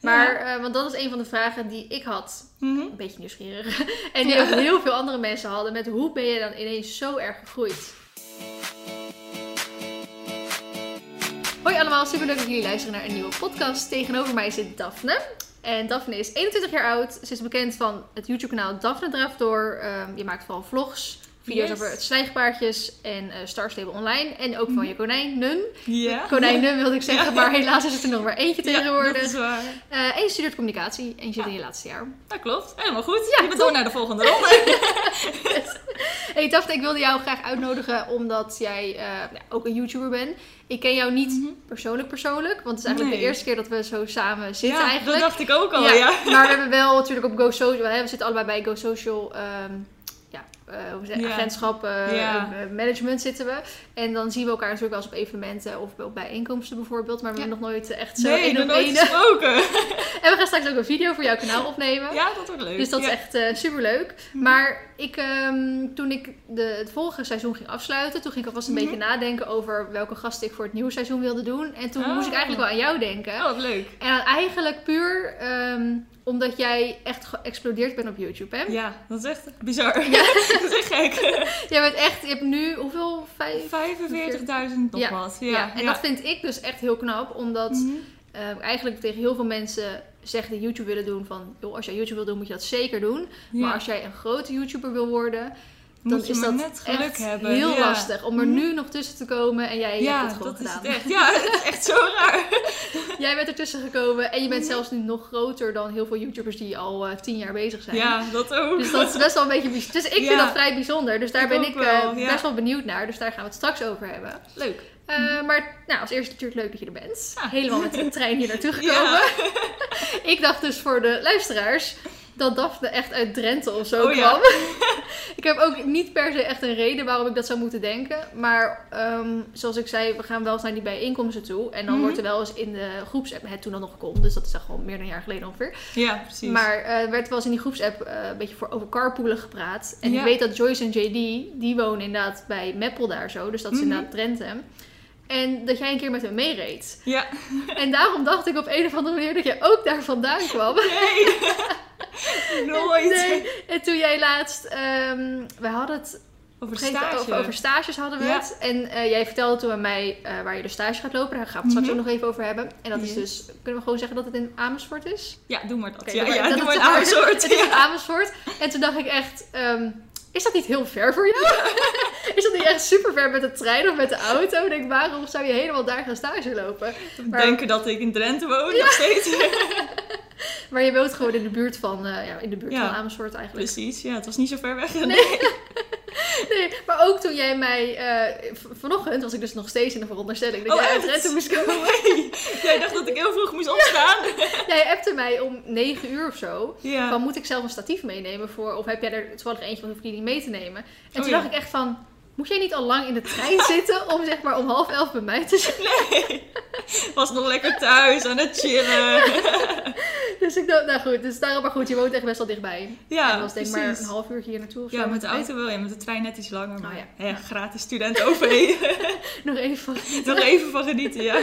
Maar, eh, want dat is een van de vragen die ik had. Mhm. Een beetje nieuwsgierig. En die Ja. ook heel veel andere mensen hadden. Met hoe ben je dan ineens zo erg gegroeid? Hoi allemaal, super leuk dat jullie luisteren naar een nieuwe podcast. Tegenover mij zit Daphne. En Daphne is 21 jaar oud. Ze is bekend van het YouTube kanaal Daphne Draaft Door. Ehm, je maakt vooral vlogs, video's Yes. over het slijgpaardjes en eh Star Stable Online. En ook van je konijn, Nun. Ja. Konijnen wilde ik zeggen, Ja. maar helaas is het er nog maar eentje Ja, tegenwoordig. dat is waar. Eh, en je studeert communicatie en je zit Ja. in je laatste jaar. Dat klopt. Helemaal goed. Ja, je bent door naar de volgende ronde. Hey Daphne, ik wilde jou graag uitnodigen omdat jij eh, ja, ook een YouTuber bent. Ik ken jou niet persoonlijk persoonlijk, want het is eigenlijk Nee. de eerste keer dat we zo samen zitten ja, eigenlijk. dat dacht ik ook al, Ja, ja. Maar we hebben wel natuurlijk op Go Social, we zitten allebei bij Go Social, ehm, ja, eh, hoe zeg, Ja. agentschap, eh, Ja. eh, management zitten we. En dan zien we elkaar natuurlijk wel eens op evenementen of op bijeenkomsten bijvoorbeeld, maar we Ja. hebben nog nooit echt zo Nee, één op één. gesproken. En we gaan straks ook een video voor jouw kanaal opnemen. Ja, dat wordt leuk. Dus dat ja. is echt eh super leuk. Maar ik, ehm, toen ik de, het vorige seizoen ging afsluiten, toen ging ik alvast een Mhm. beetje nadenken over welke gasten ik voor het nieuwe seizoen wilde doen. En toen Oh. moest ik eigenlijk wel aan jou denken. Oh, wat leuk. En eigenlijk puur ehm, omdat jij echt geëxplodeerd bent op YouTube, hè? Ja, dat is echt bizar. dat is echt gek. Jij bent echt, je hebt nu hoeveel? Vijf? 45.000 nog Ja, wat. Ja, Ja, en dat vind ik dus echt heel knap, omdat Mhm. eh, eigenlijk tegen heel veel mensen zeggen die YouTube willen doen van, joh, als jij YouTube wil doen, moet je dat zeker doen. Maar Ja. als jij een grote YouTuber wil worden, dan Moet je is dat net geluk hebben. heel ja. lastig om er Mhm. nu nog tussen te komen en jij Ja, hebt het gewoon dat is gedaan. het echt. Ja, het is echt zo raar. Jij bent ertussen gekomen en je bent Mhm. zelfs nu nog groter dan heel veel YouTubers die al eh, tien jaar bezig zijn. Ja, dat ook. Dus dat is best wel een beetje bijzonder. Dus ik vind dat vrij bijzonder. Dus daar Ik ben ik wel, eh, best wel benieuwd naar. Dus daar gaan we het straks over hebben. Leuk. Eh, maar nou, als eerste natuurlijk leuk dat je er bent. Helemaal met de trein hier naartoe gekomen. Ik dacht dus voor de luisteraars dat Daphne echt uit Drenthe of zo Oh, ja. kwam. ik heb ook niet per se echt een reden waarom ik dat zou moeten denken. Maar ehm, zoals ik zei, we gaan wel eens naar die bijeenkomsten toe. En dan Mhm. wordt er wel eens in de groepsapp, het toen dan nog kon, dus dat is echt gewoon meer dan een jaar geleden ongeveer. Ja, precies. Maar eh, er werd wel eens in die groepsapp eh, een beetje voor over carpoolen gepraat. En Ja. ik weet dat Joyce en JD, die wonen inderdaad bij Meppel daar zo. Dus dat is Mhm. inderdaad Drenthe. En dat jij een keer met hem meereed. Ja. En daarom dacht ik op een of andere manier dat jij ook daar vandaan kwam. Nee. Nooit. Nee. En toen jij laatst, ehm, we hadden het Over op een gegeven moment stage. over, over stages hadden we Ja. het. En eh, jij vertelde toen aan mij eh, waar je de stage gaat lopen. Daar gaan we het straks Mhm. ook nog even over hebben. En dat is dus, kunnen we gewoon zeggen dat het in Amersfoort is? Ja, doe maar dat. Oké, ja, doe maar- ja, dat doe maar een Amersfoort. Het is in. Amersfoort. En toen dacht ik echt, ehm, is dat niet heel ver voor jou? is dat niet echt super ver met de trein of met de auto? Ik denk, waarom zou je helemaal daar gaan stage lopen? Maar- Denken dat ik in Drenthe woon, nog steeds. Maar je woont gewoon in de buurt van, eh, ja, in de buurt Ja. van Amersfoort eigenlijk. Precies, ja, het was niet zo ver weg. Nee, maar ook toen jij mij, eh, vanochtend was ik dus nog steeds in de veronderstelling dat Oh, jij uit? Drenthe moest komen. Nee. Jij dacht dat ik heel vroeg moest opstaan. Jij appte mij om 9 uur of zo. Ja. Van moet ik zelf een statief meenemen voor, of heb jij er toevallig eentje, want hoef je die niet mee te nemen? En Oh, toen ja. dacht ik echt van, moet jij niet al lang in de trein zitten om zeg maar om half elf bij mij te zijn? Nee. Was nog lekker thuis aan het chillen. Dus ik dacht, nou goed, dus daarom maar goed, je woont echt best wel dichtbij. en Ja, dat was denk ik maar een half uurtje hier naartoe of zo. Ja, met de auto wel. Ja, met de trein net iets langer. Maar Oh, ja. ja, gratis student OV. Nog even van. Nog even van genieten, ja.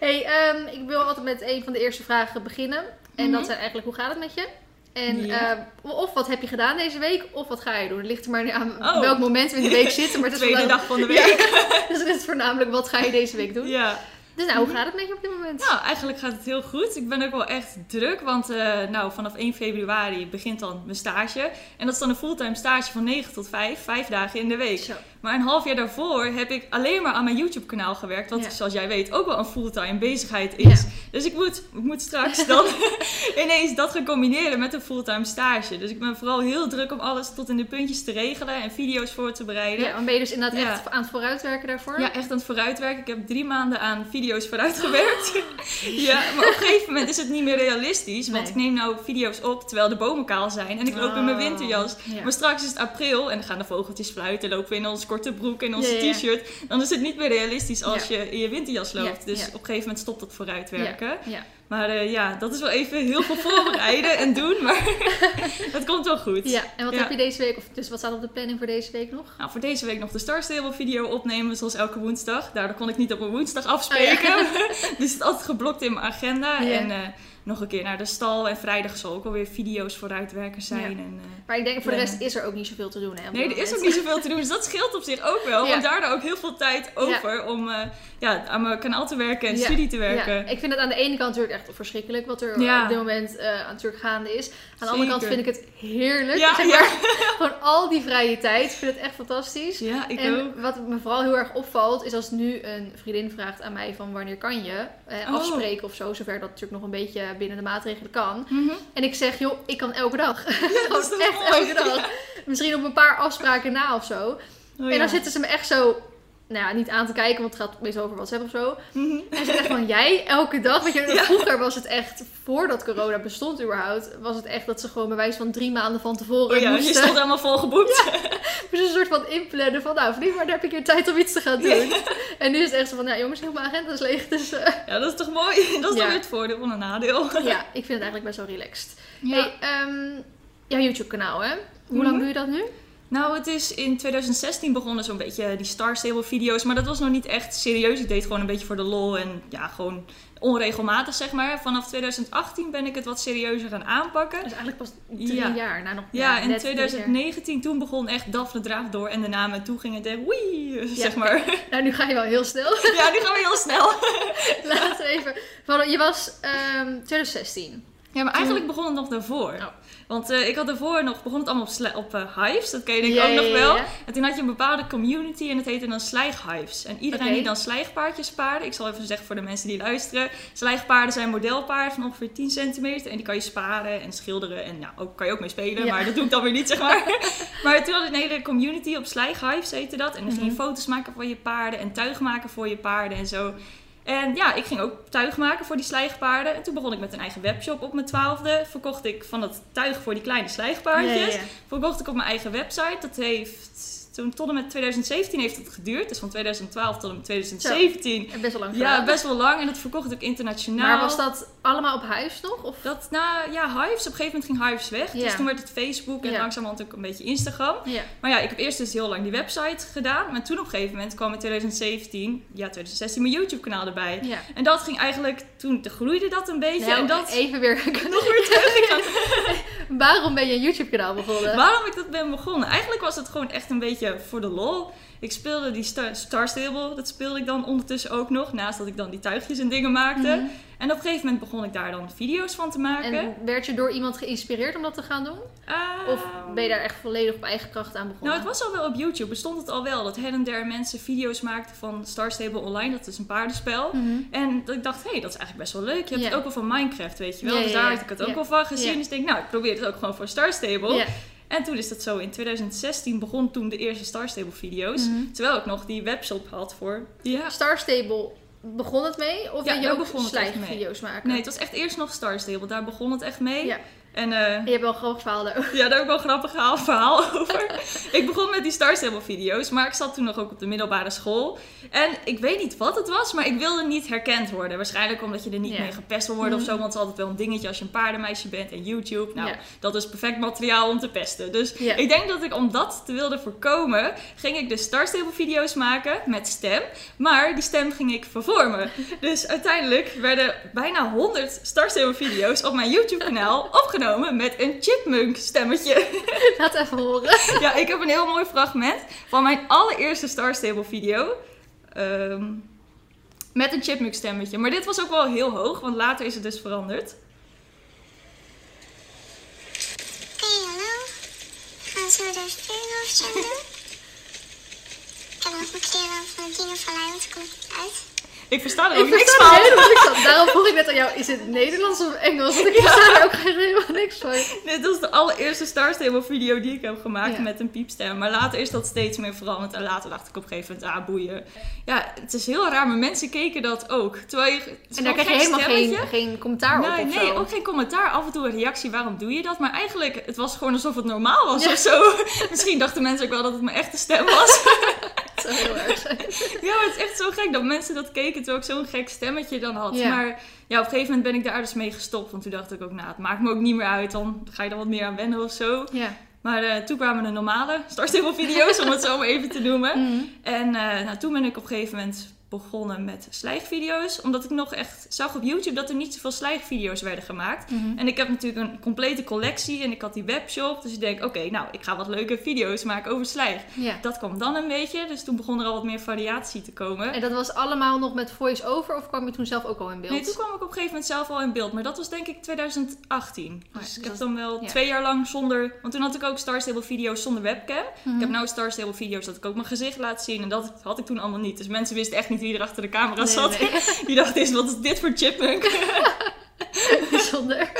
Hey, ehm, ik wil altijd met een van de eerste vragen beginnen. En dat Mhm. zijn eigenlijk, hoe gaat het met je? En Ja. eh, of wat heb je gedaan deze week, of wat ga je doen? Het ligt er maar aan Oh. welk moment we in de week zitten. Maar het is Tweede vandaag- dag van de week. dus het is voornamelijk, wat ga je deze week doen? Ja. Dus nou, hoe gaat het met je op dit moment? Nou, eigenlijk gaat het heel goed. Ik ben ook wel echt druk, want eh, nou, vanaf 1 februari begint dan mijn stage. En dat is dan een fulltime stage van 9 tot 5, vijf dagen in de week. Zo. Maar een half jaar daarvoor heb ik alleen maar aan mijn YouTube kanaal gewerkt. Wat, Ja. zoals jij weet, ook wel een fulltime bezigheid is. Ja. Dus ik moet, ik moet straks dan ineens dat gaan combineren met een fulltime stage. Dus ik ben vooral heel druk om alles tot in de puntjes te regelen en video's voor te bereiden. Ja, dan ben je dus inderdaad Ja. echt aan het vooruitwerken daarvoor? Ja, echt aan het vooruitwerken. Ik heb drie maanden aan video's vooruitgewerkt. ja, maar op een gegeven moment is het niet meer realistisch. Want Nee. ik neem nou video's op terwijl de bomen kaal zijn. En ik loop in mijn Oh, winterjas. ja. Maar straks is het april en dan gaan de vogeltjes fluiten. Lopen we in ons korte broek en onze Ja, t-shirt. Dan is het niet meer realistisch als je in je winterjas loopt. Dus op een gegeven moment stopt dat vooruitwerken. Maar eh, ja, dat is wel even heel veel voorbereiden en doen. Maar het komt wel goed. ja, en wat heb je deze week, of dus wat staat op de planning voor deze week nog? Nou, voor deze week nog de Star Stable video opnemen, zoals elke woensdag. Daardoor kon ik niet op een woensdag afspreken. Oh, dus het is altijd geblokt in mijn agenda. En eh, nog een keer naar de stal. En vrijdag zal ook alweer video's voor uitwerkers zijn. Ja. En, eh, Maar ik denk voor de rest is er ook niet zoveel te doen. Hè, Nee, er is ook niet zoveel te doen. Dus dat scheelt op zich ook wel. Want daardoor ook heel veel tijd over om eh, ja, aan mijn kanaal te werken en studie te werken. Ja, ik vind het aan de ene kant natuurlijk echt verschrikkelijk wat er op dit moment eh natuurlijk gaande is. Aan de andere kant vind ik het heerlijk. Ja, zeg maar. Gewoon al die vrije tijd. Ik vind het echt fantastisch. Ja, ik en ook. wat me vooral heel erg opvalt, is als nu een vriendin vraagt aan mij van wanneer kan je eh, Oh. afspreken of zo, zover dat natuurlijk nog een beetje binnen de maatregelen kan. Mhm. En ik zeg, joh, ik kan elke dag. Gewoon echt mooi? elke dag. Misschien op een paar afspraken na of zo. Oh, en dan zitten ze me echt zo, nou ja, niet aan te kijken, want het gaat meestal over WhatsApp of zo. Mhm. En ze zegt van, jij elke dag? Weet je, Ja. vroeger was het echt, voordat corona bestond überhaupt, was het echt dat ze gewoon bij wijze van drie maanden van tevoren Oh ja, je moesten. stond helemaal vol geboekt. moesten een soort van inplannen van, nou vriend, maar dan heb ik hier tijd om iets te gaan doen. En nu is het echt zo van, ja jongens, heel mijn agenda is leeg. Dus eh, Ja, dat is toch mooi? Dat is Ja. dan weer het voordeel van een nadeel. ja, ik vind het eigenlijk best wel relaxed. Ja. Hey, ehm, jouw YouTube kanaal hè? Hoe lang Mhm. doe je dat nu? Nou, het is in 2016 begonnen zo'n beetje die Star Stable video's. Maar dat was nog niet echt serieus. Ik deed gewoon een beetje voor de lol en ja, gewoon onregelmatig zeg maar. Vanaf 2018 ben ik het wat serieuzer gaan aanpakken. Dus eigenlijk pas drie Ja. jaar. Nou, nog, Ja, in net drie jaar. 2019 toen begon echt Daphne Draaf door en de naam. En toen ging het echt wee, Ja. zeg maar. Nou, nu ga je wel heel snel. Ja, nu gaan we heel snel. Laten we even... Je was ehm 2016. Ja, maar eigenlijk begon het nog daarvoor. Oh. Want eh, ik had daarvoor nog, begon het allemaal op, op eh, Hives, dat ken je denk ik ook nog wel. En toen had je een bepaalde community en dat heette dan Slijghives. En iedereen die dan slijgpaardjes paarden, ik zal even zeggen voor de mensen die luisteren. Slijgpaarden zijn modelpaarden van ongeveer 10 centimeter en die kan je sparen en schilderen en ja, ook, kan je ook mee spelen, Ja. maar dat doe ik dan weer niet zeg maar. maar toen had ik een hele community op Slijghives heette dat. En dan ging je Mhm. foto's maken van je paarden en tuig maken voor je paarden en zo. En ja, ik ging ook tuig maken voor die slijgpaarden. En toen begon ik met een eigen webshop op mijn twaalfde. Verkocht ik van dat tuig voor die kleine slijgpaardjes. Ja, ja, ja. Verkocht ik op mijn eigen website. Dat heeft toen tot en met 2017 heeft het geduurd. Dus van 2012 tot en met 2017. En best wel lang Ja, gedaan. best wel lang. En dat verkocht ook internationaal. Maar was dat allemaal op huis nog? Of? Dat, nou ja, Hives. Op een gegeven moment ging Hives weg. Ja. Dus toen werd het Facebook en Ja. langzamerhand ook een beetje Instagram. Ja. Maar ja, ik heb eerst dus heel lang die website gedaan. Maar toen op een gegeven moment kwam in 2017, ja 2016, mijn YouTube kanaal erbij. ja. En dat ging eigenlijk, toen groeide dat een beetje. Nou, en dat, even weer nog weer terug. Waarom ben je een YouTube kanaal begonnen? waarom ik dat ben begonnen? Eigenlijk was het gewoon echt een beetje voor de lol. Ik speelde die Star, Star Stable, dat speelde ik dan ondertussen ook nog. Naast dat ik dan die tuigjes en dingen maakte. Mhm. En op een gegeven moment begon ik daar dan video's van te maken. En werd je door iemand geïnspireerd om dat te gaan doen? Of ben je daar echt volledig op eigen kracht aan begonnen? Nou, het was al wel op YouTube. Bestond het al wel dat her en der mensen video's maakten van Star Stable Online. Dat is een paardenspel. Mhm. En dat ik dacht, hé, hey, dat is eigenlijk best wel leuk. Je hebt het ook wel van Minecraft, weet je wel. Dus daar had ik het ook wel van gezien. Dus ik denk, nou, ik probeer het ook gewoon voor Star Stable. En toen is dat zo. In 2016 begon toen de eerste Star Stable video's. Mhm. Terwijl ik nog die webshop had voor... Ja. Star Stable, begon het mee? Of Ja, je ook begon video's maken? Nee, het was echt eerst nog Star Stable. Daar begon het echt mee. Ja. En eh, Je hebt wel een groot verhaal daarover. ja, daar heb ik wel een grappig verhaal- verhaal over. ik begon met die Star Stable video's, maar ik zat toen nog ook op de middelbare school. En ik weet niet wat het was, maar ik wilde niet herkend worden. Waarschijnlijk omdat je er niet mee gepest wil worden of Mhm. zo. Want het is altijd wel een dingetje als je een paardenmeisje bent en YouTube. Nou, dat is perfect materiaal om te pesten. Dus ik denk dat ik om dat te wilde voorkomen, ging ik de Star Stable video's maken met stem. Maar die stem ging ik vervormen. Dus uiteindelijk werden bijna 100 Star Stable video's op mijn YouTube kanaal opgenomen met een chipmunk stemmetje. Laat even horen. ja, ik heb een heel mooi fragment van mijn allereerste Star Stable video. Ehm, met een chipmunk stemmetje. Maar dit was ook wel heel hoog, want later is het dus veranderd. Hey, hallo. Gaan sturen of zo doen? Ik heb nog kleren aan van dingen van mij, want ik kom niet uit. Ik versta er Ik ook niks versta er van. helemaal niks van. Daarom vroeg ik net aan jou, is het Nederlands of Engels? Want ik versta er ook helemaal niks van. Dit was de allereerste Star Stable video die ik heb gemaakt Ja. met een piepstem. Maar later is dat steeds meer veranderd. En later dacht ik op een gegeven moment, ah boeien. Ja, het is heel raar, maar mensen keken dat ook. Terwijl je, is En daar krijg je helemaal geen, geen commentaar op Nee, nee, zo. ook geen commentaar. Af en toe een reactie, waarom doe je dat? Maar eigenlijk, het was gewoon alsof het normaal was Ja. of zo. Misschien dachten mensen ook wel dat het mijn echte stem was. Dat zou heel erg zijn. ja, maar het is echt zo gek dat mensen dat keken terwijl ik zo'n gek stemmetje dan had. Ja. Maar ja, op een gegeven moment ben ik daar dus mee gestopt. Want toen dacht ik ook, nou, het maakt me ook niet meer uit. Dan ga je er wat meer aan wennen of zo. Ja. Maar eh, toen kwamen de normale Star Stable video's, om het zo maar even te noemen. Mhm. En eh, nou, toen ben ik op een gegeven moment begonnen met slijgvideo's. Omdat ik nog echt zag op YouTube dat er niet zoveel slijgvideo's werden gemaakt. Mhm. En ik heb natuurlijk een complete collectie en ik had die webshop. Dus ik denk, oké, nou, ik ga wat leuke video's maken over slijg. Dat kwam dan een beetje, dus toen begon er al wat meer variatie te komen. En dat was allemaal nog met voice-over of kwam je toen zelf ook al in beeld? Nee, toen kwam ik op een gegeven moment zelf al in beeld. Maar dat was denk ik 2018. Oh ja, dus dus ik heb dan wel ja. twee jaar lang zonder... Want toen had ik ook Star Stable video's zonder webcam. Mhm. Ik heb nou Star Stable video's dat ik ook mijn gezicht laat zien. En dat had ik toen allemaal niet. Dus mensen wisten echt niet wie er achter de camera Nee, zat. nee. Die dachten eens, wat is dit voor chipmunk? Bijzonder.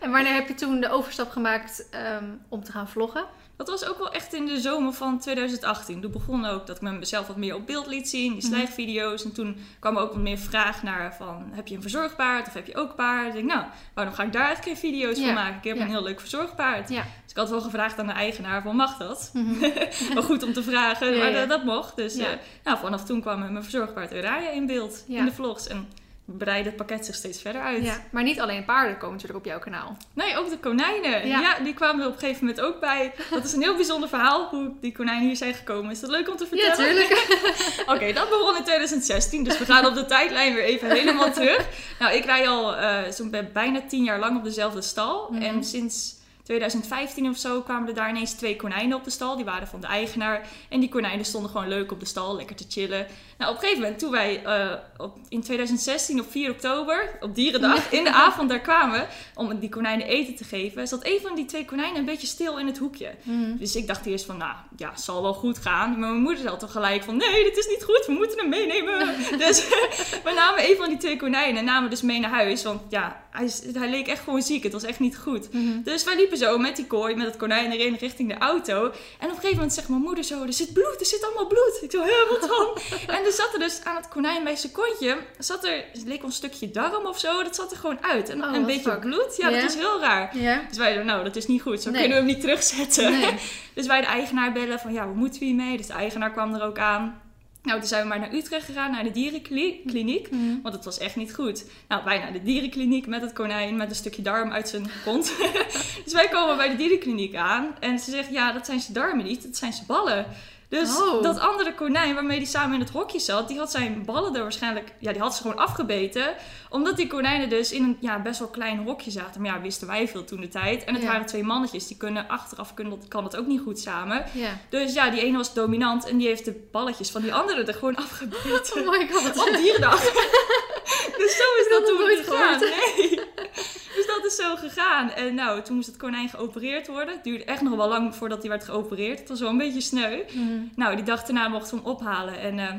En wanneer heb je toen de overstap gemaakt ehm, om te gaan vloggen? Dat was ook wel echt in de zomer van 2018. Toen begon ook dat ik mezelf wat meer op beeld liet zien, die Mhm. slijgvideo's. En toen kwam er ook wat meer vraag naar van, heb je een verzorgpaard of heb je ook paard? Ik denk, nou, waarom ga ik daar eigenlijk geen video's Ja, van maken? Ik heb ja. een heel leuk verzorgpaard. Ja. Dus ik had wel gevraagd aan de eigenaar van, mag dat? Mhm. wel goed om te vragen, maar dat, dat mocht. Dus eh, nou, vanaf toen kwam mijn verzorgpaard Uraya in beeld, in de vlogs. En breidde het pakket zich steeds verder uit. Ja, maar niet alleen paarden komen natuurlijk op jouw kanaal. Nee, ook de konijnen. Ja. Ja. die kwamen er op een gegeven moment ook bij. Dat is een heel bijzonder verhaal, hoe die konijnen hier zijn gekomen. Is dat leuk om te Ja, vertellen? tuurlijk. Oké, dat begon in 2016, dus we gaan op de tijdlijn weer even helemaal terug. Nou, ik rij al eh, zo'n bij- bijna tien jaar lang op dezelfde stal. Mhm. En sinds 2015 of zo kwamen er daar ineens twee konijnen op de stal. Die waren van de eigenaar. En die konijnen stonden gewoon leuk op de stal, lekker te chillen. Nou, op een gegeven moment, toen wij eh, op, in 2016 op 4 oktober, op Dierendag, in de avond daar kwamen om die konijnen eten te geven, zat een van die twee konijnen een beetje stil in het hoekje. Mhm. Dus ik dacht eerst van, nou ja, zal wel goed gaan. Maar mijn moeder zei toch gelijk van, nee, dit is niet goed, we moeten hem meenemen. dus we namen een van die twee konijnen en namen dus mee naar huis. Want ja, hij, hij leek echt gewoon ziek, het was echt niet goed. Mhm. Dus wij liepen zo met die kooi, met het konijn erin, richting de auto. En op een gegeven moment zegt mijn moeder zo, er zit bloed, er zit allemaal bloed. Ik zo, hé, wat dan? en er zat er dus aan het konijn bij zijn kontje, zat er, het leek een stukje darm of zo, dat zat er gewoon uit. En Oh, een beetje fuck. bloed, ja, dat is heel raar. Dus wij dachten, nou, dat is niet goed, zo Nee. kunnen we hem niet terugzetten. Nee. Dus wij de eigenaar bellen van, ja, hoe moeten we hiermee? Dus de eigenaar kwam er ook aan. Nou, toen zijn we maar naar Utrecht gegaan, naar de dierenkliniek. Mhm. Want het was echt niet goed. Nou, wij naar de dierenkliniek met het konijn, met een stukje darm uit zijn kont. dus wij komen bij de dierenkliniek aan. En ze zegt, ja, dat zijn zijn darmen niet, dat zijn zijn ballen. Dus Oh. dat andere konijn waarmee hij samen in het hokje zat, die had zijn ballen er waarschijnlijk, ja, die had ze gewoon afgebeten. Omdat die konijnen dus in een ja, best wel klein hokje zaten. Maar ja, wisten wij veel toen de tijd. En het Ja. waren twee mannetjes, die kunnen achteraf, kunnen, kan het ook niet goed samen. Ja. Dus ja, die ene was dominant en die heeft de balletjes van die andere er gewoon afgebeten. Oh my god. Op dierendag. dus zo is dat toen nooit gegaan. Nee. Dus dat is zo gegaan. En nou, toen moest het konijn geopereerd worden. Het duurde echt nog wel lang voordat hij werd geopereerd. Het was wel een beetje sneu. Mhm. Nou, die dag daarna mochten we hem ophalen. En eh,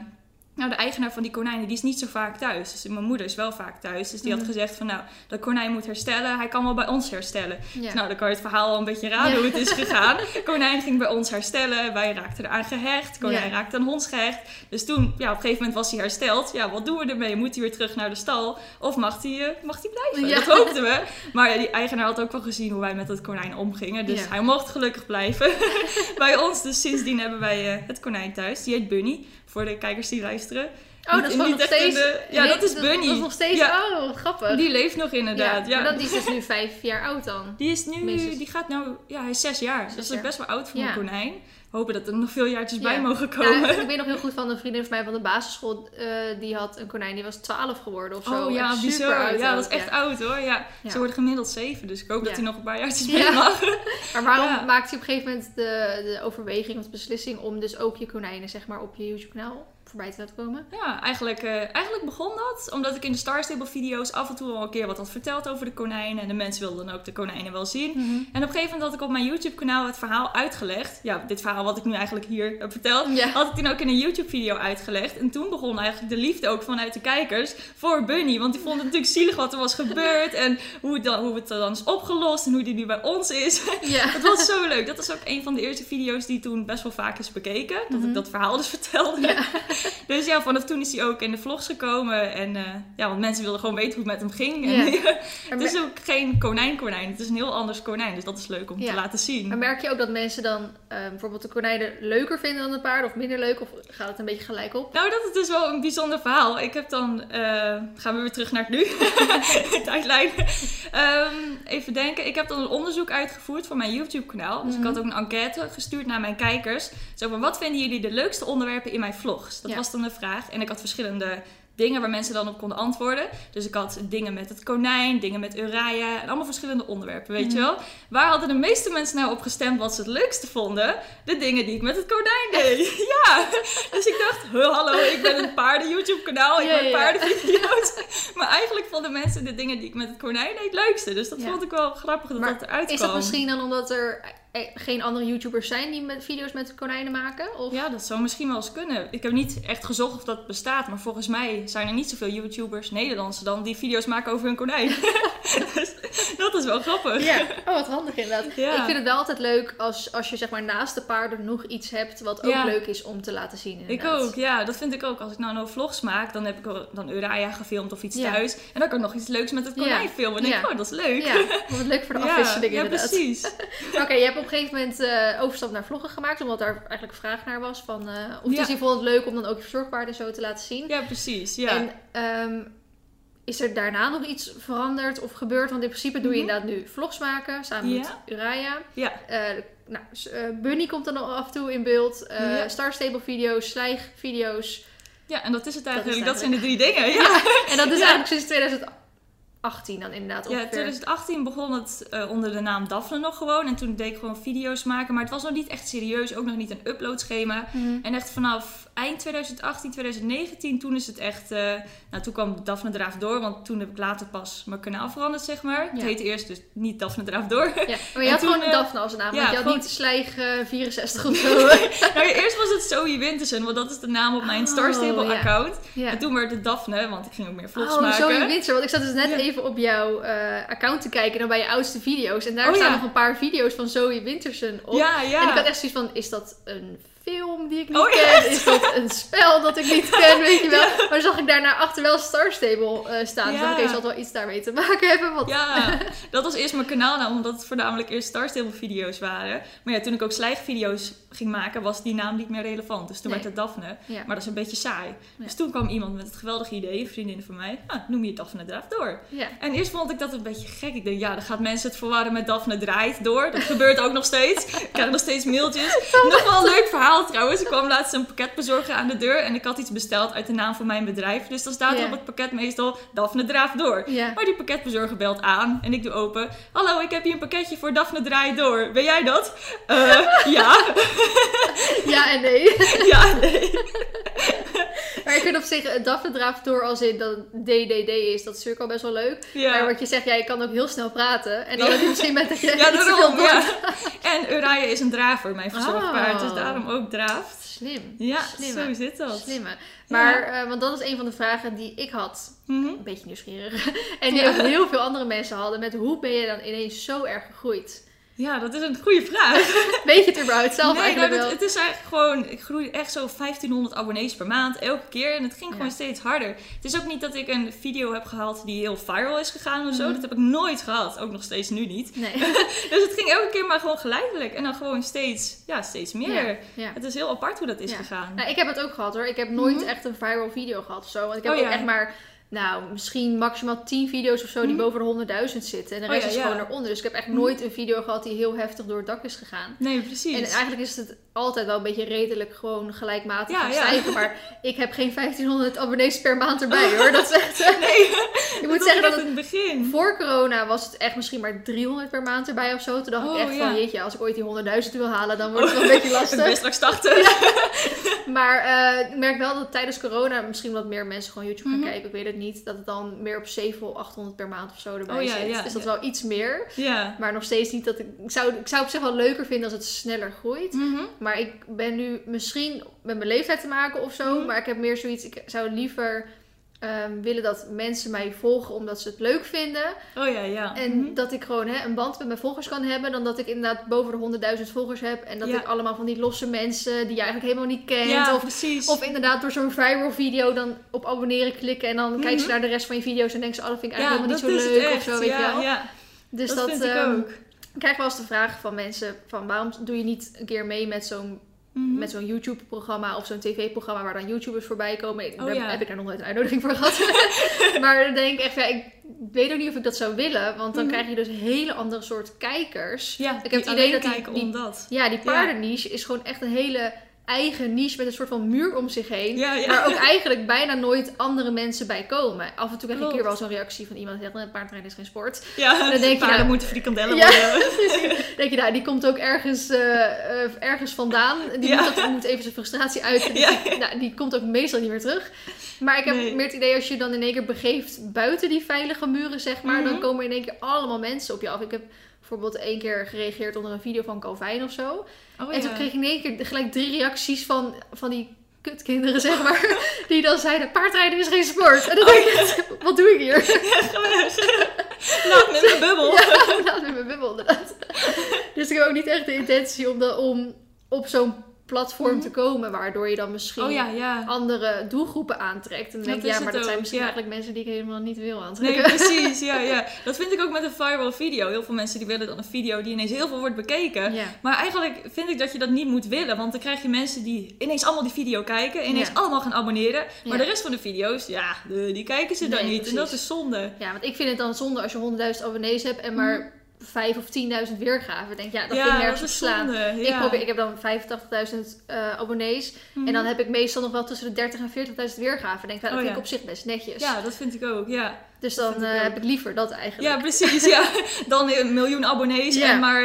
nou, de eigenaar van die konijnen, die is niet zo vaak thuis. Dus mijn moeder is wel vaak thuis. Dus die had Mhm. gezegd van, nou, dat konijn moet herstellen. Hij kan wel bij ons herstellen. Ja. Nou, dan kan je het verhaal al een beetje raden Ja. hoe het is gegaan. Konijn ging bij ons herstellen. Wij raakten eraan gehecht. Konijn Ja. raakte aan ons gehecht. Dus toen, ja, op een gegeven moment was hij hersteld. Ja, wat doen we ermee? Moet hij weer terug naar de stal? Of mag hij, eh, mag hij blijven? Dat hoopten we. Maar ja, die eigenaar had ook wel gezien hoe wij met het konijn omgingen. Dus hij mocht gelukkig blijven bij ons. Dus sindsdien hebben wij eh, het konijn thuis. Die heet Bunny. Voor de kijkers die luisteren. Oh, dat is gewoon nog steeds... de- ja, dat is Bunny. Dat is nog steeds... Ja. Oh, wat grappig. Die leeft nog inderdaad. Ja, Maar dat, die is dus nu vijf jaar oud dan. Die is nu, Minstens. die gaat nou, ja, hij is zes jaar. Zes dat is best wel oud voor een konijn. Hopen dat er nog veel jaartjes bij Ja. mogen Ja, komen. ik weet nog heel goed van een vriendin van mij van de basisschool. eh, die had een konijn, die was 12 geworden of zo. oh ja, bizar. super oud Ja, dat is echt oud hoor. Ja. Ja. Ze worden gemiddeld zeven, dus ik hoop Ja. dat hij nog een paar jaartjes Ja. mee mag. Maar waarom Ja. maakte je op een gegeven moment de, de overweging of de beslissing om dus ook je konijnen zeg maar op je YouTube kanaal voorbij te laten komen? Ja, eigenlijk, eh, eigenlijk begon dat omdat ik in de Star Stable video's af en toe al een keer wat had verteld over de konijnen. En de mensen wilden dan ook de konijnen wel zien. En op een gegeven moment had ik op mijn YouTube kanaal het verhaal uitgelegd. Ja, dit verhaal wat ik nu eigenlijk hier heb verteld. Ja. Had ik toen ook in een YouTube video uitgelegd. En toen begon eigenlijk de liefde ook vanuit de kijkers voor Bunny. Want die vonden het natuurlijk zielig wat er was gebeurd. En hoe het dan, hoe het dan is opgelost. En hoe die nu bij ons is. Ja. Het was zo leuk. Dat was ook een van de eerste video's die toen best wel vaak is bekeken. Dat Mhm. ik dat verhaal dus vertelde. Dus ja, vanaf toen is hij ook in de vlogs gekomen. En eh, ja, want mensen wilden gewoon weten hoe het met hem ging. En, Ja. het is ook geen konijn-konijn. Het is een heel anders konijn. Dus dat is leuk om te laten zien. Maar merk je ook dat mensen dan eh, bijvoorbeeld de konijnen leuker vinden dan de paarden of minder leuk? Of gaat het een beetje gelijk op? Nou, dat is dus wel een bijzonder verhaal. Ik heb dan... eh, gaan we weer terug naar het nu. Tijdlijn. Ehm, even denken. Ik heb dan een onderzoek uitgevoerd voor mijn YouTube-kanaal. Dus Mhm. ik had ook een enquête gestuurd naar mijn kijkers. Zo van, wat vinden jullie de leukste onderwerpen in mijn vlogs? Dat Ja. was dan de vraag. En ik had verschillende dingen waar mensen dan op konden antwoorden. Dus ik had dingen met het konijn, dingen met Uraya en allemaal verschillende onderwerpen, weet je wel. Waar hadden de meeste mensen nou op gestemd wat ze het leukste vonden? De dingen die ik met het konijn deed. ja, dus ik dacht, "Huh, hallo, ik ben een paarden YouTube kanaal, ik Ja, maak ja. paardenvideo's. maar eigenlijk vonden mensen de dingen die ik met het konijn deed het leukste. Dus dat Ja. vond ik wel grappig dat Maar dat eruit Is kwam. dat misschien dan omdat er geen andere YouTubers zijn die met video's met konijnen maken? Of? Ja, dat zou misschien wel eens kunnen. Ik heb niet echt gezocht of dat bestaat, maar volgens mij zijn er niet zoveel YouTubers, Nederlandse dan, die video's maken over hun konijn. dus dat is wel grappig. Ja, oh wat handig inderdaad. Ja. Ik vind het wel altijd leuk als, als je zeg maar naast de paarden nog iets hebt wat ook Ja. leuk is om te laten zien. Ik ook, ja, dat vind ik ook. Als ik nou nog vlogs maak, dan heb ik dan Uraya gefilmd of iets Ja. thuis. En dan kan ik nog iets leuks met het konijn Ja. filmen. En denk ik, Ja. oh, dat is leuk. Ja, wat leuk voor de afwisseling ja, inderdaad. precies. Oké, je hebt op een gegeven moment eh, overstap naar vloggen gemaakt, omdat daar eigenlijk vraag naar was van... eh of Ja. dus je vond het leuk om dan ook je verzorgpaarden zo te laten zien. Ja, precies. Ja. En ehm, is er daarna nog iets veranderd of gebeurd? Want in principe doe je Mhm. inderdaad nu vlogs maken samen Ja. met Uraya. ja. Eh, nou, Bunny komt dan af en toe in beeld. Ja. Star Stable video's, slijgvideo's. ja, en dat is het Dat is eigenlijk. Dat, zijn de drie dingen. Ja. En dat is Ja. eigenlijk sinds 2018 dan inderdaad Ja, ongeveer. 2018 begon het eh, onder de naam Daphne nog gewoon. En toen deed ik gewoon video's maken. Maar het was nog niet echt serieus. Ook nog niet een uploadschema. Mhm. En echt vanaf eind 2018, 2019, toen is het echt... eh, nou, toen kwam Daphne Draaf Door. Want toen heb ik later pas mijn kanaal veranderd, zeg maar. Het heette eerst dus niet Daphne Draaf Door. Ja, maar je had toen, gewoon eh, Daphne als naam. ja, want je had gewoon- niet Slijg eh, 64 of zo. nou, eerst was het Zoe Wintersen. Want dat is de naam op mijn Oh, Star Stable account. En toen werd het Daphne, want ik ging ook meer vlogs Oh, maken. Zoe Winter. Want ik zat dus net even op jouw eh, account te kijken. En bij je oudste video's. En daar Oh, staan nog een paar video's van Zoe Wintersen op. Ja, ja. En ik had echt zoiets van, is dat een film die ik niet Oh, ken? Is dat een spel dat ik niet ken? Weet je wel? Maar zag ik daarna achter wel Star Stable eh, staan. Dus Ja. dacht ik, oké, zal het wel iets daarmee te maken hebben? Want... Ja, dat was eerst mijn kanaalnaam, omdat het voornamelijk eerst Star Stable video's waren. Maar ja, toen ik ook slijgvideo's ging maken, was die naam niet meer relevant. Dus toen Nee. werd het Daphne. Ja. Maar dat is een beetje saai. Dus toen kwam iemand met het geweldige idee, een vriendin van mij. Ah, noem je Daphne Draaf door. En eerst vond ik dat een beetje gek. Ik denk, ja, dan gaat mensen het verwarren met Daphne draait door. Dat gebeurt ook nog steeds. Ik krijg nog steeds mailtjes. Nog wel een leuk verhaal trouwens. Ik kwam laatst een pakketbezorger aan de deur en ik had iets besteld uit de naam van mijn bedrijf. Dus dan staat er op het pakket meestal Daphne Draaf door. Maar die pakketbezorger belt aan en ik doe open. Hallo, ik heb hier een pakketje voor Daphne draait door. Ben jij dat? Eh, ja. ja en nee. ja, nee. Maar ik vind op zich eh, Daphne draaft door als in dat DDD is. Dat is natuurlijk al best wel leuk. Maar wat je zegt, ja, je kan ook heel snel praten. En dan heb je misschien met je Ja, daarom. Ja. En Uraya is een draver, mijn verzorgpaard. Dus Oh. daarom ook draaft. Slim. Ja, Slimme. zo zit dat. Slimme. Maar, eh, want dat is een van de vragen die ik had. Mhm. Een beetje nieuwsgierig. En die Ja. ook heel veel andere mensen hadden. Met hoe ben je dan ineens zo erg gegroeid? Ja, dat is een goede vraag. Weet je het überhaupt zelf nee, eigenlijk nou, wel? dat- het is eigenlijk gewoon, ik groei echt zo 1500 abonnees per maand, elke keer. En het ging Ja. gewoon steeds harder. Het is ook niet dat ik een video heb gehaald die heel viral is gegaan of zo. Mhm. Dat heb ik nooit gehad. Ook nog steeds nu niet. Nee. Dus het ging elke keer maar gewoon geleidelijk. En dan gewoon steeds, ja, steeds meer. Ja, ja. Het is heel apart hoe dat is gegaan. Nou, ik heb het ook gehad hoor. Ik heb nooit Mhm. echt een viral video gehad of zo. Want ik heb Oh, ook echt maar, nou, misschien maximaal 10 video's of zo die Mhm. boven de 100.000 zitten. En de Oh, rest ja, is ja. gewoon eronder. Dus ik heb echt Mhm. nooit een video gehad die heel heftig door het dak is gegaan. Nee, precies. En eigenlijk is het altijd wel een beetje redelijk gewoon gelijkmatig Ja, stijgen. Maar ik heb geen 1500 abonnees per maand erbij hoor. Dat is echt... eh, Nee, je moet zeggen dat het het in het begin. voor corona was het echt misschien maar 300 per maand erbij of zo. Toen dacht Oh, ik echt ja. van, jeetje, als ik ooit die 100.000 wil halen, dan wordt het wel een beetje lastig. straks 80. Maar eh, ik merk wel dat tijdens corona misschien wat meer mensen gewoon YouTube gaan Mhm. kijken. Ik weet het niet. Dat het dan meer op 700 of 800 per maand of zo erbij Oh, zit. ja, dus dat is wel iets meer. Ja. Maar nog steeds niet dat ik... Ik zou, ik zou op zich wel leuker vinden als het sneller groeit. Mhm. Maar ik ben nu misschien met mijn leeftijd te maken of zo. Mhm. Maar ik heb meer zoiets. Ik zou liever ehm, willen dat mensen mij volgen omdat ze het leuk vinden. Oh ja, ja. En Mhm. dat ik gewoon hè, een band met mijn volgers kan hebben. Dan dat ik inderdaad boven de 100.000 volgers heb. En dat Ja. ik allemaal van die losse mensen die je eigenlijk helemaal niet kent. Ja, of, precies. of inderdaad door zo'n viral video dan op abonneren klikken. En dan kijken ze naar de rest van je video's en denken ze, oh dat vind ik eigenlijk helemaal niet zo leuk. echt. Of zo, weet ja, je wel. Ja, Dus dat, dat, vind ik ehm, ook. Ik krijg wel eens de vraag van mensen van waarom doe je niet een keer mee met zo'n Mhm. met zo'n YouTube-programma of zo'n tv-programma waar dan YouTubers voorbij komen. Oh, daar ja. heb ik daar nog nooit een uitnodiging voor gehad. maar dan denk ik echt, ja, ik weet ook niet of ik dat zou willen, want dan Mhm. krijg je dus hele andere soort kijkers. Ja, ik heb het idee dat die, die- ja, die paardenniche is gewoon echt een hele eigen niche met een soort van muur om zich heen. Ja, ja. Waar ook eigenlijk bijna nooit andere mensen bij komen. Af en toe krijg ik Klopt. wel zo'n reactie van iemand die zegt, "Eh, paardrijden is geen sport. Ja, dan denk je, paarden nou- moeten frikandellen Ja, worden. denk je, nou, die komt ook ergens, eh, eh, ergens vandaan. Die Ja. moet, dat, moet even zijn frustratie uiten. Dus die, nou, die komt ook meestal niet meer terug. Maar ik heb Nee. meer het idee, als je dan in één keer begeeft buiten die veilige muren, zeg maar, dan Mhm. komen in één keer allemaal mensen op je af. Ik heb bijvoorbeeld één keer gereageerd onder een video van Calvin of zo. Oh, En toen kreeg ik in één keer gelijk drie reacties van, van die kutkinderen, zeg maar. Die dan zeiden, paardrijden is geen sport. En dan denk ik wat doe ik hier? Laat me in mijn bubbel. Ja, laat me in mijn bubbel inderdaad. Dus ik heb ook niet echt de intentie om, de, om op zo'n platform te komen, waardoor je dan misschien Mhm. Oh ja, ja. andere doelgroepen aantrekt. En dan Dat ja, maar dat zijn misschien ja. eigenlijk mensen die ik helemaal niet wil Nee, aantrekken. precies. Ja, ja. Dat vind ik ook met een viral video. Heel veel mensen die willen dan een video die ineens heel veel wordt bekeken. Maar eigenlijk vind ik dat je dat niet moet willen. Want dan krijg je mensen die ineens allemaal die video kijken. En ineens allemaal gaan abonneren. Maar de rest van de video's, ja, die kijken ze dan Nee, niet. En dat is zonde. ja, want ik vind het dan zonde als je 100.000 abonnees hebt en maar 5 of 10.000 weergaven. Ik denk, ja, dat Mhm. ja, vind ik nergens op slaan. Ik, ja. probeer, ik heb dan 85.000 eh, abonnees. Mhm. En dan heb ik meestal nog wel tussen de 30 en 40.000 weergaven. Ik denk, nou, dat Oh, vind ja. ik op zich best netjes. Ja, dat vind ik ook. Ja, dus dan ik eh, heb ik liever dat eigenlijk. ja precies. Ja. Dan een miljoen abonnees Ja. en maar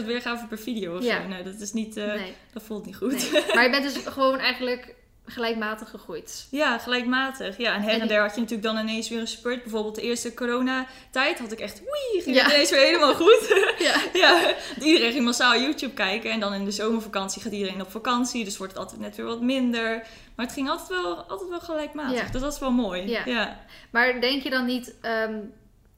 10.000 weergaven per video of Ja. zo. Nee, dat is niet... eh, Nee, Dat voelt niet goed. nee. Maar je bent dus gewoon eigenlijk gelijkmatig gegroeid. Ja, gelijkmatig. Ja, en her En der had je natuurlijk dan ineens weer een spurt. Bijvoorbeeld de eerste coronatijd had ik echt, oei, ging Ja. het ineens weer helemaal goed. Ja. ja, iedereen ging massaal YouTube kijken. En dan in de zomervakantie gaat iedereen op vakantie. Dus wordt het altijd net weer wat minder. Maar het ging altijd wel, altijd wel gelijkmatig. Ja. Dus dat is wel mooi. Ja. ja. Maar denk je dan niet... ehm,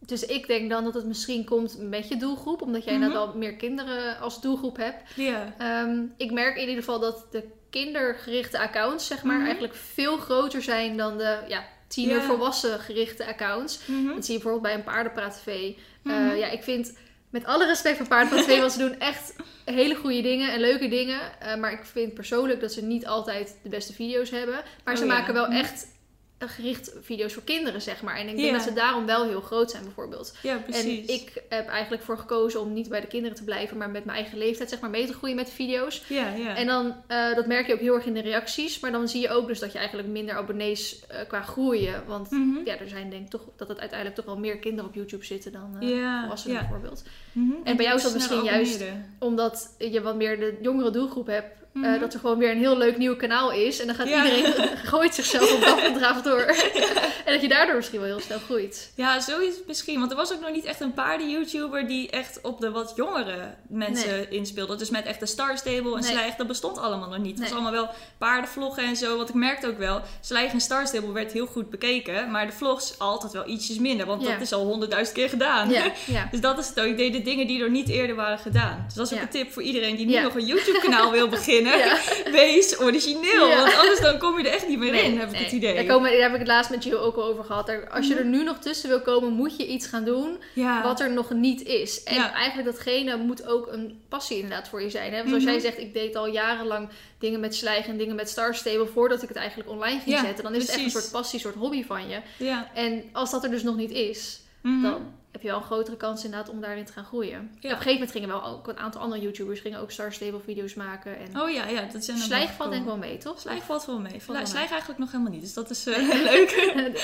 dus ik denk dan dat het misschien komt met je doelgroep. Omdat jij inderdaad al meer kinderen als doelgroep hebt. Ja. Ehm, ik merk in ieder geval dat de kindergerichte accounts, zeg maar, Mhm. eigenlijk veel groter zijn dan de ja, tiener volwassen gerichte accounts. Mhm. Dat zie je bijvoorbeeld bij een paardenpraat TV. Eh, Mhm. ja, ik vind met alle respect voor paardenpraat TV, want ze doen echt hele goede dingen en leuke dingen. Eh, maar ik vind persoonlijk dat ze niet altijd de beste video's hebben. Maar ze Oh ja. maken wel Mhm. echt gericht video's voor kinderen, zeg maar. En ik denk Ja. dat ze daarom wel heel groot zijn, bijvoorbeeld. ja, precies. En ik heb eigenlijk voor gekozen om niet bij de kinderen te blijven, maar met mijn eigen leeftijd, zeg maar, mee te groeien met de video's. Ja, ja. En dan, eh, dat merk je ook heel erg in de reacties. Maar dan zie je ook dus dat je eigenlijk minder abonnees eh, qua groeien. Want Mhm. ja, er zijn denk ik toch dat het uiteindelijk toch wel meer kinderen op YouTube zitten dan Ja, volwassenen ja. bijvoorbeeld. Mhm. en bij jou is dat die misschien juist-. Omdat je wat meer de jongere doelgroep hebt. Eh, Mhm. dat er gewoon weer een heel leuk nieuw kanaal is. En dan gaat Ja. iedereen gooit zichzelf op dag en draaf door. en dat je daardoor misschien wel heel snel groeit. Ja, zo is het misschien. Want er was ook nog niet echt een paarden-YouTuber die echt op de wat jongere mensen inspeelde. Dus met echt de Star Stable en Nee. Slijg, dat bestond allemaal nog niet. Het was allemaal wel paardenvloggen en zo. Want ik merkte ook wel, Slijg en Star Stable werd heel goed bekeken. Maar de vlogs altijd wel ietsjes minder. Want Ja. dat is al honderdduizend keer gedaan. Ja. Dus dat is het ook. Ik deed de dingen die er niet eerder waren gedaan. Dus dat is ook een tip voor iedereen die nu nog een YouTube-kanaal wil beginnen. Ja. Wees origineel. Ja. Want anders dan kom je er echt niet meer in, heb ik nee. het idee. Daar, komen, daar heb ik het laatst met Jill ook al over gehad. Daar- Als je Mhm. er nu nog tussen wil komen, moet je iets gaan doen ja. wat er nog niet is. En eigenlijk datgene moet ook een passie inderdaad voor je zijn. Hè? Want als Mhm. jij zegt, ik deed al jarenlang dingen met slijgen en dingen met Star Stable voordat ik het eigenlijk online ging zetten. Dan is het echt een soort passie, een soort hobby van je. Ja. En als dat er dus nog niet is, Mhm. dan heb je wel een grotere kans inderdaad om daarin te gaan groeien. Op een gegeven moment gingen wel ook een aantal andere YouTubers gingen ook Star Stable video's maken. En Oh ja, ja, dat zijn slijg valt denk ik wel mee, toch? Slijg valt wel mee. wel Slijg, eigenlijk nog helemaal niet, dus dat is eh, leuk.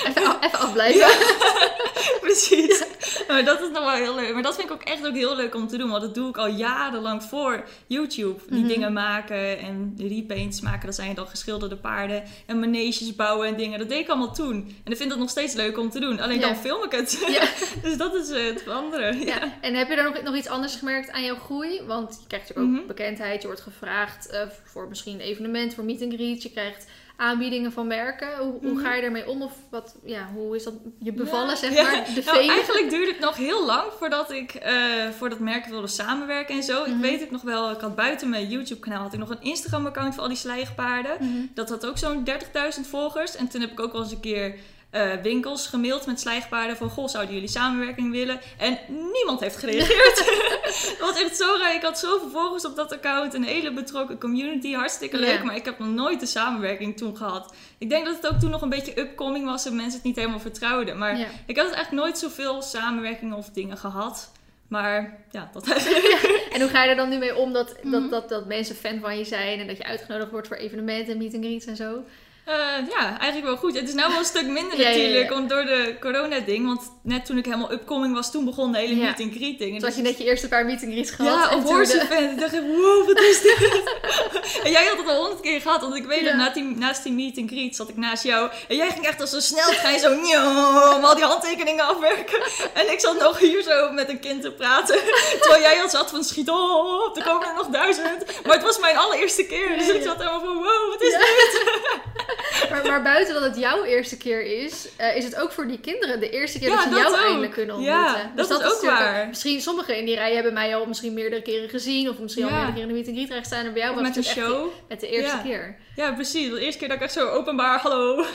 even, af- even afblijven. Precies. Maar dat is nog wel heel leuk. Maar dat vind ik ook echt ook heel leuk om te doen. Want dat doe ik al jarenlang voor YouTube. Die Mhm. dingen maken en repaints maken. Dat zijn dan geschilderde paarden. En maneges bouwen en dingen. Dat deed ik allemaal toen. En ik vind het nog steeds leuk om te doen. Alleen dan film ik het. Ja. dus dat is het andere. Ja. Ja. En heb je er nog, nog iets anders gemerkt aan jouw groei? Want je krijgt natuurlijk ook Mhm. bekendheid. Je wordt gevraagd eh, voor misschien een evenement, voor meet and greet. Je krijgt aanbiedingen van merken. Hoe, hoe Mhm. ga je ermee om? Of wat, ja, hoe is dat je bevallen, Ja. zeg Ja. maar? De Nou, eigenlijk duurde het nog heel lang voordat ik eh voordat merken wilde samenwerken en zo. Mhm. Ik weet het nog wel, ik had buiten mijn YouTube kanaal had ik nog een Instagram account voor al die slijgpaarden. Mhm. Dat had ook zo'n 30.000 volgers. En toen heb ik ook wel eens een keer eh, winkels gemaild met slijgpaarden van... Goh, zouden jullie samenwerking willen? En niemand heeft gereageerd. dat was echt zo raar. Ik had zoveel volgers op dat account. Een hele betrokken community. Hartstikke leuk. Maar ik heb nog nooit de samenwerking toen gehad. Ik denk dat het ook toen nog een beetje upcoming was... en mensen het niet helemaal vertrouwden. Maar ik had eigenlijk nooit zoveel samenwerkingen of dingen gehad. Maar ja, dat eigenlijk. En hoe ga je er dan nu mee om dat, Mhm. dat, dat, dat mensen fan van je zijn en dat je uitgenodigd wordt voor evenementen, meet and greets en zo? Eh, ja, eigenlijk wel goed. Het is nou wel een stuk minder Ja, ja, ja. natuurlijk, om door de corona-ding. Want net toen ik helemaal upcoming was, toen begon de hele Ja. meet and greet ding. Toen had je net je eerste paar meet and greets gehad. Ja, en op Horse Event. Ik dacht wow, wat is dit? en jij had het al honderd keer gehad. Want ik weet Ja. dat na die, naast die meet and greet zat ik naast jou. En jij ging echt als zo snel, ga je zo njom, al die handtekeningen afwerken. En ik zat nog hier zo met een kind te praten. Terwijl jij al zat van, schiet op, er komen er nog duizend. Maar het was mijn allereerste keer. Dus Ja, ik ja. zat helemaal van, wow, wat is Ja. dit? Maar, maar buiten dat het jouw eerste keer is, eh, is het ook voor die kinderen de eerste keer Ja, dat ze dat jou ook. eindelijk kunnen ontmoeten. Ja, Dus dat is ook waar. Misschien sommigen in die rij hebben mij al misschien meerdere keren gezien. Of misschien al meerdere keren in de meet and greet rij gestaan. En bij jou was Met het de echt show. die- met de eerste keer. Ja, precies. De eerste keer dat ik echt zo openbaar, hallo,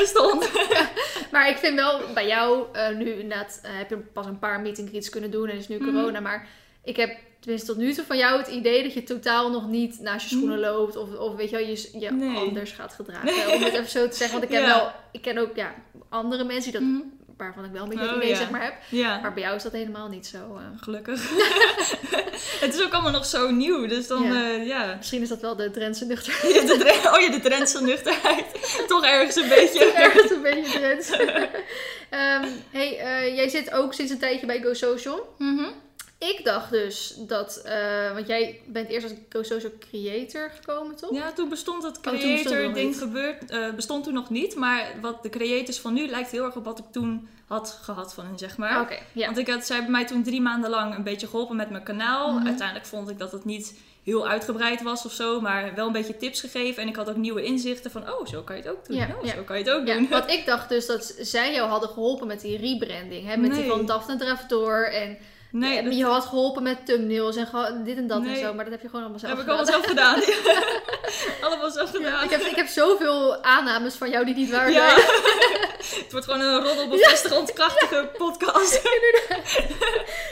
bestond. Maar ik vind wel bij jou, eh, nu inderdaad, eh, heb je pas een paar meet and greets kunnen doen. En is nu Mhm. corona. Maar ik heb tenminste tot nu toe van jou het idee dat je totaal nog niet naast je schoenen loopt. Of, of weet je wel, je, je. Nee. anders gaat gedragen. Om het even zo te zeggen. Want ik ken Ja. wel, ik ken ook ja, andere mensen die dat, Mhm. waarvan ik wel een beetje Oh, idee ja. zeg maar heb. Ja. Maar bij jou is dat helemaal niet zo. eh. Gelukkig. het is ook allemaal nog zo nieuw, dus dan, Ja. ja. Misschien is dat wel de Drentse nuchter. Ja, de Dre- oh ja, de Drentse nuchterheid. Toch ergens een beetje. Ergens een beetje Drents. Ehm, hey, eh, jij zit ook sinds een tijdje bij Go Social. Mhm. Ik dacht dus dat, eh, want jij bent eerst als Social Creator gekomen, toch? Ja, toen bestond het Oh, creator ding gebeurd, eh, bestond toen nog niet. Maar wat de creators van nu lijkt heel erg op wat ik toen had gehad van hen, zeg maar. Oké. Want ik had, zij hebben mij toen drie maanden lang een beetje geholpen met mijn kanaal. Mhm. Uiteindelijk vond ik dat het niet heel uitgebreid was of zo, maar wel een beetje tips gegeven. En ik had ook nieuwe inzichten van, oh, zo kan je het ook doen. Ja, oh, ja. zo kan je het ook Ja, doen. want ik dacht dus dat zij jou hadden geholpen met die rebranding. Hè? Met die van Daphne Draftor. En Nee, dat je had geholpen met thumbnails en dit en dat en zo. Maar dat heb je gewoon allemaal zelf heb ik gedaan. allemaal zelf gedaan. allemaal zelf Ja, gedaan. ik, heb, ik heb zoveel aannames van jou die niet waar Ja. zijn. het wordt gewoon een roddelbevestigend krachtige podcast.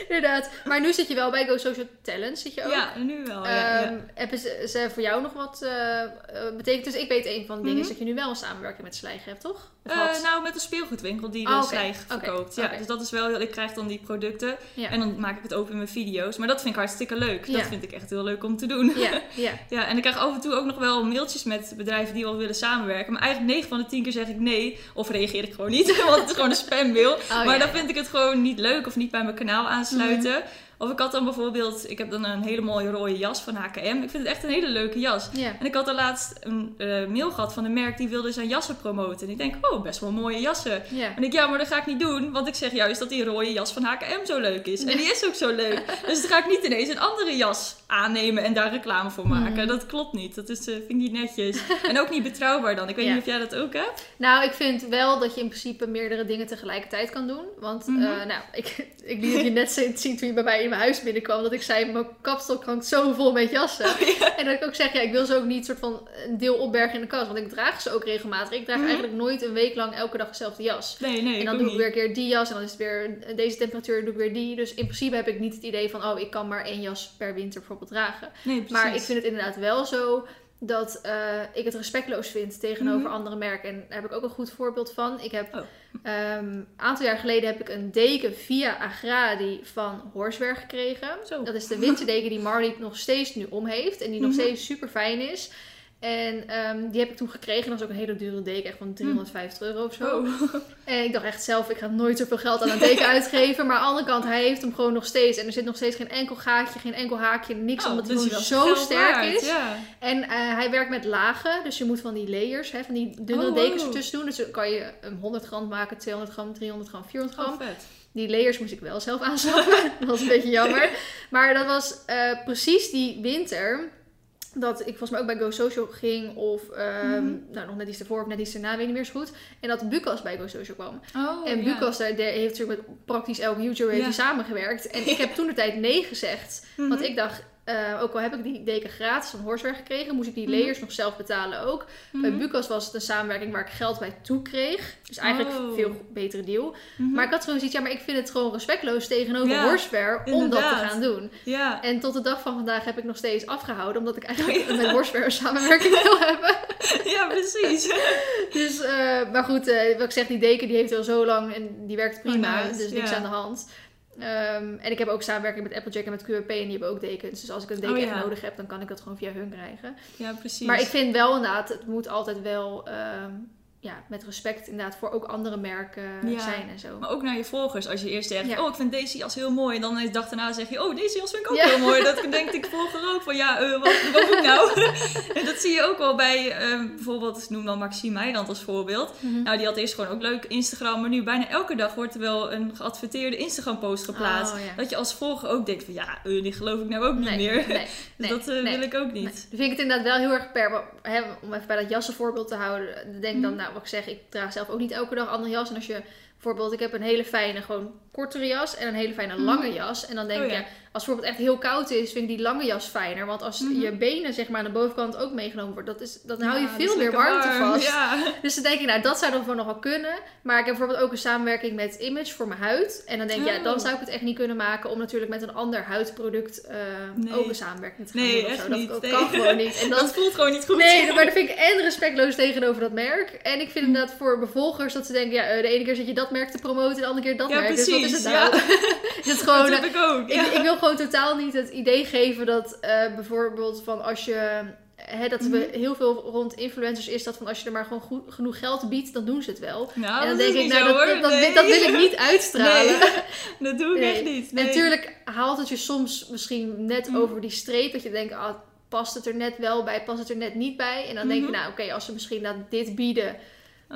Inderdaad. Maar nu zit je wel bij Go Social Talent, zit je ook. Ja, nu wel. Ja, ja. Ehm, Hebben ze, ze voor jou nog wat eh, eh, betekend? Dus ik weet een van de dingen is Mhm. dat je nu wel een samenwerking met Slijger hebt, toch? Eh, nou, met een speelgoedwinkel die de oké. slijg verkoopt. Ja, dus dat is wel. Ik krijg dan die producten ja. en dan maak ik het ook in mijn video's. Maar dat vind ik hartstikke leuk. Ja. Dat vind ik echt heel leuk om te doen. ja, ja. Ja, en ik krijg af en toe ook nog wel mailtjes met bedrijven die wel willen samenwerken. Maar eigenlijk 9 van de 10 keer zeg ik nee. Of reageer ik gewoon niet, want het is gewoon een spammail. Oh, maar dan vind ik het gewoon niet leuk of niet bij mijn kanaal aansluiten. Of ik had dan bijvoorbeeld, ik heb dan een hele mooie rode jas van H&M. Ik vind het echt een hele leuke jas. Ja. En ik had er laatst een eh, mail gehad van een merk die wilde zijn jassen promoten. En ik denk, oh, best wel mooie jassen. Ja. En ik, ja, maar dat ga ik niet doen, want ik zeg juist dat die rode jas van H&M zo leuk is. En die is ook zo leuk. Dus dan ga ik niet ineens een andere jas aannemen en daar reclame voor maken. Hmm. Dat klopt niet. Dat is, eh, vind ik niet netjes. En ook niet betrouwbaar dan. Ik weet niet of jij dat ook hebt. Nou, ik vind wel dat je in principe meerdere dingen tegelijkertijd kan doen. Want, Mhm. eh, nou, ik, ik liet je net zien toen je bij mij mijn huis binnenkwam. Dat ik zei, mijn kapstok hangt zo vol met jassen. En dat ik ook zeg, ja, ik wil ze ook niet soort van een deel opbergen in de kast. Want ik draag ze ook regelmatig. Ik draag Mhm. eigenlijk nooit een week lang elke dag dezelfde jas. Nee, nee, En dan doe ik niet. weer een keer die jas en dan is het weer deze temperatuur, doe ik weer die. Dus in principe heb ik niet het idee van, oh, ik kan maar één jas per winter bijvoorbeeld dragen. Nee. Maar ik vind het inderdaad wel zo dat eh, ik het respectloos vind tegenover Mhm. andere merken. En daar heb ik ook een goed voorbeeld van. Ik heb Oh. ehm, een aantal jaar geleden heb ik een deken via Agradi van Horsberg gekregen. Zo. Dat is de winterdeken die Marley nog steeds nu om heeft. En die nog Mhm. steeds super fijn is. En ehm, die heb ik toen gekregen. Dat was ook een hele dure deken, echt van 350 euro of zo. Oh. En ik dacht echt zelf, ik ga nooit zoveel geld aan een deken uitgeven. Maar aan de andere kant, hij heeft hem gewoon nog steeds. En er zit nog steeds geen enkel gaatje, geen enkel haakje, niks. Oh, omdat hij dus gewoon zo sterk waard, is. Ja. En eh, hij werkt met lagen. Dus je moet van die layers, hè, van die dunne Oh, dekens ertussen doen. Dus dan kan je een 100 gram maken, 200 gram, 300 gram, 400 gram. Vet. Die layers moest ik wel zelf aanschaffen. dat was een beetje jammer. Maar dat was eh, precies die winter. Dat ik volgens mij ook bij Go Social ging. Of ehm, Mhm. nou, nog net iets ervoor of net iets erna, weet niet meer zo goed. En dat Bucas bij Go Social kwam. Oh, en ja. Bucas daar, daar heeft natuurlijk met praktisch elke YouTuber heeft samengewerkt. En ik heb toen de tijd nee gezegd. Want Mhm. ik dacht, eh, ook al heb ik die deken gratis van Horseberg gekregen, moest ik die Mhm. layers nog zelf betalen ook. Bij Mhm. Bucas was het een samenwerking waar ik geld bij toe kreeg. Dus eigenlijk Oh. een veel betere deal. Mhm. Maar ik had gewoon zoiets, ja, maar ik vind het gewoon respectloos tegenover Ja, Horseware om dat te gaan doen. Ja. En tot de dag van vandaag heb ik nog steeds afgehouden, omdat ik eigenlijk met Horseware een samenwerking wil hebben. ja, precies. Dus, eh, maar goed, eh, wat ik zeg, die deken die heeft wel zo lang en die werkt prima, Oh, nice, dus niks aan de hand. Ehm, en ik heb ook samenwerking met Applejack en met QWP en die hebben ook dekens. Dus als ik een deken Oh, echt nodig heb, dan kan ik dat gewoon via hun krijgen. Ja, precies. Maar ik vind wel inderdaad, het moet altijd wel ehm, ja, met respect inderdaad voor ook andere merken Ja. zijn en zo. Maar ook naar je volgers. Als je eerst zegt, Ja. oh, ik vind deze jas heel mooi. En dan de dag daarna zeg je, oh, deze jas vind ik ook Ja. heel mooi. Dat denkt ik volger ook van, ja, eh, wat, wat moet ik nou? en dat zie je ook wel bij, eh, bijvoorbeeld, noem dan Maxime Meijland als voorbeeld. Mhm. Nou, die had eerst gewoon ook leuk Instagram. Maar nu bijna elke dag wordt er wel een geadverteerde Instagram-post geplaatst. Oh. Dat je als volger ook denkt van, ja, eh, die geloof ik nou ook niet Nee, meer. nee, nee, dat eh, wil ik ook niet. Dan vind ik het inderdaad wel heel erg per... Hè, om even bij dat jassenvoorbeeld te houden. Denk ik dan, Mhm. nou wat ik zeg, ik draag zelf ook niet elke dag andere jas. En als je bijvoorbeeld, ik heb een hele fijne, gewoon kortere jas en een hele fijne Mhm. lange jas. En dan denk Oh, je, als het bijvoorbeeld echt heel koud is, vind ik die lange jas fijner. Want als Mhm. je benen zeg maar aan de bovenkant ook meegenomen wordt, dat is, dan hou je Ja, dat veel meer warmte warm. vast. Ja. Dus dan denk ik, nou, dat zou dan gewoon nog wel kunnen. Maar ik heb bijvoorbeeld ook een samenwerking met Image voor mijn huid. En dan denk ik, ja, dan Oh. zou ik het echt niet kunnen maken om natuurlijk met een ander huidproduct eh, Nee. ook een samenwerking te gaan Nee, doen of echt zo. Dat, niet. dat Nee. kan gewoon niet. En Dat voelt gewoon niet goed. nee, maar dat vind ik en respectloos tegenover dat merk. En ik vind inderdaad voor bevolgers dat ze denken, ja, eh, de ene keer zit je dat merk te promoten, de andere keer dat Ja, merk. Dus wat is het precies, nou? is het gewoon... dat heb ik ook. Ik, ja. ik wil gewoon totaal niet het idee geven dat eh, bijvoorbeeld van als je. Hè, dat Mhm. we heel veel rond influencers is dat van als je er maar gewoon goed, genoeg geld biedt, dan doen ze het wel. Nou, en dan dat denk ik, nou, zo, dat, dat, dat, Nee. dat wil ik niet uitstralen. Nee, dat doe ik Nee. echt niet. Nee. Natuurlijk haalt het je soms misschien net Mhm. over die streep dat je denkt, ah, past het er net wel bij, past het er net niet bij. En dan denk je, Mhm. nou oké, als ze misschien dat dit bieden,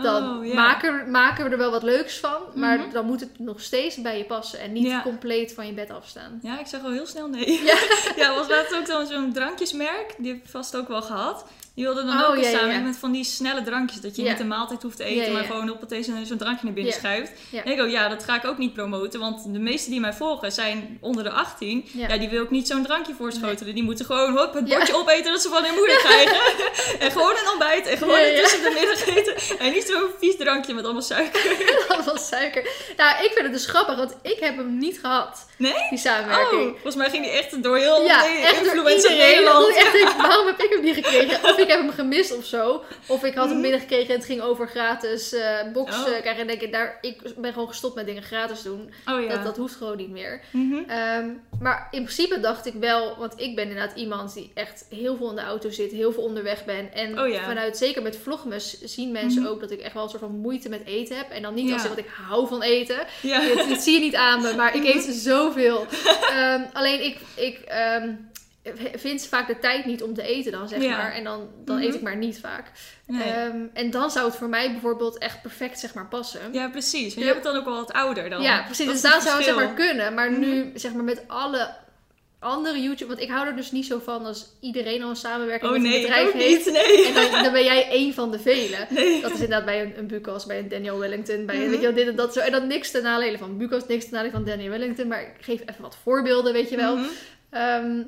dan Oh, maken, maken we er wel wat leuks van. Maar Mhm. dan moet het nog steeds bij je passen en niet Ja. compleet van je bed afstaan. Ja, ik zeg al heel snel nee. Ja. ja, was laatst ook dan zo'n drankjesmerk. Die heb je vast ook wel gehad. Die wilde dan Oh, ook ja, samen ja. met van die snelle drankjes. Dat je Ja. niet een maaltijd hoeft te eten, maar gewoon op het deze zo'n drankje naar binnen schuift. En ik ook, ja, dat ga ik ook niet promoten. Want de meesten die mij volgen zijn onder de 18. Ja. Die wil ik niet zo'n drankje voorschotelen. Die moeten gewoon hop, het bordje opeten dat ze van hun moeder krijgen. en gewoon een ontbijt. En gewoon tussen de middag eten. En niet zo'n vies drankje met allemaal suiker. Allemaal suiker. Nou, ik vind het dus grappig, want ik heb hem niet gehad, Nee? die Oh, volgens mij ging die echt door heel ja, echt door iedereen. Nederland. Echt waarom heb ik hem niet gekregen? Ik heb hem gemist of zo. Of ik had hem Mhm. binnengekregen en het ging over gratis eh box Oh. krijgen. En denk ik, daar, ik ben gewoon gestopt met dingen gratis doen. Oh ja. Dat, dat hoeft gewoon niet meer. Mhm. Ehm, maar in principe dacht ik wel, want ik ben inderdaad iemand die echt heel veel in de auto zit, heel veel onderweg ben. En Oh ja. vanuit, zeker met vlogmas, zien mensen Mhm. ook dat ik echt wel een soort van moeite met eten heb. En dan niet Ja. als want ik hou van eten. Ja. Dit, dit zie je niet aan me, maar ik eet zoveel. Ehm, alleen ik, ik ehm, vind vaak de tijd niet om te eten dan, zeg Ja. maar. En dan, dan Mhm. eet ik maar niet vaak. Nee. Ehm, en dan zou het voor mij bijvoorbeeld echt perfect, zeg maar, passen. ja, precies. Want je bent dan ook wel wat ouder dan. Ja, precies. Dat Dus het zou het zeg maar kunnen. Maar Mhm. nu, zeg maar, met alle andere YouTube... Want ik hou er dus niet zo van als iedereen al een samenwerking Oh met nee, een bedrijf heeft. niet. Nee. En dan, dan ben jij één van de velen. nee. Dat is inderdaad bij een, een Bukos, bij een Daniel Wellington, bij Mhm. weet je wel, dit en dat zo. En dan niks ten nadele van Bukos, niks ten nadele van Daniel Wellington. Maar ik geef even wat voorbeelden, weet je wel. Mhm.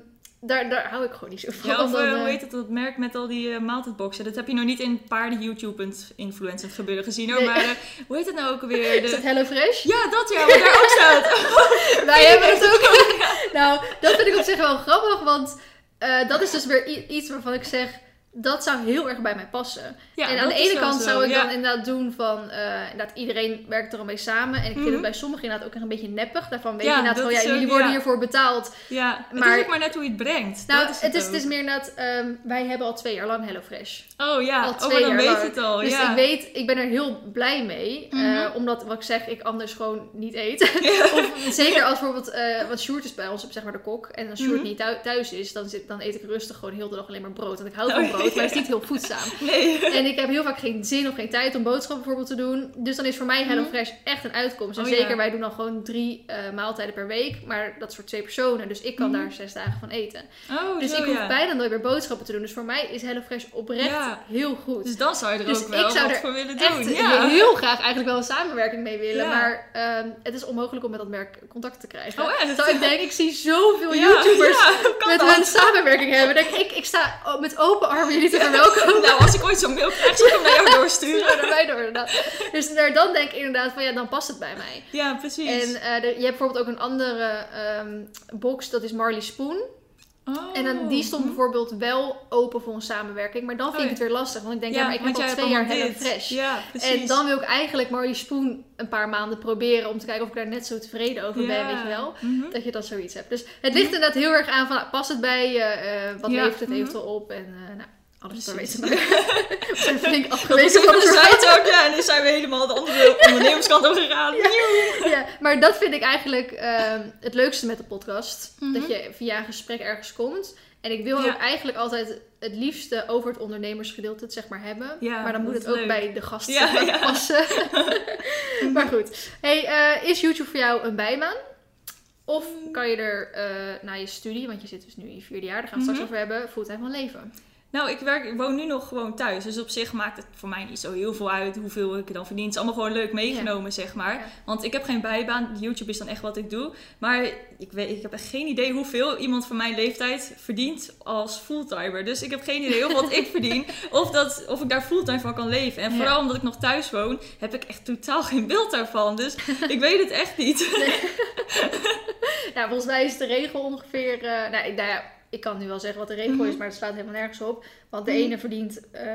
Daar, daar hou ik gewoon niet zo van. Ja, of Dan, eh, eh, hoe heet het, dat merk met al die eh, maaltijdboxen. Dat heb je nog niet in paarden YouTube influencend gebeuren gezien hoor. Nee. Maar eh, hoe heet het nou ook alweer? Is dat De... Hello Fresh? Ja, dat ja, wat daar ook staat. Wij hebben het ook. nou, dat vind ik op zich wel grappig, want eh, dat is dus weer iets waarvan ik zeg, dat zou heel erg bij mij passen. Ja, en aan de dat is ene kant zo, zou ik ja. dan inderdaad doen van, eh inderdaad iedereen werkt er al mee samen. En ik vind Mhm. het bij sommigen inderdaad ook een beetje neppig. Daarvan weet Ja, je inderdaad dat van, ja, is jullie worden hiervoor betaald. Ja, het Maar- is ook maar net hoe je het brengt. Nou, dat is het, is, ook. het is meer net, ehm, wij hebben al twee jaar lang HelloFresh. Oh ja, al oh, twee maar dan jaar weet lang. het al. Dus ik weet, ik ben er heel blij mee. eh, Mhm. omdat, wat ik zeg, ik anders gewoon niet eet. of zeker als bijvoorbeeld, eh wat Sjoerd is bij ons, zeg maar de kok. En als Sjoerd Mhm. niet thu- thuis is, dan, zit, dan eet ik rustig gewoon heel de dag alleen maar brood. Want ik hou Oh, van ja, brood, maar het is niet heel voedzaam. Nee. En ik heb heel vaak geen zin of geen tijd om boodschappen bijvoorbeeld te doen. Dus dan is voor mij HelloFresh echt een uitkomst. En Mhm. Oh, zeker, ja. wij doen dan gewoon drie eh, maaltijden per week. Maar dat is voor twee personen. Dus ik kan Mhm. daar zes dagen van eten. Oh, Dus zo, ik hoef ja. bijna nooit meer boodschappen te doen. Dus voor mij is HelloFresh oprecht Ja. heel goed. Dus dan zou je er Dus ook wel ik zou wat voor willen echt doen. Ja. heel graag eigenlijk wel een samenwerking mee willen. Maar ehm, het is onmogelijk om met dat merk contact te krijgen. Oh, echt? Terwijl ik denk, ik zie zoveel YouTubers met dat? hun samenwerking hebben. Denk, ik, ik sta met open armen jullie te verwelkomen. Nou, als ik ooit zo'n mail krijg, zal ik hem naar jou doorsturen. Sturen naar mij door inderdaad. Dus daar, dan denk ik inderdaad van ja, dan past het bij mij. Ja, precies. En eh, je hebt bijvoorbeeld ook een andere ehm, box, dat is Marley Spoon. Oh. En dan, die stond bijvoorbeeld wel open voor een samenwerking. Maar dan vind Oh, ik het weer lastig. Want ik denk, ja, maar ik heb al twee jaar Hello. Fresh. Ja. En dan wil ik eigenlijk Marley Spoon een paar maanden proberen. Om te kijken of ik daar net zo tevreden over ben, weet je wel. Mhm. Dat je dan zoiets hebt. Dus het ligt inderdaad heel erg aan van, past het bij je? eh, wat levert het mhm. eventueel op? En eh, nou, alles daar weten we. We zijn flink afgewezen van de het site ook, ja. En nu zijn we helemaal de andere ondernemerskant over gegaan. ja, maar dat vind ik eigenlijk ehm, het leukste met de podcast. Mhm. Dat je via een gesprek ergens komt. En ik wil Ja. ook eigenlijk altijd het liefste over het ondernemersgedeelte het zeg maar hebben. Ja, maar dan moet het ook leuk. bij de gast Ja, passen. maar goed. Hey, eh, is YouTube voor jou een bijbaan? Of Mm. kan je er eh na je studie, want je zit dus nu in je vierde jaar, daar gaan we het Mhm. straks over hebben, fulltime van leven? Nou, ik, werk, ik woon nu nog gewoon thuis. Dus op zich maakt het voor mij niet zo heel veel uit hoeveel ik dan verdien. Het is allemaal gewoon leuk meegenomen, zeg maar. Ja. Want ik heb geen bijbaan. YouTube is dan echt wat ik doe. Maar ik, weet, ik heb echt geen idee hoeveel iemand van mijn leeftijd verdient als fulltimer. Dus ik heb geen idee of wat ik verdien. Of, dat, of ik daar fulltime van kan leven. En Ja. vooral omdat ik nog thuis woon, heb ik echt totaal geen beeld daarvan. Dus ik weet het echt niet. Nou, volgens mij is de regel ongeveer. eh, nou, nou ja, ik kan nu wel zeggen wat de regel is, Mhm. maar het slaat helemaal nergens op. Want de Mhm. ene verdient eh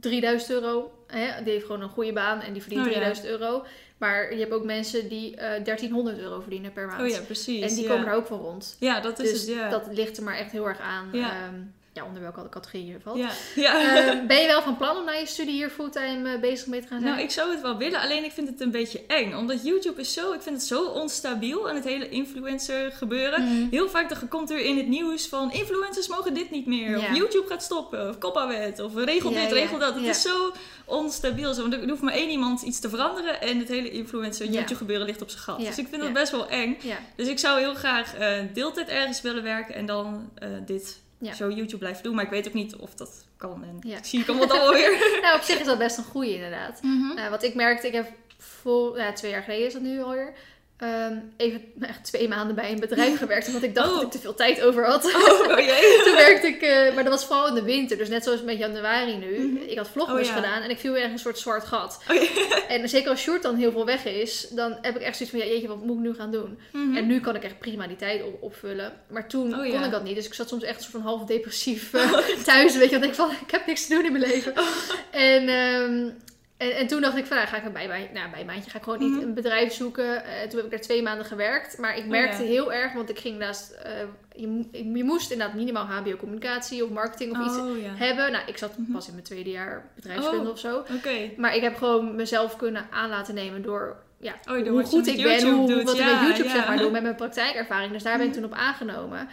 3000 euro. Hè? Die heeft gewoon een goede baan en die verdient Oh ja. 3000 euro. Maar je hebt ook mensen die eh 1300 euro verdienen per maand. Oh ja, precies. en die ja. komen er ook van rond. Ja, dat is Dus het, ja. dat ligt er maar echt heel erg aan. Ja. ehm, ja, onder welke categorie je valt. ja. ja. Ehm, ben je wel van plan om na je studie hier fulltime eh, bezig mee te gaan zijn? Nou, ik zou het wel willen, alleen ik vind het een beetje eng. Omdat YouTube is zo, ik vind het zo onstabiel en het hele influencer gebeuren. Mhm. Heel vaak dan komt er in het nieuws van influencers mogen dit niet meer. Ja. Of YouTube gaat stoppen. Of Coppawet. Of regel dit, regel dat. Het is zo onstabiel. Zo. Want er hoeft maar één iemand iets te veranderen. En het hele influencer. YouTube gebeuren ligt op zijn gat. Dus ik vind dat best wel eng. Dus ik zou heel graag eh, deeltijd ergens willen werken. En dan eh, dit Ja. zo YouTube blijven doen. Maar ik weet ook niet of dat kan. En Ja. zie ik allemaal allemaal weer. nou, op zich is dat best een goeie inderdaad. Uh, wat ik merkte, ik heb voor ja, twee jaar geleden is dat nu alweer. Ehm, even twee maanden bij een bedrijf gewerkt. Omdat ik dacht Oh. dat ik te veel tijd over had. Oh, oh jee. Toen werkte ik, eh, maar dat was vooral in de winter. Dus net zoals met januari nu. Mhm. Ik had vlogmas Oh, ja. gedaan en ik viel weer in een soort zwart gat. Oh. En zeker als Sjoerd dan heel veel weg is, dan heb ik echt zoiets van, ja, jeetje, wat moet ik nu gaan doen? Mhm. En nu kan ik echt prima die tijd op- opvullen. Maar toen Oh, ja. kon ik dat niet. Dus ik zat soms echt een soort van half depressief eh, thuis. Weet je, want ik van, ik heb niks te doen in mijn leven. Oh. En, ehm, en, en toen dacht ik van, nou, ga ik een bijbaantje, nou, bijbaantje, ga ik gewoon niet Mhm. een bedrijf zoeken. Eh, toen heb ik daar twee maanden gewerkt. Maar ik merkte ja. heel erg, want ik ging naast, eh, je, je moest inderdaad minimaal HBO communicatie of marketing of iets Oh ja. hebben. Nou, ik zat Mhm. pas in mijn tweede jaar bedrijfskunde Oh. of zo. Maar ik heb gewoon mezelf kunnen aan laten nemen door ja, Oh, hoe goed ik ben, hoe, doet. wat ik met YouTube ja. zeg maar doe, met mijn praktijkervaring. Dus daar ben ik toen op aangenomen.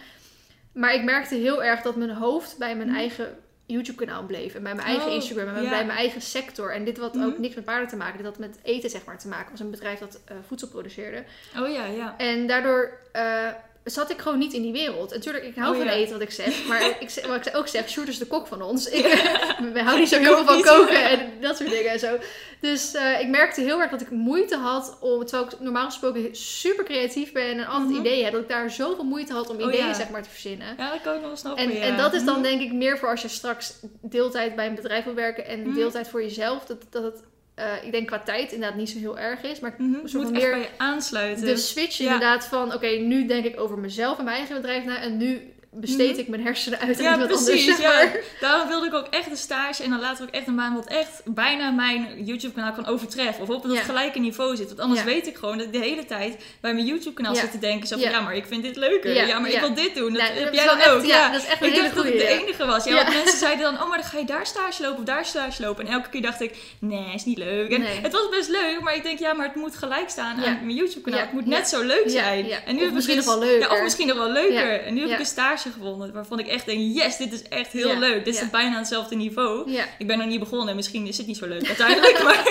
Maar ik merkte heel erg dat mijn hoofd bij mijn Mhm. eigen YouTube-kanaal bleef. En bij mijn eigen Oh, Instagram en bij- ja. bij mijn eigen sector. En dit had ook Mhm. niks met paarden te maken. Dit had met eten zeg maar te maken. Het was een bedrijf dat eh, voedsel produceerde. Oh ja, ja. En daardoor eh, zat ik gewoon niet in die wereld. En Natuurlijk, ik hou Oh, van ja. eten wat ik zeg. Maar ik, wat ik ook zeg, Sjoerd is de kok van ons. Ik, we houden niet zo heel veel van niet. koken en dat soort dingen en zo. Dus eh, ik merkte heel erg dat ik moeite had om, terwijl ik normaal gesproken super creatief ben en altijd Mhm. ideeën heb, dat ik daar zoveel moeite had om Oh, ideeën ja. zeg maar te verzinnen. Ja, dat kan ik wel snappen. En, en dat is dan Mhm. denk ik meer voor als je straks deeltijd bij een bedrijf wil werken en Mhm. deeltijd voor jezelf. Dat, dat het, eh, ik denk qua tijd inderdaad niet zo heel erg is. Maar Mhm, een Het soort moet meer bij je aansluiten. de switch Ja. inderdaad van, oké, nu denk ik over mezelf en mijn eigen bedrijf na. En nu besteed Mhm. ik mijn hersenen uit aan ja, iemand precies. anders. Zeg ja. maar. Daarom wilde ik ook echt een stage en dan later ook echt een baan wat echt bijna mijn YouTube-kanaal kan overtreffen. Of op het Ja. gelijke niveau zit. Want anders weet ik gewoon dat ik de hele tijd bij mijn YouTube-kanaal Ja. zit te denken. Zo van, Ja. maar ik vind dit leuker. Ja, maar ik wil dit doen. Dat Nou, heb dat jij dan echt- ook. ja, dat is echt een ik hele dacht dat ik de enige was. Ja, want mensen zeiden dan, oh, maar dan ga je daar stage lopen of daar stage lopen. En elke keer dacht ik, nee, is niet leuk. En Nee. het was best leuk, maar ik denk, ja, maar het moet gelijk staan aan mijn YouTube-kanaal. Ja. Het moet net zo leuk zijn. En nu Of misschien dus- nog wel leuker. Ja, of misschien nog wel leuker. En nu heb ik een stage gevonden waarvan ik echt denk, yes, dit is echt heel Ja. leuk. Dit Ja. zit bijna aan hetzelfde niveau. Ja. Ik ben nog niet begonnen en misschien is het niet zo leuk uiteindelijk. maar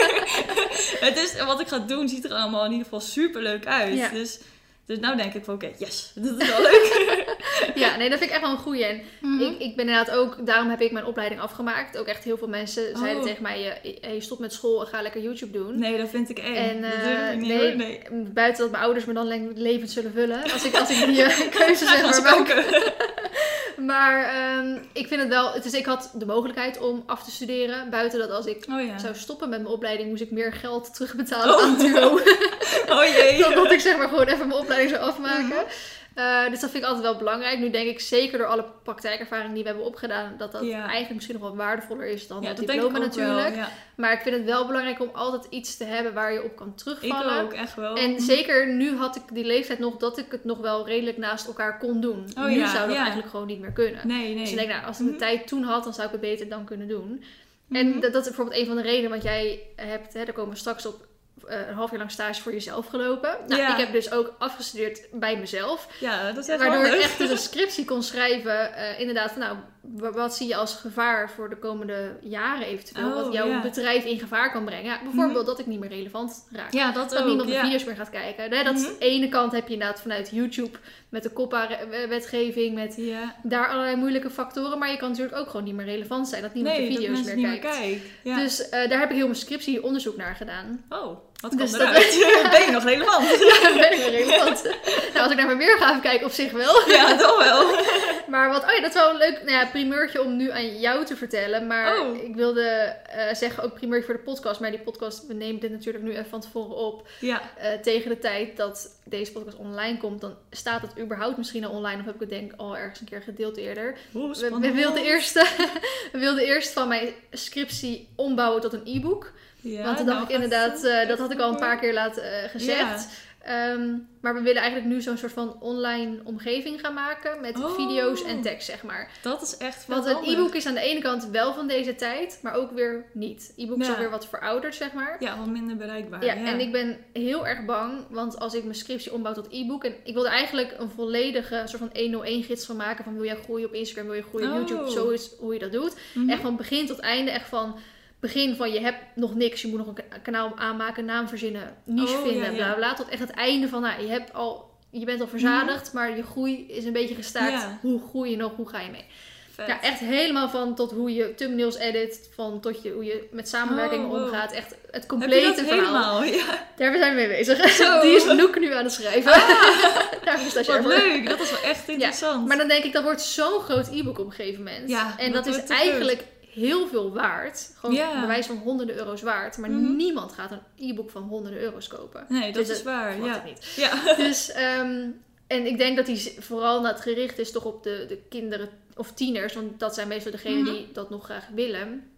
het is, wat ik ga doen ziet er allemaal in ieder geval super leuk uit. Dus, dus nou denk ik van oké, yes, dit is wel leuk. Ja, nee, dat vind ik echt wel een goeie. En Mhm. ik, ik ben inderdaad ook, daarom heb ik mijn opleiding afgemaakt. Ook echt heel veel mensen zeiden Oh. tegen mij, je, je stopt met school en ga lekker YouTube doen. Nee, dat vind ik eng. En dat eh, durf ik niet nee. Nee. buiten dat mijn ouders me dan le- levend zullen vullen. Als ik, als ik die eh, keuze zeg maar. Maar ehm, ik vind het wel, is, ik had de mogelijkheid om af te studeren. Buiten dat als ik Oh ja. zou stoppen met mijn opleiding, moest ik meer geld terugbetalen Oh. aan Duo. Oh jee. dan dat ik zeg maar gewoon even mijn opleiding zou afmaken. Mhm. Eh, dus dat vind ik altijd wel belangrijk. Nu denk ik zeker door alle praktijkervaring die we hebben opgedaan, dat dat Ja. eigenlijk misschien nog wel waardevoller is dan Ja, het dat ik diploma wel. natuurlijk. Ja. Maar ik vind het wel belangrijk om altijd iets te hebben waar je op kan Ik terugvallen. ook, echt wel. En zeker nu had ik die leeftijd nog dat ik het nog wel redelijk naast elkaar kon doen. Oh nu zou dat eigenlijk gewoon niet meer kunnen. Nee, nee. Dus ik denk, nou, als ik de Mhm. tijd toen had, dan zou ik het beter dan kunnen doen. En Mhm. dat, dat is bijvoorbeeld een van de redenen, want jij hebt, hè, daar komen we straks op, een half jaar lang stage voor jezelf gelopen. Nou, Ja. ik heb dus ook afgestudeerd bij mezelf. Ja, dat is echt Waardoor ik echt dus een scriptie kon schrijven. eh, inderdaad, van, nou, wa- wat zie je als gevaar voor de komende jaren eventueel? Oh, wat jouw ja. bedrijf in gevaar kan brengen. Ja, bijvoorbeeld Mhm. dat ik niet meer relevant raak. Ja, dat, Dat ook. niemand de video's meer gaat kijken. Nee, dat is Mhm. de ene kant heb je inderdaad vanuit YouTube met de COPPA-wetgeving, met daar allerlei moeilijke factoren. Maar je kan natuurlijk ook gewoon niet meer relevant zijn. Dat niemand Nee, de video's meer kijkt. meer. Dus eh, daar heb ik heel mijn scriptie onderzoek naar gedaan. Oh, wat Dus dat- ben je nog relevant? Ja, ben ik weer relevant. nou, als ik naar mijn weergave kijk, op zich wel. ja, toch wel. Maar wat, oh ja, dat is wel een leuk nou ja, primeurtje om nu aan jou te vertellen. Maar Oh. ik wilde eh, zeggen ook primeurtje voor de podcast. Maar die podcast, we nemen dit natuurlijk nu even van tevoren op. Ja. Eh, tegen de tijd dat deze podcast online komt, dan staat het überhaupt misschien al online. Of heb ik het denk ik al ergens een keer gedeeld eerder. Oeh, We, we, wilden eerst, we wilden eerst van mijn scriptie ombouwen tot een e-book. Ja, Want nou dacht ik gaat inderdaad, het, eh, eh, dat had ik al een paar keer laten eh, gezegd. Ja. Ehm, maar we willen eigenlijk nu zo'n soort van online omgeving gaan maken met Oh. video's en tekst, zeg maar. Dat is echt Want een e-book is aan de ene kant wel van deze tijd, maar ook weer niet. E-book is Ja. alweer wat verouderd, zeg maar. Ja, wat minder bereikbaar. Ja, Ja, en ik ben heel erg bang, want als ik mijn scriptie ombouw tot e-book en ik wilde eigenlijk een volledige soort van 101 gids van maken van wil jij groeien op Instagram, wil je groeien op Oh. YouTube, zo is hoe je dat doet. Mhm. Echt van begin tot einde, echt van begin van je hebt nog niks, je moet nog een ka- kanaal aanmaken, naam verzinnen, niche Oh, vinden, ja, ja. bla bla, tot echt het einde van nou, je hebt al, je bent al verzadigd, maar je groei is een beetje gestaakt. Mhm. Ja. Hoe groei je nog, hoe ga je mee? Vet. Ja, echt helemaal van tot hoe je thumbnails edit, van tot je, hoe je met samenwerking Oh, wow. omgaat. Echt het complete verhaal. Ja. Daar zijn we mee bezig. Zo. Die is Noek nu aan het schrijven. Daar is dat Wat leuk, dat is wel echt interessant. Maar dan denk ik, dat wordt zo'n groot e-book op een gegeven moment. Ja, en dat dat, is eigenlijk heel veel waard. Gewoon Ja. bewijs van honderden euro's waard. Maar Mhm. niemand gaat een e-book van honderden euro's kopen. Nee, dat Dus is waar. Ja. niet. Ja. Dus, ehm, en ik denk dat die vooral net gericht is toch op de, de kinderen of tieners. Want dat zijn meestal degenen Mhm. die dat nog graag willen.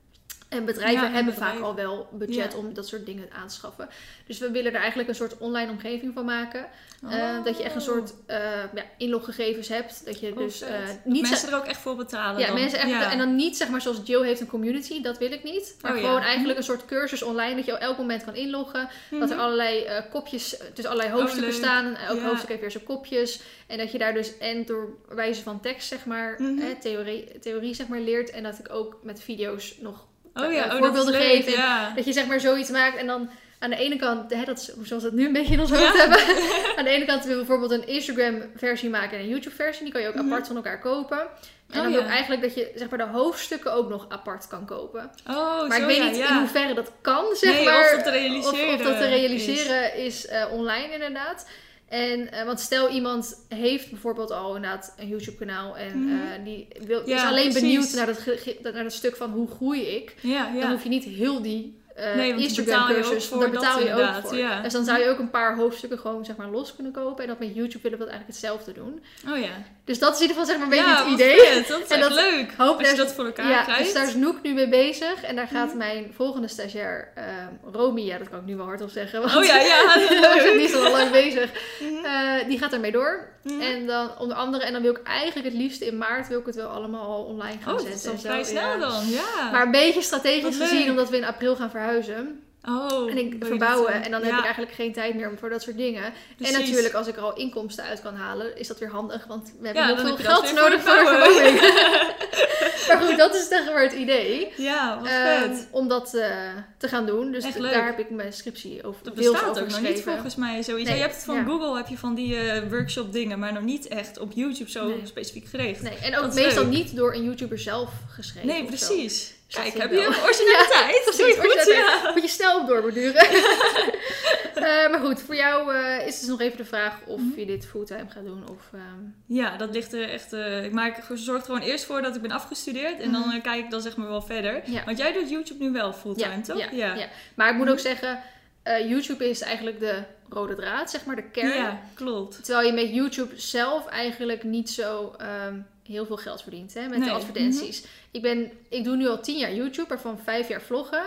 En bedrijven Ja, hebben bedrijven. vaak al wel budget Ja. om dat soort dingen aan te schaffen. Dus we willen er eigenlijk een soort online omgeving van maken. Eh, dat je echt een soort eh, ja, inloggegevens hebt. Dat je Oh, dus Dat niet... mensen er ook echt voor betalen ja, dan. mensen echt, en dan niet zeg maar zoals Jill heeft een community, dat wil ik niet. Maar Oh, gewoon eigenlijk een soort cursus online dat je op elk moment kan inloggen. Dat er Mhm. allerlei kopjes, dus allerlei hoofdstukken leuk. staan. En elk hoofdstuk heeft weer zijn kopjes. En dat je daar dus en door wijze van tekst, zeg maar, Mhm. eh, theorie, theorie zeg maar, leert. En dat ik ook met video's nog Oh eh, ja, oh, dat voorbeelden is leuk, geef. En Ja. Dat je zeg maar zoiets maakt en dan aan de ene kant, hè, dat is zoals we het nu een beetje in ons hoofd hebben. aan de ene kant wil je bijvoorbeeld een Instagram versie maken en een YouTube versie. Die kan je ook Mhm. apart van elkaar kopen. En Oh, dan wil ja. ik eigenlijk dat je zeg maar de hoofdstukken ook nog apart kan kopen. Oh, maar zo, ik weet ja, niet in hoeverre dat kan, zeg Nee, maar. of dat te realiseren Of, of dat te is. realiseren is, eh, online inderdaad. En, eh, want stel iemand heeft bijvoorbeeld al inderdaad een YouTube kanaal en Mhm. eh, die wil, is alleen precies. benieuwd naar dat, naar dat stuk van hoe groei ik. Ja, ja. Dan hoef je niet heel die eh Nee, want die Instagram betaal cursus, voor daar dat betaal je ook voor. ja. Dus dan zou je ook een paar hoofdstukken gewoon zeg maar los kunnen kopen. En dat met YouTube willen we dat eigenlijk hetzelfde doen. Oh ja. Dus dat is in ieder geval zeg maar een beetje ja, het idee. vet. Dat is En dat- leuk. hoop Als je dat voor elkaar Ja, krijgt. dus daar is Noek nu mee bezig. En daar gaat Mhm. mijn volgende stagiair, ehm Romy, ja dat kan ik nu wel hardop zeggen. Want Oh ja, ja. die is al lang bezig. Mhm. Eh, die gaat ermee door. Mhm. En dan onder andere, en dan wil ik eigenlijk het liefst in maart wil ik het wel allemaal al online gaan Oh, dat zetten. is dan en zo, vrij snel ja. dan. Ja. Maar een beetje strategisch gezien, omdat we in april gaan verhuizen. Oh, En ik verbouwen. en dan ja, heb ik eigenlijk geen tijd meer voor dat soort dingen. precies. En natuurlijk, als ik er al inkomsten uit kan halen, is dat weer handig. Want we hebben Ja, heel veel geld nodig voor de verbouwing. maar goed, dat is zeg maar het idee. Ja, wat Ehm, vet. om dat eh, te gaan doen. Dus daar heb ik mijn scriptie over Dat bestaat over ook nog niet volgens mij zoiets. Nee, je hebt het van ja. Google, heb je van die eh, workshop dingen, maar nog niet echt op YouTube zo Nee. specifiek gericht. Nee, en ook meestal leuk. niet door een YouTuber zelf geschreven. Nee, precies. Kijk, heb je originaliteit? Precies, Doe je goed, ja. Moet je snel op doorborduren. Eh maar goed, voor jou eh, is dus nog even de vraag of Mhm. je dit fulltime gaat doen. Of, ehm, Ja, dat ligt er echt. eh, ik maak zorg er gewoon eerst voor dat ik ben afgestudeerd en dan Mhm. kijk ik dan zeg maar wel verder. Ja. Want jij doet YouTube nu wel fulltime, toch? Ja, ja. Maar ik moet Mhm. ook zeggen, eh, YouTube is eigenlijk de rode draad, zeg maar, de kern. Ja, klopt. Terwijl je met YouTube zelf eigenlijk niet zo ehm, heel veel geld verdient hè, met Nee, de advertenties. Ik, ben, ik doe nu al tien jaar YouTube, waarvan vijf jaar vloggen.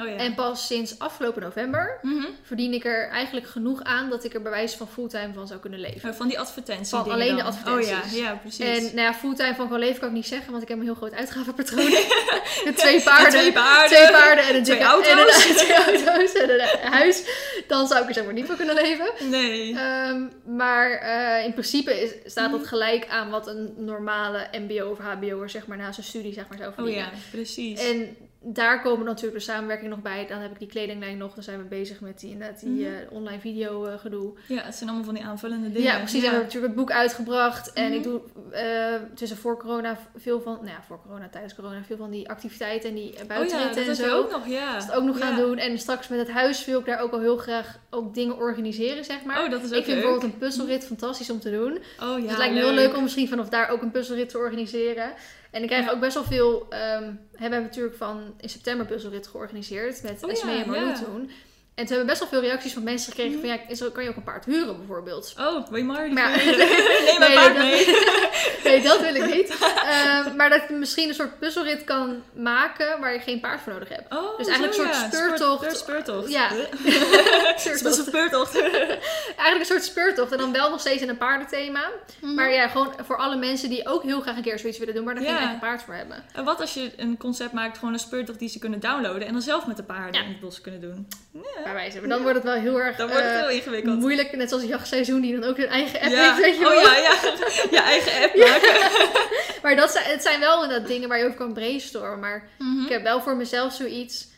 Oh ja. En pas sinds afgelopen november Mhm. verdien ik er eigenlijk genoeg aan dat ik er bij wijze van fulltime van zou kunnen leven. Oh, Van die advertenties. Van alleen de advertenties. Oh ja, ja precies. En nou ja, fulltime van gewoon leven kan ik niet zeggen, want ik heb een heel groot uitgavenpatroon. Met twee paarden, twee paarden, twee paarden en een twee dikke- auto's. En een, twee auto's en een huis. Dan zou ik er zeg maar niet voor kunnen leven. Nee. Ehm, maar eh, in principe is, staat Mhm. dat gelijk aan wat een normale mbo of hbo'er zeg maar na zijn studie zeg maar zou oh verdienen. ja, precies. En daar komen natuurlijk de samenwerking nog bij. Dan heb ik die kledinglijn nog. Dan zijn we bezig met die, inderdaad, die Mhm. eh, online video eh, gedoe. Ja, het zijn allemaal van die aanvullende dingen. Ja, precies. We hebben natuurlijk het boek uitgebracht. En Mhm. ik doe eh, tussen voor corona veel van... Nou ja, voor corona, tijdens corona veel van die activiteiten en die eh, Oh ja, buitenritten dat en zo. we ook nog, ja. Dat ook nog gaan doen. En straks met het huis wil ik daar ook al heel graag ook dingen organiseren, zeg maar. Oh, dat is ook ik vind leuk. bijvoorbeeld een puzzelrit fantastisch om te doen. Oh ja, dus het lijkt me heel leuk om misschien vanaf daar ook een puzzelrit te organiseren. En ik krijg ook best wel veel... ehm hebben we natuurlijk van in september puzzelrit georganiseerd met Oh Esmee ja, en Marlou ja. toen. En toen hebben we best wel veel reacties van mensen gekregen Mhm. van... Ja, is er- kan je ook een paard huren bijvoorbeeld? Oh, wil je maar? Maar- Neem mijn Nee, paard dat- mee. Nee, dat wil ik niet. Ehm, maar dat je misschien een soort puzzelrit kan maken waar je geen paard voor nodig hebt. Oh, Dus eigenlijk zo, een soort ja. speurtocht. Speurt- speurtocht. Ja. Speurtocht. speurtocht. Eigenlijk een soort speurtocht. En dan wel nog steeds in een paardenthema. Maar ja, gewoon voor alle mensen die ook heel graag een keer zoiets willen doen, maar daar Mhm. Ja. geen eigen paard voor hebben. En wat als je een concept maakt, gewoon een speurtocht die ze kunnen downloaden en dan zelf met de paarden Ja. in het bos kunnen doen? Bij wijze. Maar dan wordt het wel heel erg Dan wordt het eh, heel ingewikkeld. moeilijk. Net zoals het jachtseizoen die dan ook hun eigen app ja. heeft, weet je oh wel. ja, ja. Je eigen app maken. Maar dat zijn, het zijn wel inderdaad dingen waar je over kan brainstormen. Maar Mhm. ik heb wel voor mezelf zoiets...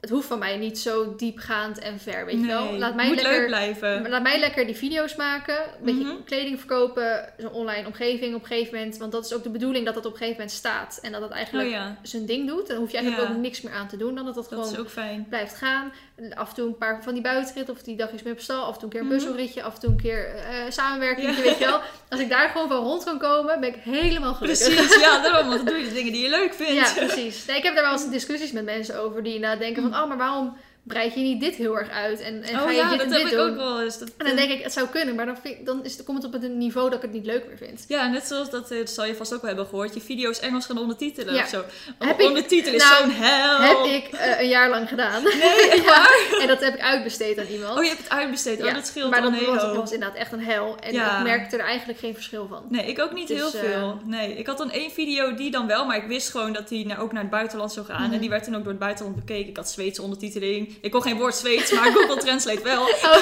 Het hoeft van mij niet zo diepgaand en ver, weet je wel. Laat mij lekker... leuk blijven. Laat mij lekker die video's maken. Een beetje Mhm. kleding verkopen. Zo'n online omgeving op een gegeven moment. Want dat is ook de bedoeling dat dat op een gegeven moment staat. En dat het eigenlijk Oh ja, zijn ding doet. Dan hoef je eigenlijk Ja. ook niks meer aan te doen. Dan dat dat, dat gewoon is ook fijn. blijft gaan. Af en toe een paar van die buitenritten. Of die dagjes mee op stal. Af en toe een keer een Mhm. puzzelritje. Af en toe een keer eh samenwerking. Ja. Weet je wel. Als ik daar gewoon van rond kan komen, ben ik helemaal gelukkig. Precies, ja, daarom. Want doe je de dingen die je leuk vindt. Ja, precies. Nee, ik heb daar wel eens discussies met mensen over die inderdaad denken van... Oh, maar waarom breid je niet dit heel erg uit? En, en ga oh je ja, dit dat en heb dit ik doen? ook wel eens. Dat, En dan denk ik, het zou kunnen, maar dan, vind, dan, is, komt het op een niveau dat ik het niet leuk meer vind. Ja, net zoals dat, eh, dat zal je vast ook wel hebben gehoord. Je video's Engels gaan ondertitelen Ja. of zo. Heb ik- ondertitelen is nou, zo'n hel. Heb ik eh, een jaar lang gedaan. Nee, Ja? En dat heb ik uitbesteed aan iemand. Oh, je hebt het uitbesteed. Oh, dat scheelt maar een was, hoop. was inderdaad echt een hel. En ik merkte er eigenlijk geen verschil van. Nee, ik ook niet Dus, heel eh, veel. Nee, ik had dan één video die dan wel, maar ik wist gewoon dat die naar, ook naar het buitenland zou gaan. Mhm. En die werd toen ook door het buitenland bekeken. Ik had Zweedse ondertiteling. Ik kon geen woord Zweeds, maar Google Translate wel. Oh.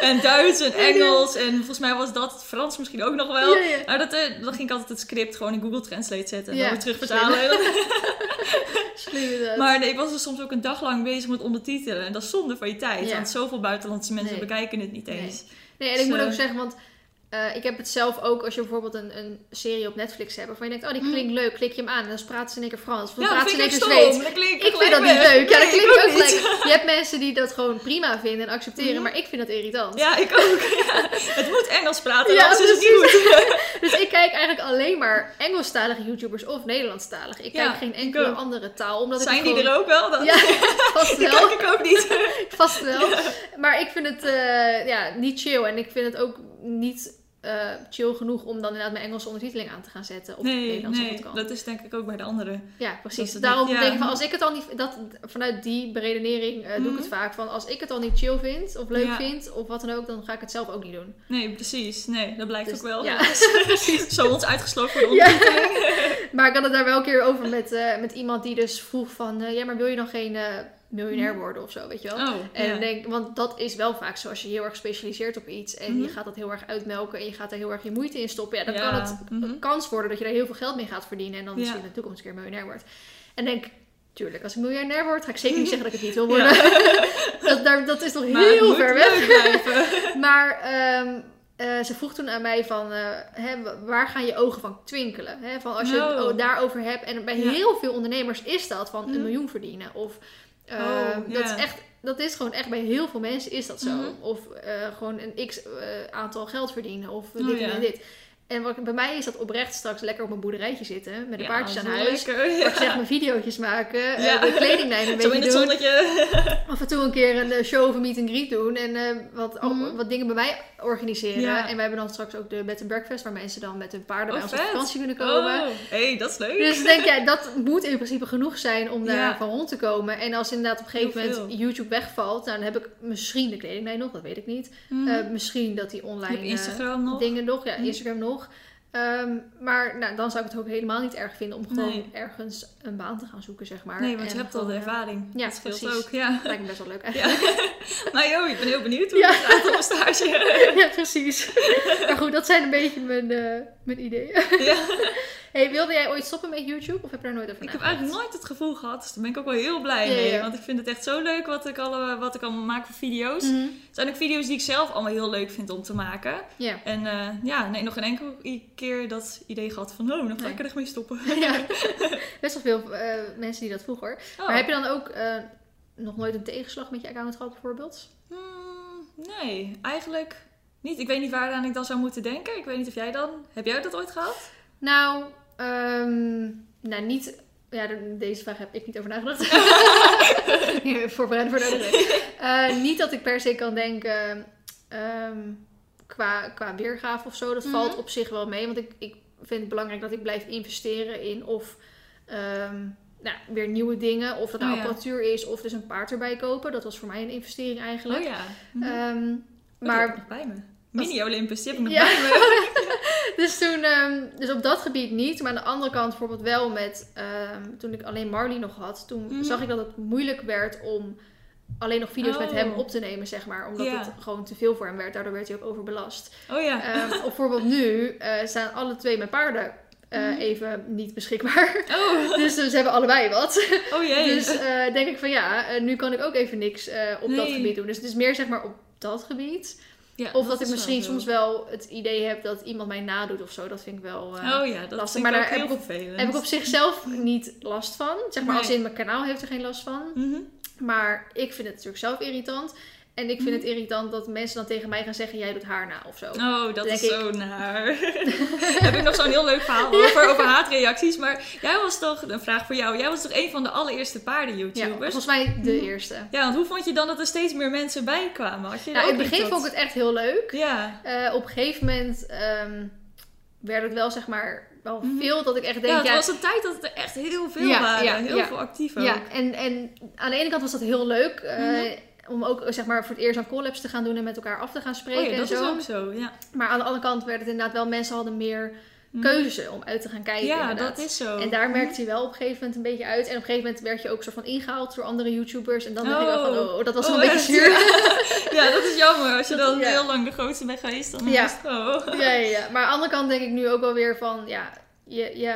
en Duits en Engels. En volgens mij was dat Frans misschien ook nog wel. Ja, ja. Maar dat, eh, dan ging ik altijd het script gewoon in Google Translate zetten. En Ja, dan weer terug vertalen. Slim inderdaad. maar nee, ik was er soms ook een dag lang bezig met ondertitelen. En dat is zonde van je tijd. Want zoveel buitenlandse mensen Nee. bekijken het niet eens. Nee, en ik Dus, moet ook zeggen, want eh, ik heb het zelf ook als je bijvoorbeeld een, een serie op Netflix hebt waarvan je denkt, oh die Mhm. klinkt leuk, klik je hem aan en dan praten ze in één keer Frans. Of dan Ja, praten ze in één ik keer. Zweeds. Dat klinkt Ik vind dat niet leuk. Ja, dat klinkt ik ook gelijk. Je hebt mensen die dat gewoon prima vinden en accepteren, Mhm. maar ik vind dat irritant. Ja, ik ook. Ja. Het moet Engels praten, Ja, anders is het niet goed. Dus ik kijk eigenlijk alleen maar Engelstalige YouTubers of Nederlandstalige. Ik Ja, kijk geen ik enkele andere taal. Omdat Zijn ik die gewoon... er ook wel? Dan Ja, vast Die wel. kijk ik ook niet. Vast wel. Maar ik vind het eh, ja, niet chill. En ik vind het ook niet eh, chill genoeg om dan inderdaad mijn Engelse ondertiteling aan te gaan zetten. Of Nee, Nederlands nee, dat is denk ik ook bij de anderen. Ja, precies. Daarom denk ik van als ik het al niet... Dat, vanuit die beredenering eh, doe ik Mhm. het vaak. Van als ik het al niet chill vind of leuk Ja. vind of wat dan ook, dan ga ik het zelf ook niet doen. Nee, precies. Nee, dat blijkt Dus, ook wel. ja. Zo ons uitgesloten voor de ondertiteling. Maar ik had het daar wel een keer over met, eh, met iemand die dus vroeg van... eh, ja, maar wil je dan geen eh, miljonair worden of zo, weet je wel? Oh, En ja. denk, want dat is wel vaak zo. Als je heel erg specialiseert op iets en je Mhm. gaat dat heel erg uitmelken en je gaat er heel erg je moeite in stoppen, ja, dan Ja, kan het mhm. een kans worden dat je daar heel veel geld mee gaat verdienen en dan misschien in de toekomst een keer miljonair wordt. En denk, tuurlijk, als ik miljonair word, ga ik zeker niet zeggen dat ik het niet wil worden. dat, daar, dat is nog Maar heel ver weg. Maar ehm, eh, ze vroeg toen aan mij van, eh, hè, wa- waar gaan je ogen van twinkelen? Hè? Van als je het Oh. o- daarover hebt. En bij Ja. heel veel ondernemers is dat van een Mhm. miljoen verdienen. Of eh, Oh, dat, is echt, dat is gewoon echt bij heel veel mensen is dat zo. Mhm. Of eh, gewoon een x eh, aantal geld verdienen. Of Oh, dit ja. en dit. En wat, bij mij is dat oprecht straks lekker op mijn boerderijtje zitten. Met de Ja, paardjes aan huis. lekker, ja. ik zeg mijn video's maken. eh, Ja. de kledinglijn een Zo beetje het doen. zonnetje. Af en toe een keer een eh, show of een meet and greet doen. En eh, wat, Mhm. wat dingen bij mij organiseren. En wij hebben dan straks ook de bed and breakfast. Waar mensen dan met hun paarden bij Oh, ons op vakantie kunnen komen. Oh, hey, dat is leuk. Dus denk, ja, dat moet in principe genoeg zijn om daar van rond te komen. En als inderdaad op een gegeven Heel moment veel. YouTube wegvalt, nou, dan heb ik misschien de kledinglijn nog, dat weet ik niet. Mhm. Misschien dat die online eh, nog. dingen nog, ja, Mhm. Instagram nog. Ehm, maar nou, dan zou ik het ook helemaal niet erg vinden om gewoon Nee. ergens een baan te gaan zoeken, zeg maar. Nee, want je hebt al de eh, ervaring. ja, dat scheelt precies. ook, ja. Lijkt me best wel leuk Ja. eigenlijk. Maar joh, ik ben heel benieuwd hoe Ja. het gaat op stage. Ja, precies. maar goed, dat zijn een beetje mijn, eh, mijn ideeën. ja. Hey, wilde jij ooit stoppen met YouTube of heb je daar nooit over Ik heb eigenlijk nooit het gevoel gehad, dus daar ben ik ook wel heel blij Ja, mee. ja. Want ik vind het echt zo leuk wat ik, al, wat ik allemaal maak voor video's. Mhm. Het zijn ook video's die ik zelf allemaal heel leuk vind om te maken. Ja. En eh, ja, nee, nog geen enkel keer dat idee gehad van, oh, dan ga ik er echt mee stoppen. ja. Best wel veel eh, mensen die dat vroegen hoor. Oh. Maar heb je dan ook eh, nog nooit een tegenslag met je account gehad bijvoorbeeld? Hmm, nee, eigenlijk niet. Ik weet niet waaraan ik dan zou moeten denken. Ik weet niet of jij dan... Heb jij dat ooit gehad? Nou, ehm, nou niet... Ja, de- deze vraag heb ik niet over nagedacht. Ja, Voorbereid voor de andere. Eh, Niet dat ik per se kan denken ehm, qua, qua weergave of zo. Dat Mhm. valt op zich wel mee. Want ik, ik vind het belangrijk dat ik blijf investeren in of ehm, nou, weer nieuwe dingen. Of dat nou Oh ja. apparatuur is of dus een paard erbij kopen. Dat was voor mij een investering eigenlijk. Oh ja. Ehm, maar... bij me. Mini Olympus, die heb ik nog Ja. bij me. dus toen, ehm, dus op dat gebied niet, maar aan de andere kant bijvoorbeeld wel met, ehm, toen ik alleen Marley nog had, toen Mhm. zag ik dat het moeilijk werd om alleen nog video's met Oh. hem op te nemen, zeg maar. Omdat Ja. het gewoon te veel voor hem werd, daardoor werd hij ook overbelast. Oh ja. Ehm, of bijvoorbeeld nu eh, staan alle twee mijn paarden eh, Mhm. even niet beschikbaar. Oh, dus ze hebben allebei wat. oh jee. Dus eh, denk ik van ja, eh, nu kan ik ook even niks eh, op dat gebied doen. Dus het is meer zeg maar op dat gebied. Ja, Of dat, ik misschien wel soms wel het idee heb dat iemand mij nadoet of zo. Dat vind ik wel. eh, Oh ja, dat lastig, vind maar daar heb ik vervelend. Heb ik op zichzelf niet last van. Zeg maar Nee. als in mijn kanaal heeft er geen last van. Mhm. Maar ik vind het natuurlijk zelf irritant. En ik vind Mhm. het irritant dat mensen dan tegen mij gaan zeggen: jij doet haar na of zo. Oh, dat is ik. zo naar. heb ik nog zo'n heel leuk verhaal over, over haatreacties. Maar jij was toch, een vraag voor jou. Jij was toch een van de allereerste ja, paarden-YouTubers? volgens mij de Mhm. eerste. Ja, want hoe vond je dan dat er steeds meer mensen bij kwamen? Had je Nou, in het begin vond ik het echt heel leuk. Ja. Eh, op een gegeven moment ehm, werd het wel zeg maar wel Mhm. veel dat ik echt ja, denk: het ja, was een tijd dat het er echt heel veel Ja, waren. ja, heel ja. veel actief ook. Ja, en, en aan de ene kant was dat heel leuk. eh, Mhm. Om ook zeg maar, voor het eerst aan collabs te gaan doen en met elkaar af te gaan spreken Oh ja, dat en is zo. ook zo, ja. Maar aan de andere kant werd het inderdaad wel, mensen hadden meer Mhm. keuze om uit te gaan kijken. Ja, inderdaad. dat is zo. En daar merkte hij wel op een gegeven moment een beetje uit. En op een gegeven moment werd je ook soort van ingehaald door andere YouTubers. En dan dacht ik wel van, Oh. oh, dat was wel Oh, een beetje zuur. Ja, dat is jammer. Als je Dat- dan ja. heel lang de grootste bent geweest, dan Ja. is het oh. Ja, ja, ja. Maar aan de andere kant denk ik nu ook wel weer van, ja, je, je,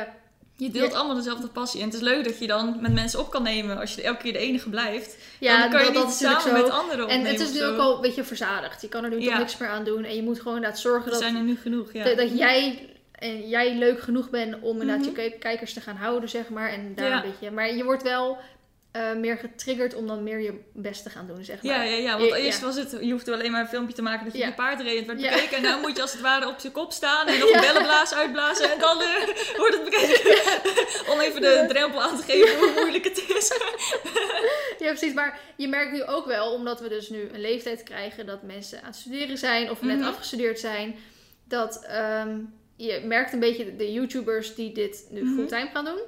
Je deelt Ja. allemaal dezelfde passie. En het is leuk dat je dan met mensen op kan nemen. Als je elke keer de enige blijft. ja dan kan je dat, niet natuurlijk samen zo. met anderen En opnemen het is nu zo. ook al een beetje verzadigd. Je kan er nu Ja. toch niks meer aan doen. En je moet gewoon inderdaad zorgen Er dat, zijn er nu genoeg, ja. dat, dat jij, en jij leuk genoeg bent om inderdaad Mhm. je kijk- kijkers te gaan houden, zeg maar. En daar een beetje. Maar je wordt wel eh, meer getriggerd om dan meer je best te gaan doen, zeg maar. Ja, ja, ja, want Je- eerst ja. was het, je hoefde alleen maar een filmpje te maken dat je Ja. paard reed werd Ja. bekeken. En nu moet je als het ware op je kop staan en nog een bellenblaas uitblazen en dan eh, wordt het bekeken. Om even de drempel aan te geven hoe moeilijk het is. Ja, precies. Maar je merkt nu ook wel, omdat we dus nu een leeftijd krijgen dat mensen aan het studeren zijn of net Mhm. afgestudeerd zijn, dat ehm, je merkt een beetje de, de YouTubers die dit nu Mhm. fulltime gaan doen.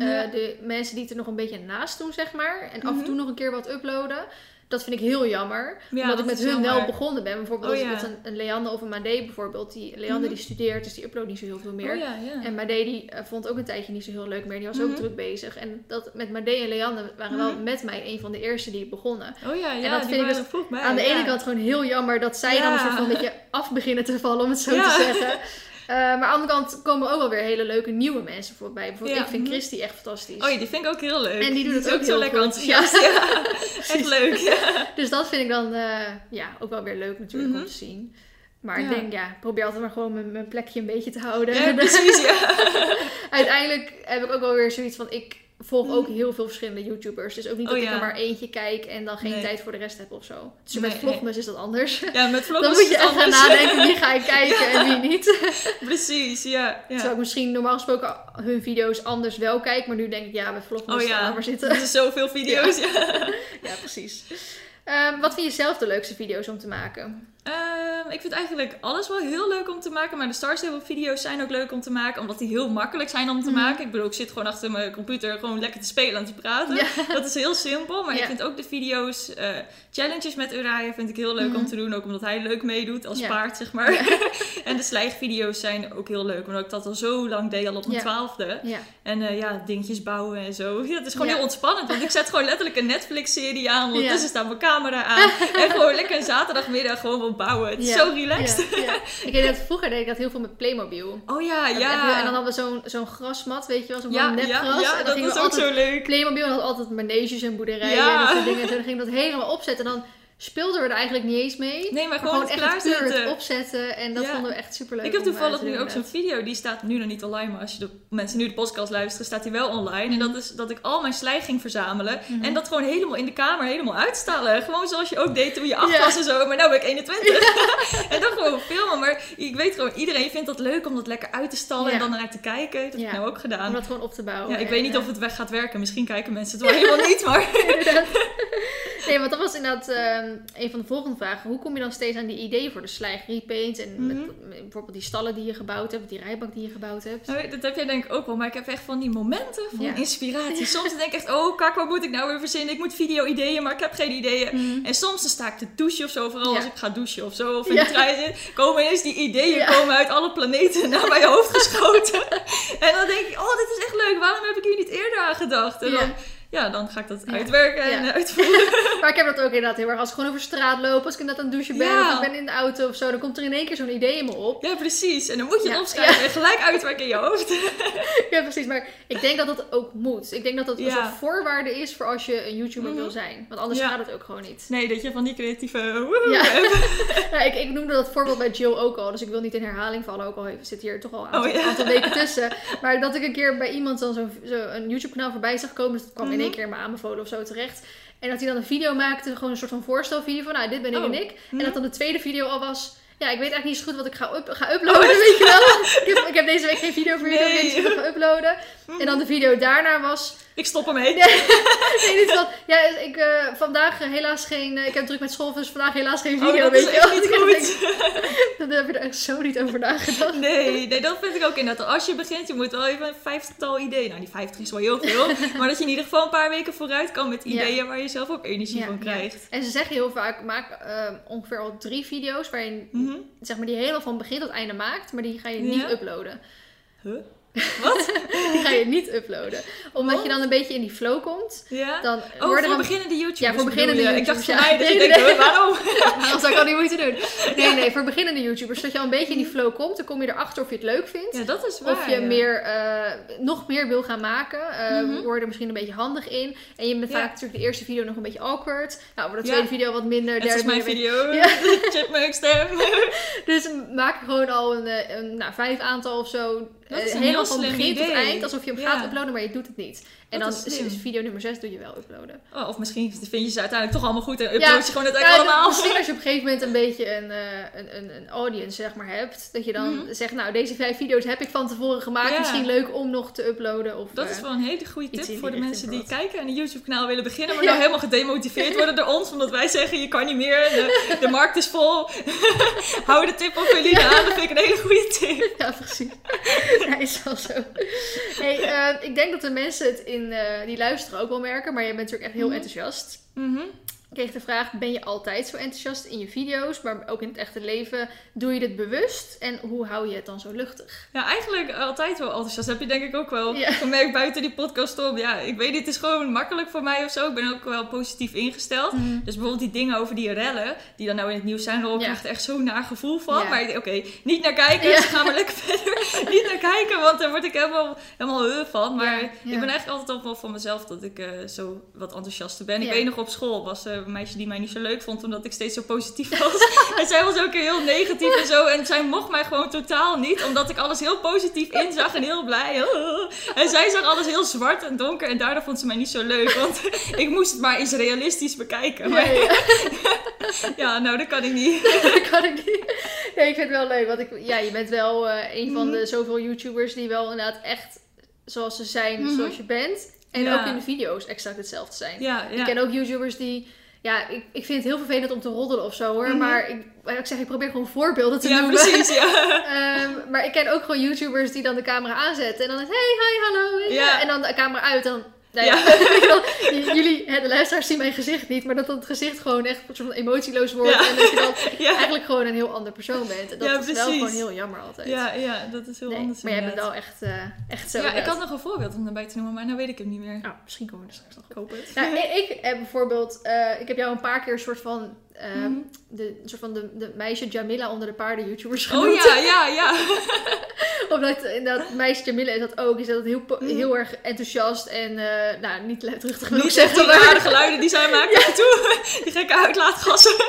Eh, Ja. de mensen die het er nog een beetje naast doen, zeg maar. En af en Mhm. toe nog een keer wat uploaden. Dat vind ik heel jammer. Ja, omdat ik met hun wel begonnen ben. Bijvoorbeeld Oh, als ja. als een, een Leander of een Made bijvoorbeeld. Die, Leander Mhm. die studeert, dus die uploadt niet zo heel veel meer. Oh ja, ja. En Made die eh, vond ook een tijdje niet zo heel leuk meer. Die was ook Mhm. druk bezig. En dat met Made en Leander waren wel met mij een van de eerste die begonnen. Oh ja, ja, En dat vind ik dus vroeg bij. Aan de ja. ene kant gewoon heel jammer dat zij dan een Ja. soort van een beetje af beginnen te vallen, om het zo Ja. te zeggen. Eh, maar aan de andere kant komen er ook wel weer hele leuke nieuwe mensen voorbij. Bijvoorbeeld, Ja. ik vind Mhm. Christy echt fantastisch. Oh ja, die vind ik ook heel leuk. En die doet het ook zo heel lekker goed. enthousiast. Ja. Echt leuk. Ja. Dus dat vind ik dan eh, ja, ook wel weer leuk natuurlijk Mhm. om te zien. Maar ik denk, ja, ik probeer altijd maar gewoon mijn, mijn plekje een beetje te houden. ja, precies. Ja. Uiteindelijk heb ik ook wel weer zoiets van, ik volg ook heel veel verschillende YouTubers. Dus ook niet dat Oh, ik ja. er maar eentje kijk en dan geen Nee. tijd voor de rest heb of zo. Dus Nee, met nee. Vlogmas is dat anders. Ja, met vlogs Dan moet je echt gaan nadenken wie ga ik kijken en wie niet. Precies, ja. ja. Terwijl ik misschien normaal gesproken hun video's anders wel kijk. Maar nu denk ik, ja, bij Vlogmas Oh ja, maar zitten. Er zijn zoveel video's. Ja. Ja, precies. Ehm, wat vind je zelf de leukste video's om te maken? Ehm, ik vind eigenlijk alles wel heel leuk om te maken. Maar de Star Stable video's zijn ook leuk om te maken. Omdat die heel makkelijk zijn om te Mhm. maken. Ik bedoel, ik zit gewoon achter mijn computer gewoon lekker te spelen en te praten. Ja. Dat is heel simpel. Maar Ja. ik vind ook de video's, eh, challenges met Uraya vind ik heel leuk om Mhm. te doen. Ook omdat hij leuk meedoet als Ja. paard, zeg maar. en de slijgvideo's zijn ook heel leuk. Omdat ik dat al zo lang deed, al op mijn twaalfde. En eh, ja, dingetjes bouwen en zo. Het is gewoon heel ontspannend. Want ik zet gewoon letterlijk een Netflix-serie aan. Ondertussen Ja. staat mijn camera aan. en gewoon lekker een zaterdagmiddag gewoon bouwen. Het is zo relaxed. Ik dat vroeger deed ik dat heel veel met Playmobil. Oh ja, ja. En dan hadden we zo'n zo'n grasmat, weet je wel, zo'n ja, nepgras. ja, en dan dat we ook altijd zo leuk. Playmobil had altijd maneges en boerderijen en dat soort dingen. En dan ging dat helemaal opzetten. En dan speelden we er eigenlijk niet eens mee. Nee, maar Maar gewoon, echt het opzetten. En dat Ja. vonden we echt super leuk. Ik heb toevallig nu ook zo'n video, die staat nu nog niet online, maar als je de mensen nu de podcast luisteren, staat die wel online. En dat is dat ik al mijn slijg ging verzamelen Mhm. en dat gewoon helemaal in de kamer helemaal uitstalen. Gewoon zoals je ook deed toen je acht Ja. was en zo, maar nu ben ik 21. en dan gewoon filmen, maar ik weet gewoon, iedereen vindt dat leuk om dat lekker uit te stallen en dan naar te kijken. Dat heb ik nou ook gedaan. Om dat gewoon op te bouwen. Ja, ik En, weet niet eh, of het weg gaat werken. Misschien kijken mensen het wel helemaal niet, maar... nee, want dat was inderdaad ehm, een van de volgende vragen. Hoe kom je dan steeds aan die ideeën voor de slijg, repaint en Mhm. met bijvoorbeeld die stallen die je gebouwd hebt, die rijbak die je gebouwd hebt? Nou, Dat heb jij denk ik ook wel, maar ik heb echt van die momenten van Ja. inspiratie. Soms denk ik echt, oh kak, wat moet ik nou weer verzinnen? Ik moet video-ideeën, maar ik heb geen ideeën. Mhm. En soms dan sta ik te douchen of zo, vooral Ja. als ik ga douchen of zo, of in de trui zit, komen ineens die ideeën komen uit alle planeten naar mijn hoofd geschoten. en dan denk ik, oh dit is echt leuk, waarom heb ik hier niet eerder aan gedacht? En dan, ja, dan ga ik dat Ja. uitwerken en Ja. uitvoeren. Maar ik heb dat ook inderdaad heel erg. Als ik gewoon over straat loop, als ik net aan het douchen ben, of ik ben in de auto of zo, dan komt er in één keer zo'n idee in me op. Ja, precies. En dan moet je het opschrijven en gelijk uitwerken in je hoofd. Ja, precies. Maar ik denk dat dat ook moet. Ik denk dat dat een soort voorwaarde is voor als je een YouTuber Mhm. wil zijn. Want anders gaat het ook gewoon niet. Nee, dat je van die creatieve Ja. ik, ik noemde dat voorbeeld bij Jill ook al, dus ik wil niet in herhaling vallen, ook al zit hier toch al een aantal, Oh, ja. aantal weken tussen. Maar dat ik een keer bij iemand dan zo'n zo een YouTube-kanaal voorbij zag komen, dus dat kwam in Mhm. één keer in mijn aanbevolen of zo terecht. En dat hij dan een video maakte, gewoon een soort van voorstelvideo van, nou, dit ben ik Oh. en ik. Mhm. En dat dan de tweede video al was, ja, ik weet eigenlijk niet zo goed wat ik ga, up, ga Oh, uploaden, weet je wel. ik, heb, ik heb deze week geen video voor jullie, Nee. ik ga uploaden. En dan de video daarna was, Ik stop ermee. nee, ja, ik, eh, vandaag eh, helaas geen, eh, ik heb druk met school, dus vandaag helaas geen Oh, video, dat weet is je echt niet goed. Dan heb je er echt zo niet over nagedacht. Nee, nee, dat vind ik ook inderdaad. Als je begint, je moet wel even een vijftigtal ideeën. Nou, die vijftig is wel heel veel. maar dat je in ieder geval een paar weken vooruit kan met Ja. ideeën waar je zelf ook energie Ja, van ja. krijgt. En ze zeggen heel vaak, maak ongeveer al drie video's waarin, Mhm. zeg maar, die helemaal van begin tot einde maakt, maar die ga je niet uploaden. Huh? Wat? Die ga je niet uploaden. Omdat Wat? je dan een beetje in die flow komt. Ja? Dan Oh, voor dan... beginnende YouTubers Ja, voor beginnende je? Ik dacht YouTubers, voor ja. mij, Nee, ik denk, nee. waarom? Zou ik al die moeite doen? Nee, nee, voor beginnende YouTubers. Dat je al een beetje in die flow komt. Dan kom je erachter of je het leuk vindt. Ja, dat is waar. Of je ja. meer, eh, nog meer wil gaan maken. Word je er misschien een beetje handig in. En je bent vaak natuurlijk de eerste video nog een beetje awkward. Nou, wordt de tweede video wat minder. Derde als mijn video video. Ja. Chipmunk stem. Dus maak gewoon al een, eh, een nou, vijf aantal of zo. Dat eh, is een helemaal heel van begin tot eind. Alsof je hem Ja. gaat uploaden, maar je doet het niet. En dan is video nummer 6 doe je wel uploaden. Oh, of misschien vind je ze uiteindelijk toch allemaal goed en upload Ja. je gewoon het Ja, eigenlijk allemaal. Misschien als je op een gegeven moment een beetje een, eh, een, een, een audience zeg maar, hebt. Dat je dan Mhm. zegt, nou deze vijf video's heb ik van tevoren gemaakt. Ja. Misschien leuk om nog te uploaden. Of, Dat eh, is wel een hele goede tip voor de mensen die kijken en een YouTube kanaal willen beginnen, maar nou helemaal gedemotiveerd worden door ons, omdat wij zeggen je kan niet meer, de, de markt is vol. Hou de tip op Felina aan, dat vind ik een hele goede tip. Ja, precies. ja, is wel zo. Hey, eh, ik denk dat de mensen het in, eh, die luisteren ook wel merken, maar jij bent natuurlijk echt heel Mhm. enthousiast. Mhm. Ik kreeg de vraag, ben je altijd zo enthousiast in je video's, maar ook in het echte leven? Doe je dit bewust en hoe hou je het dan zo luchtig? Ja, eigenlijk altijd wel enthousiast. heb je denk ik ook wel Ja. gemerkt buiten die podcast om. Ja, ik weet niet, het is gewoon makkelijk voor mij of zo. Ik ben ook wel positief ingesteld. Dus bijvoorbeeld die dingen over die rellen, die dan nou in het nieuws zijn, daar Ja. krijg ik echt zo'n naar gevoel van. Ja. Maar oké, niet naar kijken, dus gaan we lekker verder. niet naar kijken, want daar word ik helemaal, helemaal heu van. Maar ik ben eigenlijk altijd al wel van mezelf dat ik eh, zo wat enthousiaster ben. Ik weet nog op school was, eh, een meisje die mij niet zo leuk vond, omdat ik steeds zo positief was. en zij was ook heel negatief en zo. En zij mocht mij gewoon totaal niet, omdat ik alles heel positief inzag en heel blij. En zij zag alles heel zwart en donker en daardoor vond ze mij niet zo leuk. Want ik moest het maar eens realistisch bekijken. Maar Ja, ja, ja. nou, dat kan ik niet. dat kan ik niet. Ja, ik vind het wel leuk. Want ik, ja, je bent wel eh, een van Mhm. de zoveel YouTubers die wel inderdaad echt zoals ze zijn, Mhm. zoals je bent. En Ja. ook in de video's exact hetzelfde zijn. Ja, Ik ken ook YouTubers die... Ja, ik, ik vind het heel vervelend om te roddelen of zo hoor. Mhm. Maar ik, ik zeg, ik probeer gewoon voorbeelden te Ja, noemen. precies, ja. Ehm, maar ik ken ook gewoon YouTubers die dan de camera aanzetten. En dan is hey, hi, hallo. Ja. En dan de camera uit. En dan, nou Ja. jullie, de luisteraars zien mijn gezicht niet. Maar dat het gezicht gewoon echt een soort van emotieloos wordt. Ja. En dat je dan eigenlijk gewoon een heel ander persoon bent. En dat is wel gewoon heel jammer altijd. Ja, ja, dat is heel Nee, anders maar jij bent wel echt, eh, echt zo. Ja, ik had nog een voorbeeld om erbij te noemen, maar nou weet ik hem niet meer. Nou, misschien komen we er straks nog op. En ik heb bijvoorbeeld, eh, ik heb jou een paar keer een soort van, eh, Mhm. de, soort van de, de meisje Jamila onder de paarden YouTubers genoemd. Oh ja, ja, ja. Omdat inderdaad, meisje Jamila is dat ook. Is dat heel, Mhm. heel erg enthousiast en, eh, nou, niet Niet echt zeggen, die maar, rare geluiden die zij maakt en toe. Die gekke uitlaatgassen.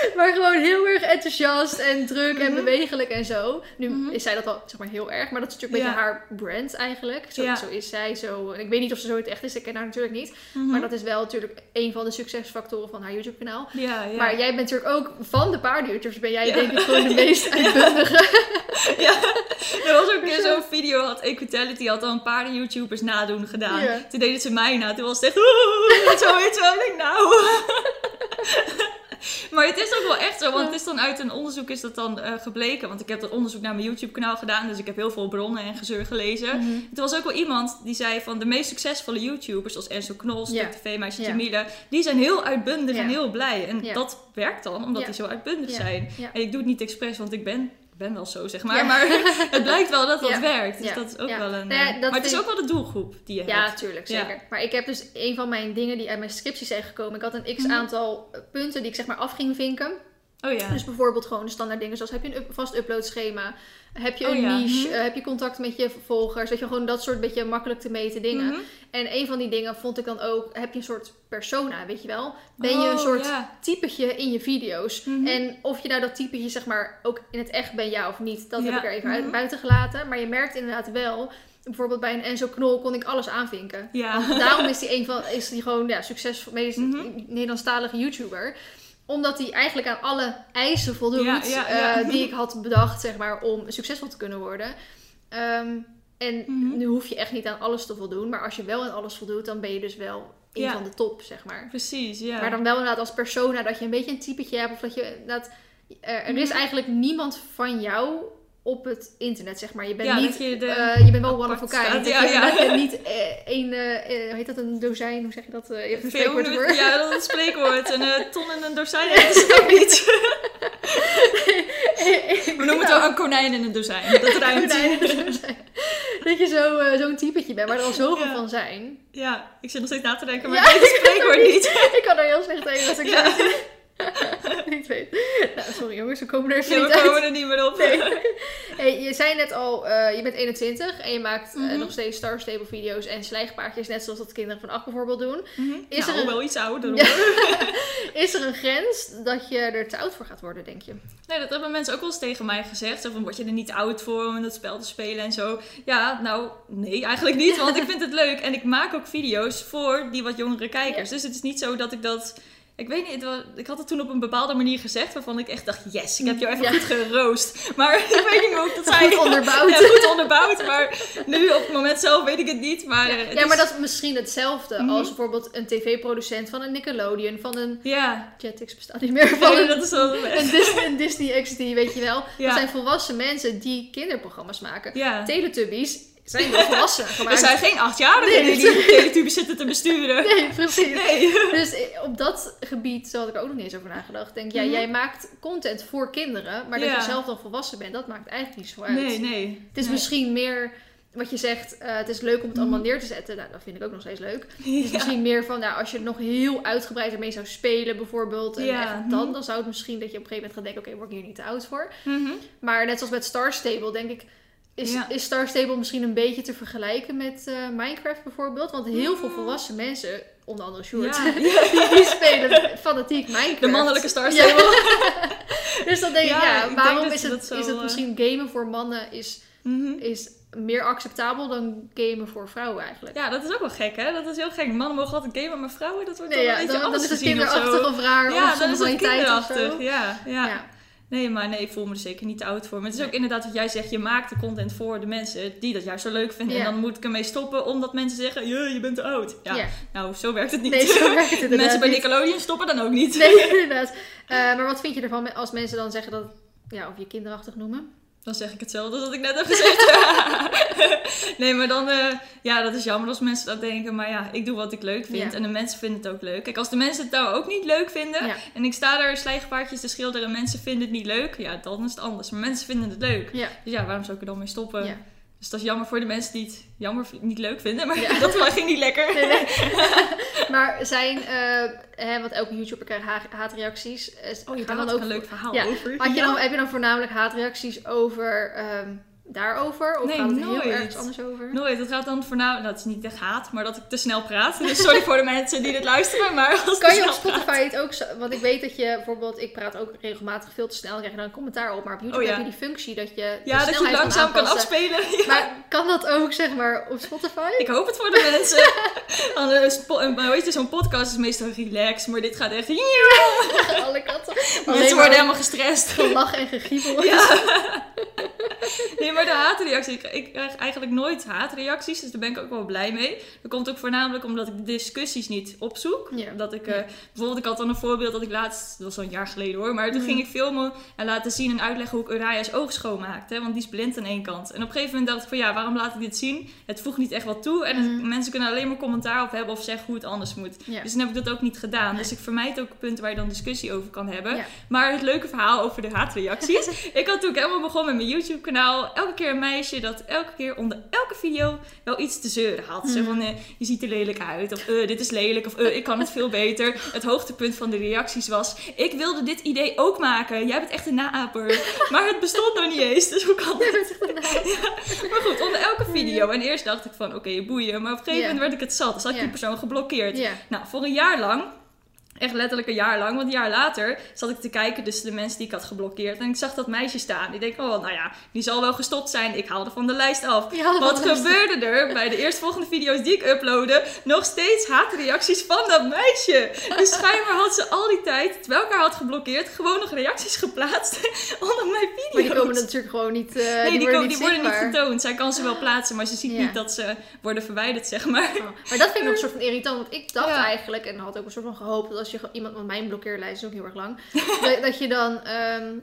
maar gewoon heel erg enthousiast en druk en Mhm. bewegelijk en zo. Nu Mhm. is zij dat al, zeg maar, heel erg, maar dat is natuurlijk een Ja. beetje haar brand eigenlijk. Zo, Ja. zo is zij, zo. Ik weet niet of ze zo het echt is, ik ken haar natuurlijk niet. Maar dat is wel natuurlijk een van de succesfactoren van haar YouTube kanaal. Ja, ja. Maar jij bent natuurlijk ook van de paarden-YouTubers, ben jij denk ik gewoon de meest uitbundige. Ja, er was ook een keer zo'n video, had Equitality had al een paar YouTubers nadoen gedaan. Toen deden ze mij na, toen was het echt zo weet je wel. Ik denk nou... Maar het is ook wel echt zo, want het is dan uit een onderzoek is dat dan eh, gebleken. Want ik heb dat onderzoek naar mijn YouTube kanaal gedaan, dus ik heb heel veel bronnen en gezeur gelezen. Mhm. Er was ook wel iemand die zei van de meest succesvolle YouTubers, zoals Enzo Knol, Stuk Ja. TV, Meisje Ja. Jamila, die zijn heel uitbundig en heel blij. En dat werkt dan, omdat die zo uitbundig zijn. En ik doe het niet expres, want ik ben, ben wel zo, zeg maar. Ja. Maar het blijkt wel dat dat Ja. werkt. Dus Ja. dat is ook wel een... Nou eh, maar het is ook wel de doelgroep die je Ja, hebt. tuurlijk, Ja. zeker. Maar ik heb dus een van mijn dingen die uit mijn scriptie zijn gekomen. Ik had een x Mhm. aantal punten die ik zeg maar af ging vinken. Oh ja. Dus bijvoorbeeld gewoon de standaard dingen zoals heb je een up- vast uploadschema? Heb je Oh een ja, niche? mhm. Eh, heb je contact met je volgers? Weet je, gewoon dat soort beetje makkelijk te meten dingen. Mhm. En een van die dingen vond ik dan ook, heb je een soort persona, weet je wel? Ben je een Oh, soort ja. typetje in je video's? Mhm. En of je nou dat typetje zeg maar ook in het echt ben, ja of niet, dat heb ik er even uit, buiten gelaten. Maar je merkt inderdaad wel, bijvoorbeeld bij een Enzo Knol kon ik alles aanvinken. Ja. Want daarom is die een van, is die gewoon ja, succesvol, meest. Nederlandstalige YouTuber omdat hij eigenlijk aan alle eisen voldoet Ja, eh, die ik had bedacht, zeg maar, om succesvol te kunnen worden. Ehm, en Mhm. nu hoef je echt niet aan alles te voldoen, maar als je wel aan alles voldoet, dan ben je dus wel een Ja. van de top, zeg maar. Precies, ja. Maar dan wel inderdaad als persona dat je een beetje een typetje hebt, of dat je er, er is Mhm. eigenlijk niemand van jou op het internet, zeg maar. Je bent Ja, niet, dat je de eh, je bent wel one of a kind. Dat Ja, je, ja. dat je niet eh, een, eh, eh, hoe heet dat, een dozijn, hoe zeg je dat? Eh, je hebt een Veel spreekwoord. Ja, dat is een spreekwoord. Een eh, ton en een dozijn dat is ook niet. We noemen het wel een konijn en een dozijn. Dat ruimt. dat je zo, eh, zo'n typetje bent, maar er al zoveel van zijn. Ja, ik zit nog steeds na te denken, maar Ja, ik weet het spreekwoord niet. ik kan er heel slecht tegen als ik. niet weet. Nou, sorry jongens, we komen er even Ja, niet we uit. komen er niet meer op. Nee. Hey, je zei net al, eh, je bent 21 en je maakt eh, Mhm. nog steeds Star Stable video's en slijgpaardjes, net zoals dat kinderen van 8 bijvoorbeeld doen. Mhm. Is nou, er een- wel iets ouder Ja. Is er een grens dat je er te oud voor gaat worden, denk je? Nee, dat hebben mensen ook wel eens tegen mij gezegd. Zo van, word je er niet oud voor om dat spel te spelen en zo? Ja, nou, nee, eigenlijk niet. Want ik vind het leuk. En ik maak ook video's voor die wat jongere kijkers. Dus het is niet zo dat ik dat... Ik weet niet, het wa- ik had het toen op een bepaalde manier gezegd... waarvan ik echt dacht, yes, ik heb jou even Ja. goed geroost. Maar ik weet niet hoe ik dat zei. Goed onderbouwd. Ja, goed onderbouwd. Maar nu, op het moment zelf, weet ik het niet. Maar, eh, het ja, maar dat is misschien hetzelfde Mhm. als bijvoorbeeld een tv-producent van een Nickelodeon, van een Ja, Jetix bestaat niet meer, van nee, een, dat is wel... een Disney, een Disney XD, weet je wel. Ja. Dat zijn volwassen mensen die kinderprogramma's maken. Ja. Teletubbies zijn wel volwassen We gemaakt. zijn geen achtjarigen Nee, die teletubes zitten te besturen. Nee, precies. Nee. Dus op dat gebied had ik er ook nog niet eens over nagedacht. Ik Denk, ja, Mhm. jij maakt content voor kinderen, maar dat Ja. je zelf dan volwassen bent, dat maakt eigenlijk niet zo uit. Nee, nee. Het is Nee. misschien meer wat je zegt, eh, het is leuk om het allemaal neer te zetten. Nou, dat vind ik ook nog steeds leuk. Het is Mhm. Ja. misschien meer van, nou, als je nog heel uitgebreid ermee zou spelen bijvoorbeeld. En Ja, echt dan, mhm. dan zou het misschien dat je op een gegeven moment gaat denken, oké, word ik hier niet te oud voor. Mhm. Maar net zoals met Star Stable, denk ik, is, Ja. is Star Stable misschien een beetje te vergelijken met eh, Minecraft bijvoorbeeld. Want heel veel Mm. volwassen mensen onder andere. Ja, die, die spelen fanatiek Minecraft. De mannelijke Star Ja. Stable. Dus dan denk ik, Ja, ik waarom is het, zo, is het eh, misschien gamen voor mannen is, Mhm. is meer acceptabel dan gamen voor vrouwen eigenlijk? Ja, dat is ook wel gek, hè? Dat is heel gek. Mannen mogen altijd gamen, maar vrouwen, dat wordt Nee, dan ja, een beetje dan, is het gezien of kinderachtig of raar Ja, of dan is het kinderachtig. ja. Ja. Nee, maar nee, ik voel me er zeker niet te oud voor. Maar het is ook inderdaad wat jij zegt. Je maakt de content voor de mensen die dat juist zo leuk vinden. En dan moet ik ermee stoppen omdat mensen zeggen... Ja, je bent te oud. Ja, nou, zo werkt het niet. Nee, zo werkt het De inderdaad mensen bij. Nickelodeon stoppen dan ook niet. Nee, inderdaad. Eh, maar wat vind je ervan als mensen dan zeggen dat, ja, of je kinderachtig noemen? Dan zeg ik hetzelfde als wat ik net heb gezegd. nee, maar dan... eh, ja, dat is jammer als mensen dat denken. Maar ja, ik doe wat ik leuk vind. Ja. En de mensen vinden het ook leuk. Kijk, als de mensen het nou ook niet leuk vinden... Ja. En ik sta daar slijgpaardjes te schilderen en mensen vinden het niet leuk. Ja, dan is het anders. Maar mensen vinden het leuk. Ja. Dus ja, waarom zou ik er dan mee stoppen? Dus dat is jammer voor de mensen die het jammer niet leuk vinden. Maar Ja. dat ging niet lekker. Nee, nee. maar zijn, eh, hè, want elke YouTuber krijgt ha- haatreacties. Eh, Oh, je had dan ook een leuk verhaal Ja. over. Had je Ja. dan, heb je dan voornamelijk haatreacties over ehm, daarover? Of Nee, gaat het nooit. heel ergens anders over? Nooit, het gaat dan voornamelijk... Nou, het is niet echt haat, maar dat ik te snel praat. Dus sorry voor de mensen die dit luisteren, maar als Kan je op praat- Spotify het ook? Want ik weet dat je bijvoorbeeld, ik praat ook regelmatig veel te snel, krijg je dan een commentaar op. Maar op YouTube Oh, ja. heb je die functie dat je de Ja, dat je langzaam kan afspelen. Ja. Maar kan dat ook zeg maar op Spotify? Ik hoop het voor de mensen. Dan, eh, weet je, zo'n podcast is meestal relaxed, maar dit gaat echt... Alle kanten. Mensen worden helemaal gestrest. gelach en gegiebel. Nee, maar de haatreacties. Ik, ik krijg eigenlijk nooit haatreacties, dus daar ben ik ook wel blij mee. Dat komt ook voornamelijk omdat ik de discussies niet opzoek. Ja. Dat ik, eh, bijvoorbeeld, ik had dan een voorbeeld dat ik laatst, dat was al een jaar geleden hoor, maar toen Mm. ging ik filmen en laten zien en uitleggen hoe ik Uraya's oog schoonmaakte, want die is blind aan één kant. En op een gegeven moment dacht ik van ja, waarom laat ik dit zien? Het voegt niet echt wat toe en het- Mhm. mensen kunnen alleen maar commentaar op hebben of zeggen hoe het anders moet. Ja. Dus dan heb ik dat ook niet gedaan. Nee. Dus ik vermijd ook punten waar je dan discussie over kan hebben. Ja. Maar het leuke verhaal over de haatreacties. ik had toen ik helemaal begon met mijn YouTube kanaal. Elke keer een meisje dat elke keer onder elke video wel iets te zeuren had. Zo Mhm. van, eh, je ziet er lelijk uit. Of eh, dit is lelijk. Of eh, ik kan het veel beter. Het hoogtepunt van de reacties was... Ik wilde dit idee ook maken. Jij bent echt een naaper. Maar het bestond nog niet eens. Dus hoe kan dat? Maar goed, onder elke video. En eerst dacht ik van, oké, boeien. Maar op een gegeven moment werd ik het zat. Dus had ik die persoon geblokkeerd. Nou, voor een jaar lang, echt letterlijk een jaar lang, want een jaar later zat ik te kijken dus de mensen die ik had geblokkeerd. En ik zag dat meisje staan. Ik denk, oh, nou ja, die zal wel gestopt zijn. Ik haalde van de lijst af. Wat lijst gebeurde er bij de eerstvolgende video's die ik uploadde? Nog steeds haatreacties van dat meisje. Dus schijnbaar had ze al die tijd, terwijl ik haar had geblokkeerd, gewoon nog reacties geplaatst onder mijn video's. Maar die komen natuurlijk gewoon niet, eh, Nee, die, die, worden niet die worden niet getoond. Zij kan ze wel plaatsen, maar ze ziet Ja. niet dat ze worden verwijderd, zeg maar. Oh, Maar dat vind ik nog een soort van irritant. Want ik dacht Ja. eigenlijk, en had ook een soort van gehoopt, dat als je gewoon- iemand, want mijn blokkeerlijst is ook heel erg lang, dat, dat je dan ehm,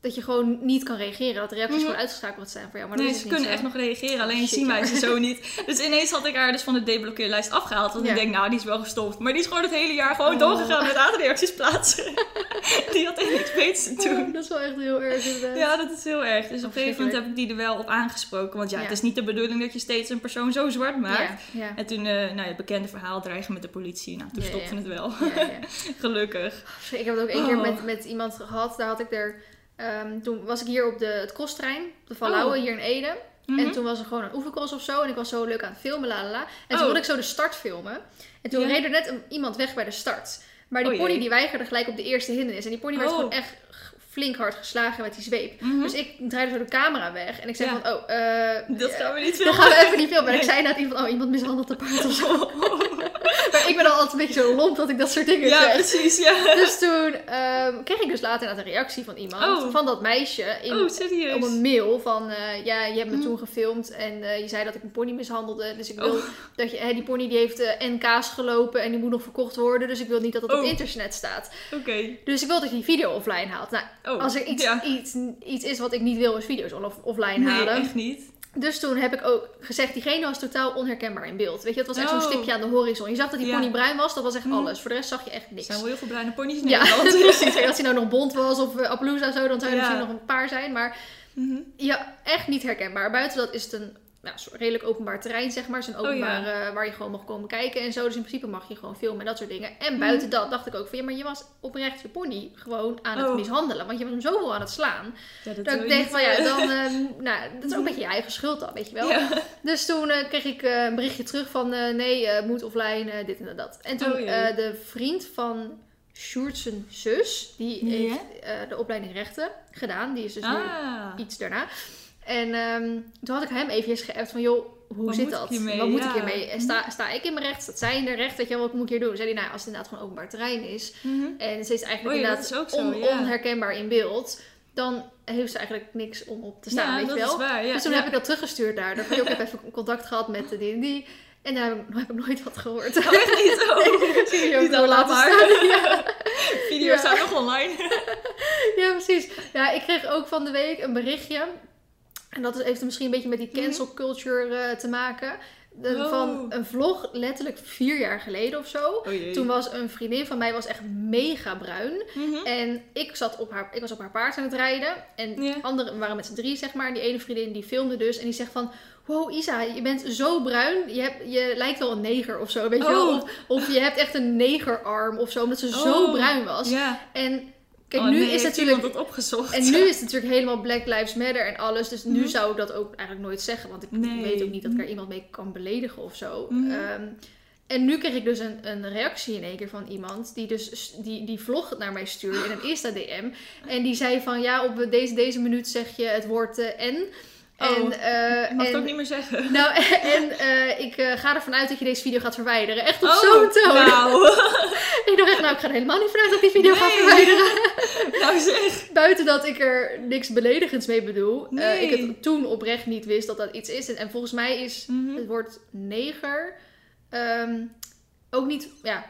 dat je gewoon niet kan reageren. Dat de reacties Mhm. gewoon uitgeschakeld zijn voor jou. Maar nee, dat is ze niet kunnen zo. echt nog reageren, alleen Shit, zien wij ze zo niet. Dus ineens had ik haar dus van de deblokkeerlijst afgehaald. Want Ja. ik denk, nou, die is wel gestopt. Maar die is gewoon het hele jaar gewoon Oh. doorgegaan met haatreacties plaatsen. die had echt niks beters te doen. Oh, dat is wel echt heel erg inderdaad. Ja, dat is heel erg. Dus op een gegeven moment heb ik die er wel op aangesproken. Want ja, Ja. het is niet de bedoeling dat je steeds een persoon zo zwart maakt. Ja. En toen, eh, nou ja, het bekende verhaal dreigen met de politie. Nou, toen stopte het wel. Gelukkig. Ik heb het ook één keer Oh. met, met iemand gehad. Daar had ik er. Ehm, toen was ik hier op de, het kosttrein, op de Valauwe, Oh. hier in Ede. Mhm. En toen was er gewoon een oefencross of zo. En ik was zo leuk aan het filmen, la la la. En toen Oh. wilde ik zo de start filmen. En toen Ja. reed er net een, iemand weg bij de start. Maar die Oh pony die weigerde gelijk op de eerste hindernis. En die pony werd gewoon echt flink hard geslagen met die zweep. Mhm. Dus ik draaide zo de camera weg. En ik zei Ja. van, oh, eh... Dat gaan we niet filmen. gaan we even niet filmen. En ik zei inderdaad iemand, oh, iemand mishandelt een paard of zo. maar ik ben al altijd een beetje zo lomp dat ik dat soort dingen Ja, zeg. precies, ja. Dus toen ehm, kreeg ik dus later inderdaad een reactie van iemand, Oh. van dat meisje, in, Oh, serieus? op een mail van, eh, ja, je hebt me Mhm. toen gefilmd en eh, je zei dat ik een pony mishandelde. Dus ik wil Oh. dat je, hè, die pony die heeft NK's gelopen en die moet nog verkocht worden. Dus ik wil niet dat het op Oh. internet staat. Oké. Dus ik wil dat je die video offline haalt. Nou, Oh, als er iets, ja. iets, iets is wat ik niet wil, is video's off- offline Nee, halen. echt niet. Dus toen heb ik ook gezegd, diegene was totaal onherkenbaar in beeld. Weet je, het was echt zo'n Oh. stipje aan de horizon. Je zag dat die Ja. pony bruin was, dat was echt Mhm. alles. Voor de rest zag je echt Er niks. zijn wel heel veel bruine ponies in Ja, Nederland. precies. Als hij nou nog bont was of uh, Appaloosa of zo, dan zou er Ja. misschien nog een paar zijn. Maar Mhm. ja, echt niet herkenbaar. Buiten dat is het een nou, redelijk openbaar terrein, zeg maar. Zo'n Oh, ja. openbaar eh, waar je gewoon mag komen kijken en zo. Dus in principe mag je gewoon filmen en dat soort dingen. En Mhm. buiten dat dacht ik ook van, ja, maar je was oprecht je pony gewoon aan het Oh. mishandelen. Want je was hem zoveel aan het slaan. Ja, dat ik van, ja, eh, dan, ehm, nou, dat is ook een beetje je eigen schuld dan, weet je wel. Ja. Dus toen eh, kreeg ik eh, een berichtje terug van nee, moet offline, dit en dat. En toen Oh, de vriend van Sjoerd zus, die heeft de opleiding rechten gedaan. Die is dus nu Ah. iets daarna. En ehm, toen had ik hem eventjes geappt van joh, hoe Wat zit dat? Wat moet ik hiermee? Sta, sta ik in mijn recht? Staat zij in de recht? Dat je wat moet ik hier doen? Zei hij, nou, als het inderdaad gewoon openbaar terrein is. Mhm. En ze is eigenlijk inderdaad dat is ook zo, on- ja. onherkenbaar in beeld. Dan heeft ze eigenlijk niks om op te staan, ja, weet je wel? is waar. Dus toen heb ik dat teruggestuurd daar. Dan heb ik ook even contact gehad met de die en die. En daar heb ik, heb ik nooit wat gehoord. Oh, echt niet? Oh. Ook Niet al laten maar. staan. Ja. Video Ja. staat nog online. ja, precies. Ja, ik kreeg ook van de week een berichtje. En dat heeft misschien een beetje met die cancel culture eh, te maken. De- Oh. Van een vlog letterlijk vier jaar geleden of zo. Oh. Toen was een vriendin van mij was echt mega bruin. Mhm. En ik, zat op haar, ik was op haar paard aan het rijden. En Ja. anderen we waren met z'n drie, zeg maar. En die ene vriendin die filmde dus. En die zegt van... Wow, Isa, je bent zo bruin. Je, hebt, je lijkt wel een neger of zo, weet je wel. Oh. Of, of je hebt echt een negerarm of zo. Omdat ze zo bruin was. Ja. En kijk, Oh, nu nee, is natuurlijk... dat opgezocht. En nu is het natuurlijk helemaal Black Lives Matter en alles. Dus nu Mhm. zou ik dat ook eigenlijk nooit zeggen. Want ik Nee. weet ook niet dat ik er iemand mee kan beledigen of zo. Mhm. Ehm, en nu kreeg ik dus een, een reactie in één keer van iemand die dus die, die vlog naar mij stuurde in een Insta-DM. En die zei van ja, op deze, deze minuut zeg je het woord eh, N. Oh, en, eh, Ik mag het ook niet meer zeggen. Nou, en eh, ik eh, ga ervan uit dat je deze video gaat verwijderen. Echt op Oh, zo'n toon. Nou, Ik dacht echt, nou, ik ga er helemaal niet vanuit dat ik die video ga Nee. verwijderen. nou zeg. Buiten dat ik er niks beledigends mee bedoel. eh, Nee. ik het toen oprecht niet wist dat dat iets is. En, en volgens mij is Mhm. het woord neger ehm, ook niet, ja,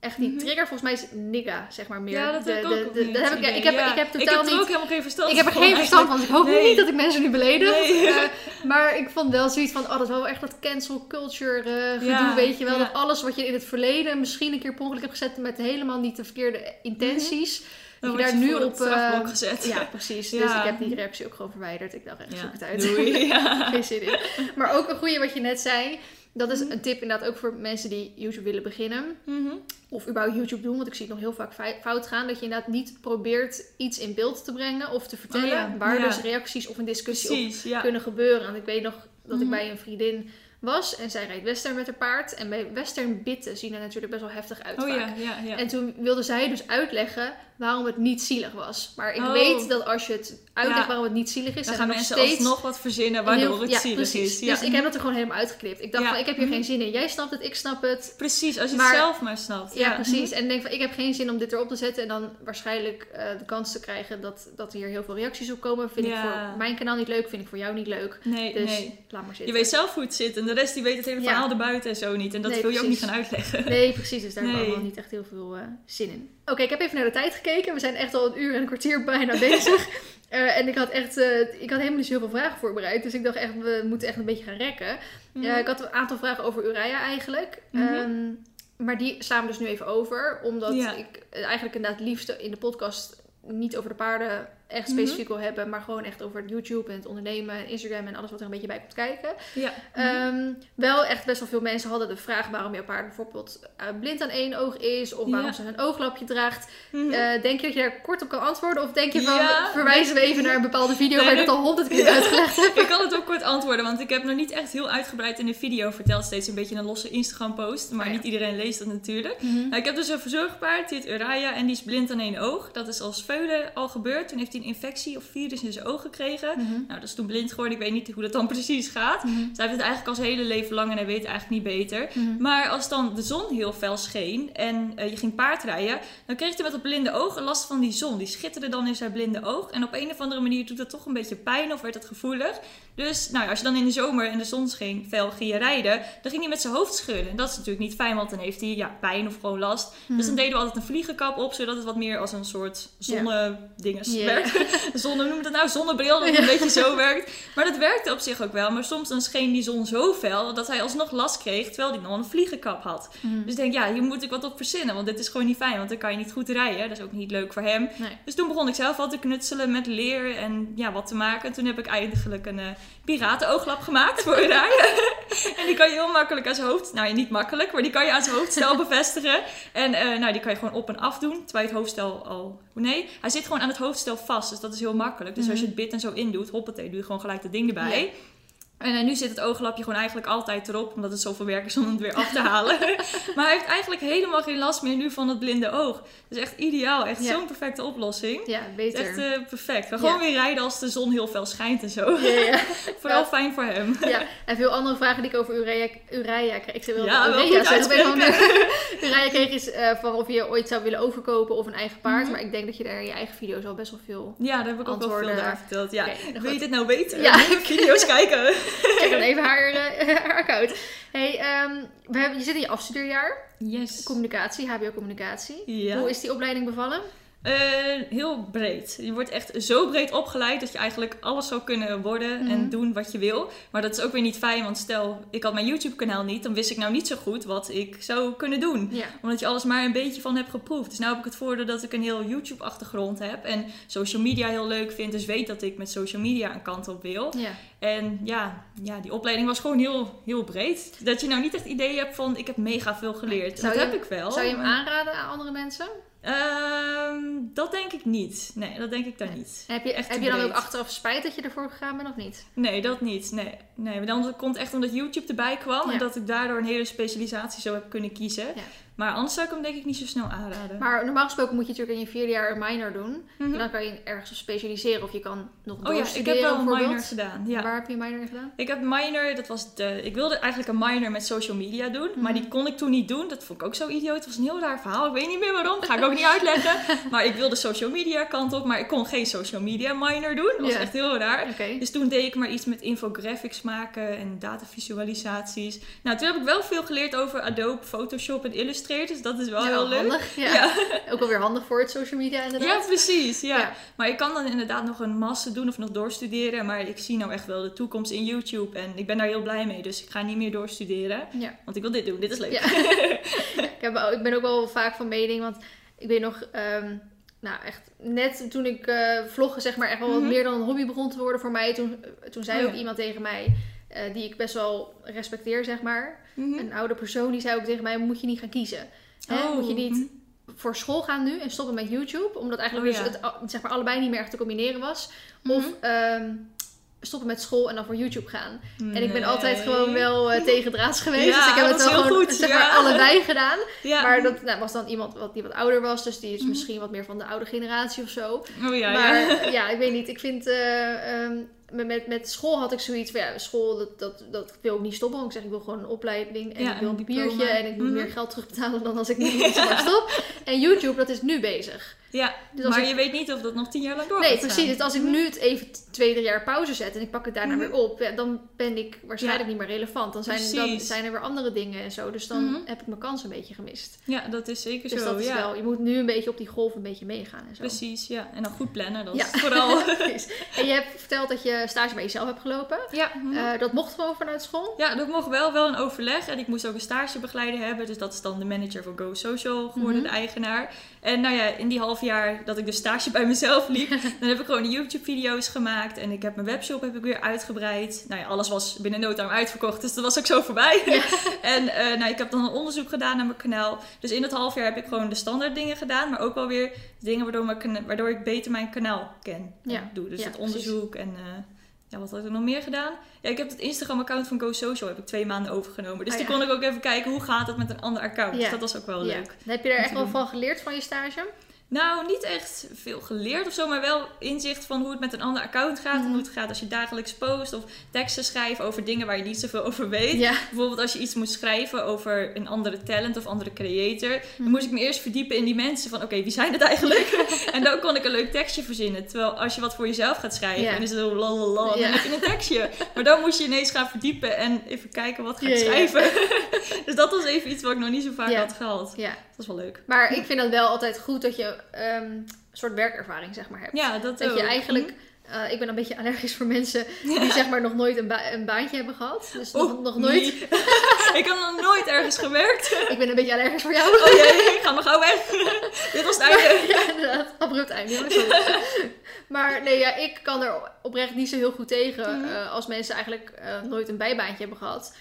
echt niet Mhm. trigger. Volgens mij is nigga, zeg maar meer. Ja, dat De- heb ik de- ook op de- niet dat heb ik, ik, heb, Ja. ik heb Ik totaal heb er niet... ook helemaal geen verstand Ik heb er geen verstand van, dus ik hoop Nee. niet dat ik mensen nu beledig. Nee. Eh, maar ik vond wel zoiets van, oh, dat is wel echt dat cancel culture eh, gedoe, Ja, weet je wel. Dat alles wat je in het verleden misschien een keer per ongeluk hebt gezet met helemaal niet de verkeerde intenties. Dan je word daar je nu op... eh, gezet. ja, precies. Dus ik heb die reactie ook gewoon verwijderd. Ik dacht echt, zoek het uit. Doei. Geen zin in. Maar ook een goede wat je net zei. Dat is Mhm. een tip inderdaad ook voor mensen die YouTube willen beginnen. Mhm. Of überhaupt YouTube doen. Want ik zie het nog heel vaak fout gaan. Dat je inderdaad niet probeert iets in beeld te brengen. Of te vertellen. Oh ja, Waar ja. dus reacties of een discussie op ja. kunnen gebeuren. En ik weet nog dat ik Mhm. bij een vriendin was. En zij rijdt western met haar paard. En bij western bitten zien er natuurlijk best wel heftig uit Oh vaak. ja, ja, ja. En toen wilde zij dus uitleggen waarom het niet zielig was. Maar ik Oh. weet dat als je het uitlegt Ja. waarom het niet zielig is, Dan gaan nog mensen steeds alsnog wat verzinnen waardoor heel- het ja, zielig precies. is. Ja. Dus ik heb dat er gewoon helemaal uitgeknipt. Ik dacht van, ik heb hier Mhm. geen zin in. Jij snapt het, ik snap het. Precies, als je Maar- het zelf maar snapt. Ja, Mhm. precies. En ik denk van, ik heb geen zin om dit erop te zetten. En dan waarschijnlijk eh, de kans te krijgen dat, dat hier heel veel reacties op komen. Vind ik voor mijn kanaal niet leuk, vind ik voor jou niet leuk. Nee, Dus nee. laat maar Je zitten. weet zelf hoe het zit en de rest die weet het hele verhaal erbuiten en zo niet. En dat Nee, wil je ook niet gaan uitleggen. Nee, precies. Dus daar heb allemaal niet echt heel veel eh, zin in. Oké, ik heb even naar de tijd gekeken. We zijn echt al een uur en een kwartier bijna bezig. Eh, en ik had echt, eh, ik had helemaal niet zo heel veel vragen voorbereid. Dus ik dacht echt, we moeten echt een beetje gaan rekken. Mhm. Ik had een aantal vragen over Uraya eigenlijk. Mhm. Ehm, maar die slaan we dus nu even over. Omdat Ja. ik eigenlijk inderdaad het liefste in de podcast niet over de paarden echt Mhm. specifiek wil hebben. Maar gewoon echt over het YouTube en het ondernemen en Instagram en alles wat er een beetje bij komt kijken. Ja. Ehm, wel echt best wel veel mensen hadden de vraag waarom jouw paard bijvoorbeeld eh, blind aan één oog is. Of waarom Ja. ze een ooglapje draagt. Mhm. Eh, denk je dat je daar kort op kan antwoorden? Of denk je van, Ja. verwijzen we even naar een bepaalde video Nee, waar je dat nee. al honderd keer uitgelegd hebt? Ik kan het ook kort antwoorden, want ik heb nog niet echt heel uitgebreid in de video verteld. Steeds een beetje een losse Instagram post, maar ja. niet iedereen leest dat natuurlijk. Nou, ik heb dus een verzorgpaard, die heet Uraya, en die is blind aan één oog. Dat is als veulen al gebeurd. Toen heeft hij een infectie of virus in zijn oog gekregen. Mhm. Nou, dat is toen blind geworden. Ik weet niet hoe dat dan precies gaat. Mhm. Dus hij heeft het eigenlijk al zijn hele leven lang en hij weet eigenlijk niet beter. Mhm. Maar als dan de zon heel fel scheen en eh, je ging paardrijden, dan kreeg hij met dat blinde oog last van die zon. Die schitterde dan in zijn blinde oog. En op een of andere manier doet dat toch een beetje pijn of werd het gevoelig. Dus nou als je dan in de zomer en de zon scheen fel ging je rijden, dan ging hij met zijn hoofd schudden. En dat is natuurlijk niet fijn, want dan heeft hij ja, pijn of gewoon last. Dus dan deden we altijd een vliegenkap op, zodat het wat meer als een soort zonnedinges werd. zonne, noem dat nou? Zonnebril, dat het een beetje zo werkt. Maar dat werkte op zich ook wel. Maar soms dan scheen die zon zo fel dat hij alsnog last kreeg terwijl hij nog een vliegenkap had. Mhm. Dus ik denk, ja, hier moet ik wat op verzinnen. Want dit is gewoon niet fijn, want dan kan je niet goed rijden. Dat is ook niet leuk voor hem. Nee. Dus toen begon ik zelf al te knutselen met leer en ja, wat te maken. En toen heb ik eigenlijk een eh piratenooglap gemaakt voor rijden. en die kan je heel makkelijk aan zijn hoofd... Nou, ja, niet makkelijk, maar die kan je aan zijn hoofdstel bevestigen. En eh, nou, die kan je gewoon op en af doen, terwijl je het hoofdstel al... Nee, hij zit gewoon aan het hoofdstel vast, dus dat is heel makkelijk. Dus als je het bit en zo indoet, hoppatee, doe je gewoon gelijk dat ding erbij. En eh, nu zit het ooglapje gewoon eigenlijk altijd erop, omdat het zoveel werk is om het weer af te halen. maar hij heeft eigenlijk helemaal geen last meer nu van het blinde oog. Dat is echt ideaal, echt Ja. zo'n perfecte oplossing. Ja, beter. echt eh, perfect. We gaan gewoon weer rijden als de zon heel fel schijnt en zo. Ja. Vooral fijn voor hem. Ja, en veel andere vragen die ik over Urea, Urea kreeg. Ik zei wel Ja, Urea zeggen, kreeg is eh, van of je ooit zou willen overkopen of een eigen paard. Mhm. Maar ik denk dat je daar in je eigen video's al best wel veel... Ja, daar heb ik ook wel veel naar verteld. Ja. Wil je dit nou weten? Ja. Video's kijken. Check dan even haar, eh, haar account. Hey, ehm, we hebben, je zit in je afstudeerjaar. Yes. Communicatie, HBO Communicatie. Ja. Hoe is die opleiding bevallen? Eh, heel breed. Je wordt echt zo breed opgeleid dat je eigenlijk alles zou kunnen worden Mhm. en doen wat je wil. Maar dat is ook weer niet fijn, want stel ik had mijn YouTube kanaal niet, dan wist ik nou niet zo goed wat ik zou kunnen doen. Ja. Omdat je alles maar een beetje van hebt geproefd. Dus nu heb ik het voordeel dat ik een heel YouTube achtergrond heb en social media heel leuk vind. Dus weet dat ik met social media een kant op wil. Ja. En ja, ja die opleiding was gewoon heel, heel breed. Dat je nou niet echt idee hebt van ik heb mega veel geleerd. Zou dat je- heb ik wel. Zou je hem aanraden aan andere mensen? Ehm, dat denk ik niet. Nee, dat denk ik dan Nee. niet. En heb je, Echt heb je dan ook achteraf spijt dat je ervoor gegaan bent of niet? Nee, dat niet. Nee, nee. maar dan komt echt omdat YouTube erbij kwam Ja. en dat ik daardoor een hele specialisatie zo heb kunnen kiezen. Ja. Maar anders zou ik hem denk ik niet zo snel aanraden. Maar normaal gesproken moet je natuurlijk in je vierde jaar een minor doen. Mhm. En dan kan je ergens specialiseren of je kan nog Oh ja, ik doorstuderen heb wel een minor gedaan. Ja. Waar heb je een minor in gedaan? Ik heb minor, dat was de, ik wilde eigenlijk een minor met social media doen, maar Mhm. die kon ik toen niet doen. Dat vond ik ook zo idioot. Het was een heel raar verhaal. Ik weet niet meer waarom, ga ik ook niet uitleggen. Maar ik wilde social media kant op, maar ik kon geen social media minor doen. Dat was echt heel raar. Dus toen deed ik maar iets met infographics maken en datavisualisaties. Nou, toen heb ik wel veel geleerd over Adobe, Photoshop en Illustrator. Dus dat is wel Ja, heel leuk. handig. Ja. Ja. Ook alweer handig voor het social media Ja, inderdaad. precies. Ja. Ja. Maar ik kan dan inderdaad nog een master doen of nog doorstuderen. Maar ik zie nou echt wel de toekomst in YouTube. En ik ben daar heel blij mee. Dus ik ga niet meer doorstuderen. Ja. Want ik wil dit doen. Dit is leuk. Ja. ik, heb, ik ben ook wel vaak van mening, want ik weet nog, ehm, nou echt net toen ik eh, vloggen zeg maar echt wel wat Mhm. meer dan een hobby begon te worden voor mij, toen, toen zei Oh, ook ja. iemand tegen mij, eh, die ik best wel respecteer zeg maar, Mhm. een oude persoon, die zei ook tegen mij, moet je niet gaan kiezen. Hè? Oh, Moet je niet mhm. voor school gaan nu en stoppen met YouTube, omdat eigenlijk Oh, dus het zeg maar allebei niet meer echt te combineren was. Mhm. Of ehm, stoppen met school en dan voor YouTube gaan. En ik ben altijd gewoon wel eh tegendraads geweest. Ja, dus ik heb het wel gewoon goed, zeg ja. maar, allebei gedaan. Ja. Maar dat nou, was dan iemand wat, die wat ouder was. Dus die is misschien wat meer van de oude generatie of zo. Oh ja, maar ja. ja. ik weet niet. Ik vind... eh, ehm, met, met, school had ik zoiets van... Ja, school, dat, dat, dat wil ik niet stoppen. Want ik zeg, ik wil gewoon een opleiding. En Ja, ik wil een papiertje. En ik moet Mhm. meer geld terugbetalen dan als ik niet iets maar stop. En YouTube, dat is nu bezig. Ja, Dus maar ik- je weet niet of dat nog tien jaar lang door Nee, precies. Dus als ik nu het even drie jaar pauze zet en ik pak het daarna Mhm. weer op, ja, dan ben ik waarschijnlijk Ja. niet meer relevant. Dan zijn, dan zijn er weer andere dingen en zo. Dus dan Mhm. heb ik mijn kans een beetje gemist. Ja, dat is zeker Dus zo. dat is ja. wel, je moet nu een beetje op die golf een beetje meegaan en zo. Precies, ja. En dan goed plannen, dat is vooral. En je hebt verteld dat je stage bij jezelf hebt gelopen. ja. mhm. Eh, dat mocht gewoon vanuit school. Ja, dat mocht wel, wel een overleg. En ik moest ook een stagebegeleider hebben. Dus dat is dan de manager van Go Social geworden, Mhm. de eigenaar. En nou ja, in die half jaar dat ik de stage bij mezelf liep, dan heb ik gewoon YouTube-video's gemaakt. En ik heb mijn webshop heb ik weer uitgebreid. Nou ja, alles was binnen no time uitverkocht. Dus dat was ook zo voorbij. en eh, nou, ik heb dan een onderzoek gedaan naar mijn kanaal. Dus in dat half jaar heb ik gewoon de standaard dingen gedaan. Maar ook wel weer dingen waardoor, mijn waardoor ik beter mijn kanaal ken. Ja. Doe. Dus Ja, het precies. onderzoek en... eh, ja, wat had ik nog meer gedaan? Ja, ik heb het Instagram-account van Go Social heb ik twee maanden overgenomen. Dus Oh, toen ja. kon ik ook even kijken hoe gaat het met een ander account. Ja. Dus dat was ook wel leuk. Heb je er echt wel van geleerd van je stage? Nou, niet echt veel geleerd of zo, maar wel inzicht van hoe het met een ander account gaat. En Mhm. hoe het gaat als je dagelijks post of teksten schrijft over dingen waar je niet zoveel over weet. Bijvoorbeeld als je iets moet schrijven over een andere talent of andere creator. Dan Mhm. moest ik me eerst verdiepen in die mensen van oké, wie zijn het eigenlijk? en dan kon ik een leuk tekstje verzinnen. Terwijl als je wat voor jezelf gaat schrijven Ja. en is het lalalala, Ja. dan heb je een tekstje. Maar dan moest je ineens gaan verdiepen en even kijken wat ga ik schrijven. dus dat was even iets wat ik nog niet zo vaak had gehad. ja. Dat is wel leuk. Maar ik vind het wel altijd goed dat je... ehm, soort werkervaring zeg maar hebt. Ja, dat Dat ook. je eigenlijk, eh, ik ben een beetje allergisch voor mensen die zeg maar nog nooit een, ba- een baantje hebben gehad. Dus nog, nooit. nee. ik heb nog nooit ergens gewerkt. Ik ben een beetje allergisch voor jou. Oh jee, ga maar gauw weg. Dit was het einde. ja, inderdaad. Abrupt einde. Ja, maar nee, ja, ik kan er oprecht niet zo heel goed tegen Mhm. eh, als mensen eigenlijk eh, nooit een bijbaantje hebben gehad.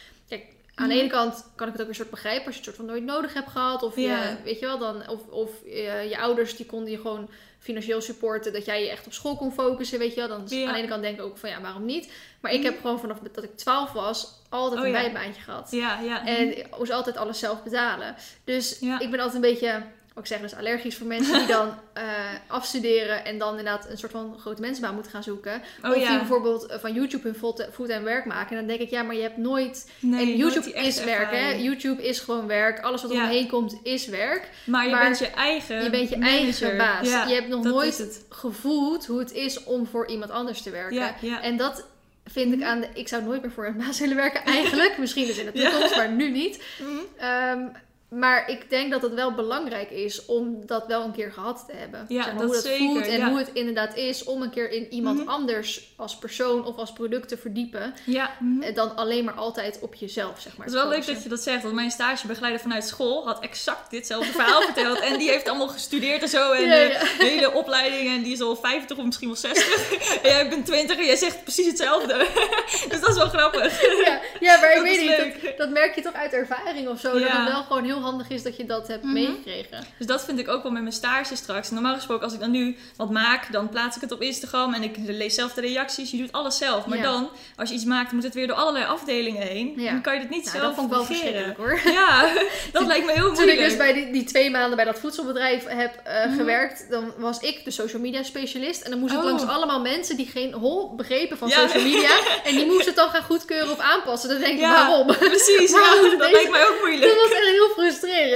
Aan Mhm. de ene kant kan ik het ook een soort begrijpen als je het soort van nooit nodig hebt gehad. Of, Ja. je, weet je wel, dan, of, of eh, je ouders die konden je gewoon financieel supporten. Dat jij je echt op school kon focussen, weet je wel. Dan Ja. aan de ene kant denk ik ook van ja, waarom niet? Maar ik Mhm. heb gewoon vanaf dat ik 12 was altijd Oh, een ja. bijbaantje gehad. Ja, ja. En ik moest altijd alles zelf betalen. Dus ik ben altijd een beetje, ik zeg, dus allergisch voor mensen die dan eh, afstuderen en dan inderdaad een soort van grote mensenbaan moeten gaan zoeken. Oh of die ja. bijvoorbeeld eh, van YouTube hun full- fulltime werk maken. En dan denk ik, ja, maar je hebt nooit... Nee, en YouTube die is werk, hè? YouTube is gewoon werk. Alles wat Ja. omheen komt is werk. Maar je maar bent je eigen Je bent je manager. eigen baas. Ja, je hebt nog nooit is het. gevoeld hoe het is om voor iemand anders te werken. En dat vind ik aan de... Ik zou nooit meer voor een baas willen werken, eigenlijk. Misschien dus in de toekomst, maar nu niet. Mhm. Maar ik denk dat het wel belangrijk is om dat wel een keer gehad te hebben. Ja, zeg maar, dat hoe dat zeker, voelt en ja. hoe het inderdaad is om een keer in iemand Mhm. anders als persoon of als product te verdiepen. Ja. mhm. eh, Dan alleen maar altijd op jezelf, zeg maar. Het is wel leuk dat je dat zegt, want mijn stagebegeleider vanuit school had exact ditzelfde verhaal verteld. En die heeft allemaal gestudeerd en zo. En Ja, ja. de hele opleiding. En die is al 50 of misschien wel 60. en jij bent 20 en jij zegt precies hetzelfde. dus dat is wel grappig. Ja, ja, maar ik weet niet. Dat, dat merk je toch uit ervaring of zo. Dat het wel gewoon heel handig is dat je dat hebt Mhm. meegekregen. Dus dat vind ik ook wel met mijn stage straks. Normaal gesproken, als ik dan nu wat maak, dan plaats ik het op Instagram en ik lees zelf de reacties. Je doet alles zelf. Maar Ja. dan, als je iets maakt, moet het weer door allerlei afdelingen heen. Ja. Dan kan je het niet Nou, zelf dat vond ik wel verschrikkelijk hoor. Ja, dat lijkt me heel Toen moeilijk. ik dus bij die, die twee maanden bij dat voedselbedrijf heb eh, Mhm. gewerkt, dan was ik de social media specialist. En dan moest ik Oh. langs allemaal mensen die geen hol begrepen van Ja. social media. en die moesten het dan gaan goedkeuren of aanpassen. Dan denk ik, waarom? Precies, Waarom dat lijkt mij ook Dat moeilijk. was echt heel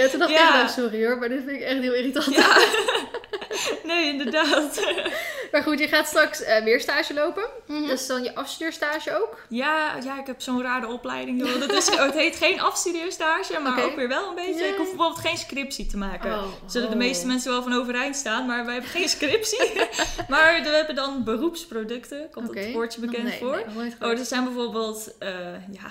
Toen dacht ik, Ja. nou, sorry hoor, maar dit vind ik echt heel irritant. Ja, nee, inderdaad. Maar goed, je gaat straks eh, weer stage lopen. Mhm. Dat is dan je afstudeerstage ook. Ja, ja, ik heb zo'n rare opleiding. joh. Dat is, het heet geen afstudeerstage, maar ook weer wel een beetje. Ja. Ik hoef bijvoorbeeld geen scriptie te maken. Oh. Zullen de Oh. meeste mensen wel van overeind staan, maar wij hebben geen scriptie. maar we hebben dan beroepsproducten, komt Oké. dat woordje bekend Nee, voor. nee, Oh, dat zijn bijvoorbeeld, eh, ja,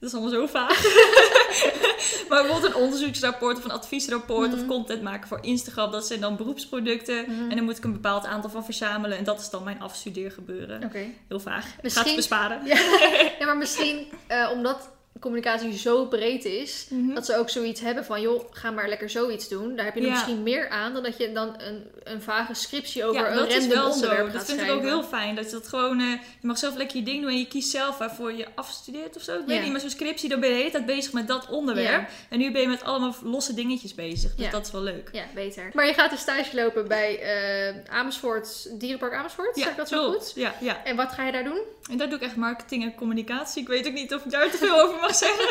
dat is allemaal zo vaag. maar bijvoorbeeld een onderzoeksrapport of een adviesrapport Mhm. of content maken voor Instagram. Dat zijn dan beroepsproducten. Mhm. En daar moet ik een bepaald aantal van verzamelen. En dat is dan mijn afstudeergebeuren. Oké. Heel vaag. Ik ga Misschien- het besparen. Ja. ja, maar misschien eh, omdat communicatie zo breed is, Mhm. dat ze ook zoiets hebben van, joh, ga maar lekker zoiets doen. Daar heb je er misschien meer aan dan dat je dan een, een vage scriptie over Ja, een dat is zo. onderwerp Dat vind ik ook heel fijn. Dat je dat gewoon, eh, je mag zelf lekker je ding doen en je kiest zelf waarvoor je afstudeert of zo. Ik weet niet, maar zo'n scriptie, dan ben je de hele tijd bezig met dat onderwerp. En nu ben je met allemaal losse dingetjes bezig. Dus dat is wel leuk. Ja, beter. Maar je gaat een stage lopen bij eh, Amersfoort, Dierenpark Amersfoort, zeg ik dat zo goed? Ja, ja. En wat ga je daar doen? En daar doe ik echt marketing en communicatie. Ik weet ook niet of ik daar te veel over mag zeggen.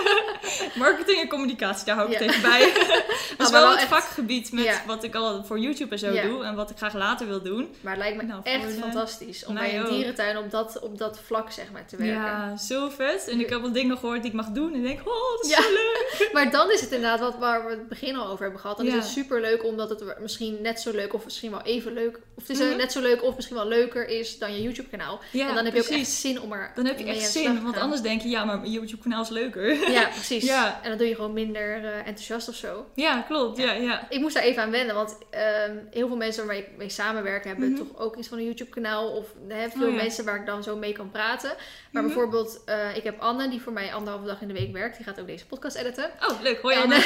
marketing en communicatie, daar hou ik het even bij. dat is wel wel het echt- vakgebied met wat ik al voor YouTube en zo doe. En wat ik graag later wil doen. Maar het lijkt me Nou, echt de- fantastisch om bij een dierentuin op dat, op dat vlak zeg maar, te werken. Ja, zo vet. En ik heb wel dingen gehoord die ik mag doen. En denk, oh, dat is Ja. zo leuk. Maar dan is het inderdaad wat waar we het begin al over hebben gehad. Dan is het super leuk omdat het misschien net zo leuk of misschien wel even leuk. Of het is Mhm. net zo leuk of misschien wel leuker is dan je YouTube kanaal. Ja, en dan heb je ook echt zin om er Dan heb je echt zin. Want anders denk je, ja, maar mijn YouTube-kanaal is leuker. Ja, precies. Ja. En dan doe je gewoon minder eh, enthousiast of zo. Ja, klopt. Ja, ja. Ik moest daar even aan wennen, want ehm, heel veel mensen waarmee ik mee samenwerk hebben Mhm. toch ook iets van een YouTube kanaal. Of er veel Oh, ja. mensen waar ik dan zo mee kan praten. Maar Mhm. bijvoorbeeld, eh, ik heb Anne, die voor mij anderhalve dag in de week werkt. Die gaat ook deze podcast editen. Oh, leuk. Hoi En, Anne.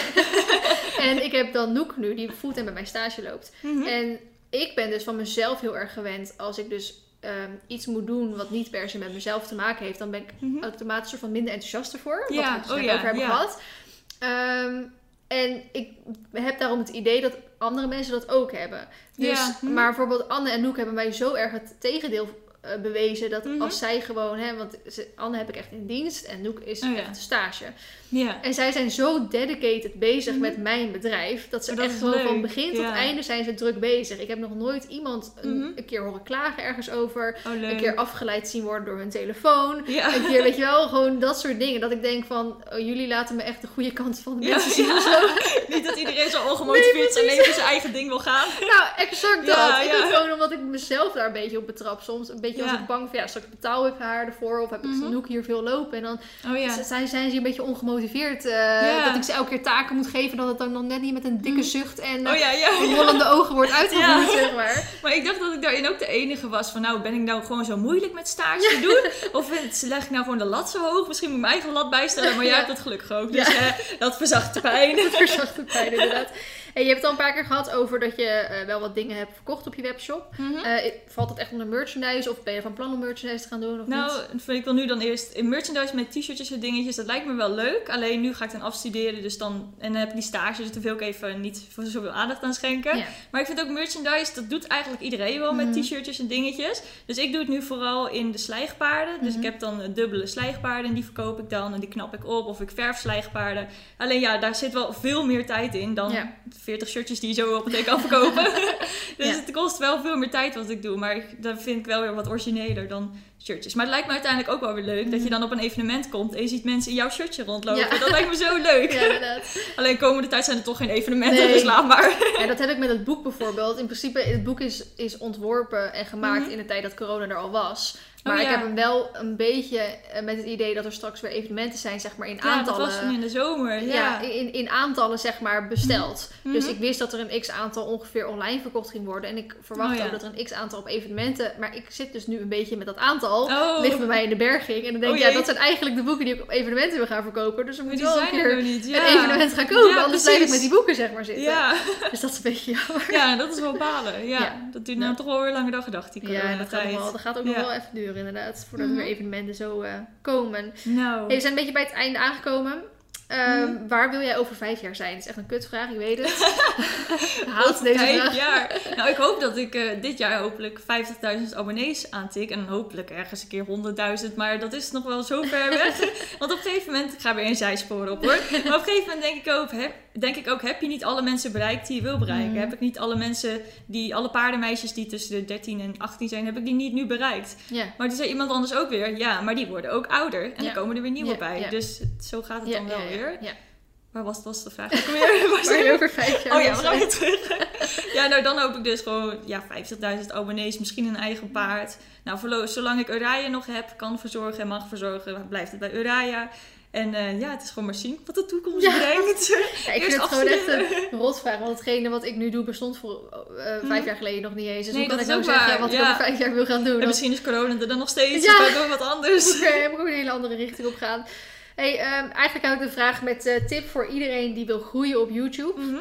en ik heb dan Noek nu, die fulltime bij mijn stage loopt. Mhm. En ik ben dus van mezelf heel erg gewend als ik dus ehm, iets moet doen wat niet per se met mezelf te maken heeft, dan ben ik Mhm. automatisch soort van minder enthousiast ervoor. Wat Ja, we het dus oh ja, over hebben ja. gehad. Ehm, en ik heb daarom het idee dat andere mensen dat ook hebben. Dus, Ja, mhm. Maar bijvoorbeeld Anne en Noek hebben mij zo erg het tegendeel eh, bewezen dat Mhm. als zij gewoon, hè, want ze- Anne heb ik echt in dienst en Noek is Oh ja. echt een stage. Ja. En zij zijn zo dedicated bezig Mhm. met mijn bedrijf. Dat ze dat echt gewoon van begin tot Ja. einde zijn ze druk bezig. Ik heb nog nooit iemand een, Mhm. een keer horen klagen ergens over. Oh. Een keer afgeleid zien worden door hun telefoon. Ja. Een keer, weet je wel, gewoon dat soort dingen. Dat ik denk van, oh, jullie laten me echt de goede kant van de mensen zien. ja. of zo. Niet dat iedereen zo ongemotiveerd Nee, alleen voor zijn eigen ding wil gaan. Nou, exact dat. Ik doe het gewoon omdat ik mezelf daar een beetje op betrap. Soms een beetje als Ja. ik bang van, ja, straks betaal ik haar ervoor. Of heb ik Mhm. Noek hier veel lopen. En dan Oh ja. Zijn, zijn ze een beetje ongemotiveerd. eh, Ja. Dat ik ze elke keer taken moet geven. Dat het dan nog net niet met een dikke Mhm. zucht en Oh eh, rollende ogen wordt uitgevoerd, zeg maar. Maar ik dacht dat ik daarin ook de enige was van nou ben ik nou gewoon zo moeilijk met stage doen? Of vind- leg ik nou gewoon de lat zo hoog? Misschien moet ik mijn eigen lat bijstellen, maar jij Ja. hebt het gelukkig ook. Dus eh, dat verzacht de pijn. Dat verzacht de pijn inderdaad. En je hebt het al een paar keer gehad over dat je eh, wel wat dingen hebt verkocht op je webshop. Mhm. Eh, valt dat echt onder merchandise? Of ben je van plan om merchandise te gaan doen? Of Nou, niet? vind ik wil nu dan eerst in merchandise met t-shirtjes en dingetjes. Dat lijkt me wel leuk. Alleen nu ga ik dan afstuderen. Dus dan, en dan heb ik die stage. Dus daar wil ik even niet voor zoveel aandacht aan schenken. Ja. Maar ik vind ook merchandise, dat doet eigenlijk iedereen wel met Mhm. t-shirtjes en dingetjes. Dus ik doe het nu vooral in de slijgpaarden. Dus Mhm. ik heb dan eh, dubbele slijgpaarden en die verkoop ik dan. En die knap ik op. Of ik verf slijgpaarden. Alleen ja, daar zit wel veel meer tijd in dan Ja. 40 shirtjes die je zo op het kan verkopen. dus Ja. het kost wel veel meer tijd wat ik doe. Maar ik- dat vind ik wel weer wat origineler dan shirtjes. Maar het lijkt me uiteindelijk ook wel weer leuk dat je dan op een evenement komt en je ziet mensen in jouw shirtje rondlopen. Ja. Dat lijkt me zo leuk. Ja. Alleen komende tijd zijn er toch geen evenementen, Nee. dus laat maar. Ja, dat heb ik met het boek bijvoorbeeld. In principe, het boek is, is ontworpen en gemaakt Mhm. in de tijd dat corona er al was. Maar Oh, ik ja. heb hem wel een beetje eh, met het idee dat er straks weer evenementen zijn, zeg maar in Ja, dat aantallen. was toen in de zomer. ja, Ja. in, in aantallen zeg maar besteld. Mhm. Dus ik wist dat er een x aantal ongeveer online verkocht ging worden. En ik verwacht Oh, ja. ook dat er een x aantal op evenementen. Maar ik zit dus nu een beetje met dat aantal. Oh. Ligt bij mij in de berging. En dan denk ik, Oh, ja, jee. dat zijn eigenlijk de boeken die ik op evenementen wil gaan verkopen. Dus er Maar moet die wel een er keer een Ja. evenement gaan komen. Ja, anders blijf ik met die boeken zeg maar zitten. Ja. Dus dat is een beetje jammer. ja, dat is wel balen. Ja. Ja. Dat duurt nou Ja. toch wel weer langer dan gedacht, die Ja, dat gaat, nog wel, dat gaat ook Ja. nog wel even duren inderdaad. Voordat Mhm. er weer evenementen zo eh, komen. Hey, we zijn een beetje bij het einde aangekomen. Ehm, Mhm. Waar wil jij over vijf jaar zijn? Dat is echt een kutvraag, ik weet het. Ik Haat deze Vijf vraag. jaar. Nou, ik hoop dat ik eh, dit jaar hopelijk 50.000 abonnees aantik. En hopelijk ergens een keer 100.000. Maar dat is nog wel zo ver weg. Want op een gegeven moment, ik ga weer een zijspoor op hoor. Maar op een gegeven moment denk ik ook, heb, denk ik ook, heb je niet alle mensen bereikt die je wil bereiken? Mhm. Heb ik niet alle mensen, die, alle paardenmeisjes die tussen de 13 en 18 zijn, heb ik die niet nu bereikt? Maar toen zei iemand anders ook weer, ja, maar die worden ook ouder. En Ja. dan komen er weer nieuwe bij. Dus zo gaat het dan wel ja, ja, weer. ja. Waar was, was de vraag ook Waar je over vijf jaar Oh ja, we gaan weer terug. ja, nou dan hoop ik dus gewoon ja, 50.000 abonnees, misschien een eigen paard. Nou, zolang ik Uraya nog heb, kan verzorgen en mag verzorgen, blijft het bij Uraya. En eh, ja, het is gewoon maar zien wat de toekomst Ja. brengt. Ja, ik Eerst vind het gewoon echt een rotvraag. Want hetgene wat ik nu doe bestond voor eh, vijf Mhm. jaar geleden nog niet eens. Dus Nee, hoe kan ik nou ook zeggen waar, wat ik over vijf jaar wil gaan doen? En misschien is corona er dan nog steeds, Ja. of kan wat anders. Oké, heb ik ook een hele andere richting op gaan. Hey, ehm, eigenlijk had ik de vraag met eh, tip voor iedereen die wil groeien op YouTube. Mhm.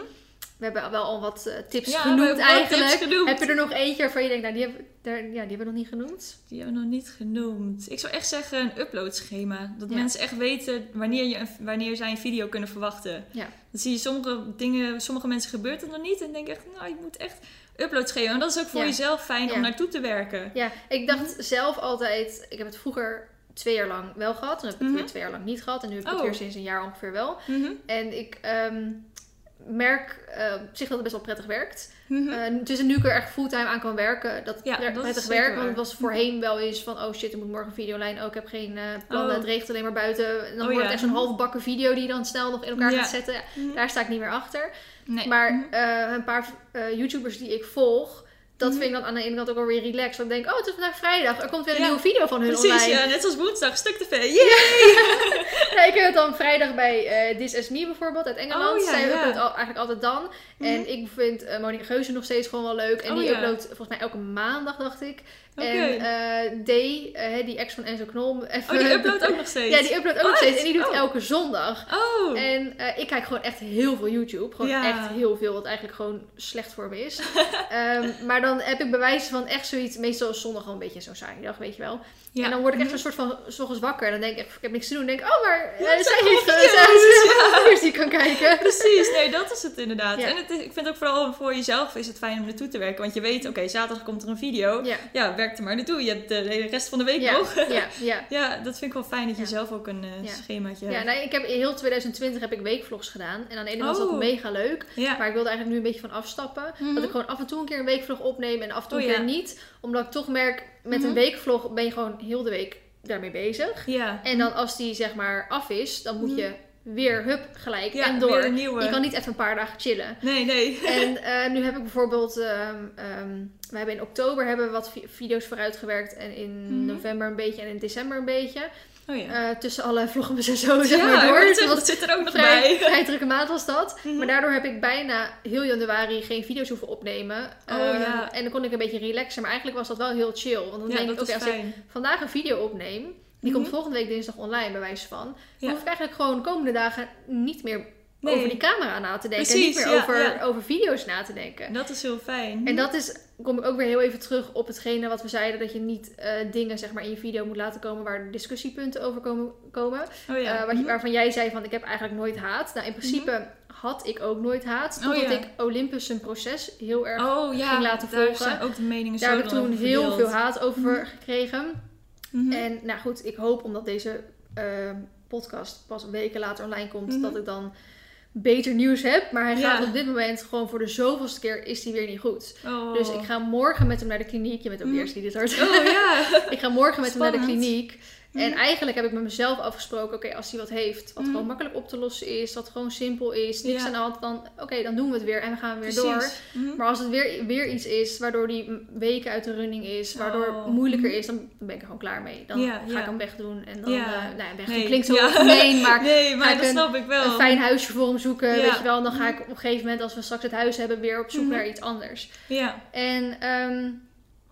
We hebben wel al wat eh, tips Ja, genoemd eigenlijk. tips genoemd. Heb je er nog eentje waarvan je denkt, nou die hebben, daar, ja, die hebben we nog niet genoemd? Die hebben we nog niet genoemd. Ik zou echt zeggen een uploadschema. Dat Ja. mensen echt weten wanneer, je een, wanneer zij een video kunnen verwachten. Ja. Dan zie je sommige dingen, sommige mensen gebeurt het nog niet. En denk echt, nou, je moet echt uploadschema. En dat is ook voor jezelf fijn om naartoe te werken. Ja, ik dacht Mhm. zelf altijd, ik heb het vroeger twee jaar lang wel gehad. Toen heb ik het Mhm. weer twee jaar lang niet gehad. En nu heb ik het Oh. weer sinds een jaar ongeveer wel. Mhm. En ik ehm, merk eh, op zich dat het best wel prettig werkt. Mhm. Het is nu ik er echt fulltime aan kan werken, dat Ja, dat prettig zeker werkt. Want het was voorheen wel eens van, oh shit, er moet morgen een videolijn. Oh, ik heb geen eh, plannen, Oh. het regent alleen maar buiten. En dan Oh, wordt ja. het echt zo'n halfbakken video die je dan snel nog in elkaar Ja. gaat zetten. Mhm. Daar sta ik niet meer achter. Nee. Maar Mhm. een paar YouTubers die ik volg, dat Mhm. vind ik dan aan de ene kant ook wel weer relaxed. Want ik denk, oh, het is vandaag vrijdag. Er komt weer een Ja. nieuwe video van hun Precies, online. ja, net als woensdag, stuk tv. Yeah! Ja, ik heb het dan vrijdag bij eh This Is Me bijvoorbeeld uit Engeland. Oh, ja, Zij uploadt al, eigenlijk altijd dan. En Mhm. ik vind eh Monika Geuze nog steeds gewoon wel leuk. En Oh, die ja. uploadt volgens mij elke maandag, dacht ik. En eh Day, eh, die ex van Enzo Knol. Even, Oh, die uploadt ook nog steeds? Ja, die uploadt ook nog Wat? steeds. En die doet Oh. elke zondag. Oh! En ik kijk gewoon echt heel veel YouTube. Gewoon Ja. echt heel veel, wat eigenlijk gewoon slecht voor me is. Ehm, maar dan heb ik bewijzen van echt zoiets. Meestal is zondag gewoon een beetje zo'n saaie dag, weet je wel. Ja. En dan word ik echt Mhm. een soort van s ochtends wakker. En dan denk ik, ik heb niks te doen. Dan denk ik, oh, maar zij zijn heeft zij heeft die kan kijken. Precies, nee, dat is het inderdaad. En het is, ik vind ook vooral voor jezelf is het fijn om naartoe te werken. Want je weet, oké, zaterdag komt er een video. Ja. Ja, werk er maar naartoe. Je hebt de hele rest van de week Ja, nog. ja, ja. Ja, dat vind ik wel fijn dat je Ja. zelf ook een eh, Ja. schemaatje Ja, hebt. nee, ik heb in heel 2020 heb ik weekvlogs gedaan. En aan de ene kant was Oh. dat mega leuk. Ja. Maar ik wilde eigenlijk nu een beetje van afstappen. Mhm. Dat ik gewoon af en toe een keer een weekvlog opneem en af en toe Oh, een keer ja. niet. Omdat ik toch merk, met Mhm. een weekvlog ben je gewoon heel de week daarmee bezig. Ja. En dan als die zeg maar af is, dan moet je weer hup gelijk. Ja, en weer door. een nieuwe. Je kan niet even een paar dagen chillen. Nee, nee. En eh, nu heb ik bijvoorbeeld, ehm, we hebben in oktober hebben we wat vi- video's vooruitgewerkt. En in Mhm. november een beetje en in december een beetje. Oh ja. Eh, tussen alle vloggen en zo, zeg ja, maar door. Het dat zit er ook nog vrij, bij. vrij drukke maand was dat. Mhm. Maar daardoor heb ik bijna heel januari geen video's hoeven opnemen. Oh, Ehm, ja. En dan kon ik een beetje relaxen. Maar eigenlijk was dat wel heel chill. Want dan denk ik, oké, is als ik vandaag een video opneem... Die Mhm. komt volgende week dinsdag online, bij wijze van. Dan Ja. hoef ik eigenlijk gewoon de komende dagen niet meer Nee. over die camera na te denken. en niet meer ja, over, ja. over video's na te denken. Dat is heel fijn. En dat is, kom ik ook weer heel even terug op hetgene wat we zeiden. Dat je niet eh, dingen zeg maar, in je video moet laten komen waar discussiepunten over komen. komen. oh. Eh, wat je- Mhm. waarvan jij zei van ik heb eigenlijk nooit haat. Nou in principe had ik ook nooit haat. Oh, Totdat ja. ik Olympus zijn proces heel erg... Oh ja, ging laten daar volgen. zijn ook de meningen Daar heb ik toen heel veel haat over gekregen. Mhm. En nou goed, ik hoop omdat deze eh, podcast pas weken later online komt, Mhm. dat ik dan beter nieuws heb. Maar hij Ja. gaat op dit moment gewoon voor de zoveelste keer is hij weer niet goed. Oh. Dus ik ga morgen met hem naar de kliniek. Je bent ook de eerste die dit hoort. Oh ja. ik ga morgen met hem naar de Spannend. En Mhm. eigenlijk heb ik met mezelf afgesproken, oké, als hij wat heeft, wat Mhm. gewoon makkelijk op te lossen is, wat gewoon simpel is, niks Ja. aan de hand, dan oké, dan doen we het weer en we gaan weer Precies. door. Mhm. Maar als het weer, weer iets is waardoor die weken uit de running is, waardoor Oh. het moeilijker Mhm. is, dan ben ik er gewoon klaar mee. Dan Ja, ga ja. ik hem wegdoen. En dan, eh, nou ja, wegdoen Nee. klinkt zo Ja. algemeen, maar nee, ga maar ik dat een- snap ik wel. een fijn huisje voor hem zoeken, weet je wel. En dan ga ik op een gegeven moment, als we straks het huis hebben, weer op zoek naar iets anders. Ja. En ehm,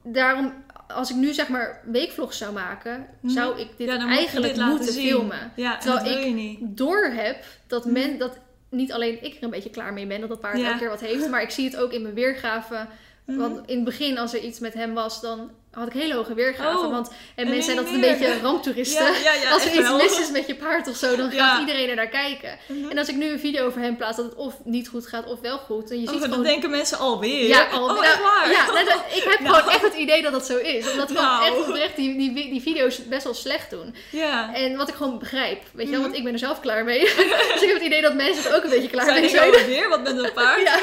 daarom, als ik nu zeg maar weekvlogs zou maken, Mhm. zou ik dit ja, eigenlijk dit moeten filmen. Ja, Terwijl ik je niet. Door heb dat Mhm. men dat niet alleen ik er een beetje klaar mee ben dat dat paard Ja. elke keer wat heeft, maar ik zie het ook in mijn weergaven. Mhm. Want in het begin, als er iets met hem was, dan had ik hele hoge weergaven. Oh, want en en mensen zijn dat een beetje ramptoeristen. Ja, ja, ja, als er iets mis is met je paard of zo, dan gaat iedereen er naar kijken. En als ik nu een video over hem plaats dat het of niet goed gaat of wel goed. En je Oh, ziet dan gewoon denken mensen alweer. ja, al, oh, nou, echt waar? Ja, nou, ik heb gewoon idee dat dat zo is. Omdat gewoon Nou. echt oprecht die, die, die video's best wel slecht doen. Ja. En wat ik gewoon begrijp, weet je wel, Mhm. want ik ben er zelf klaar mee. dus ik heb het idee dat mensen er ook een beetje klaar Zijn mee die zijn. alweer? Wat met een paard? Ja,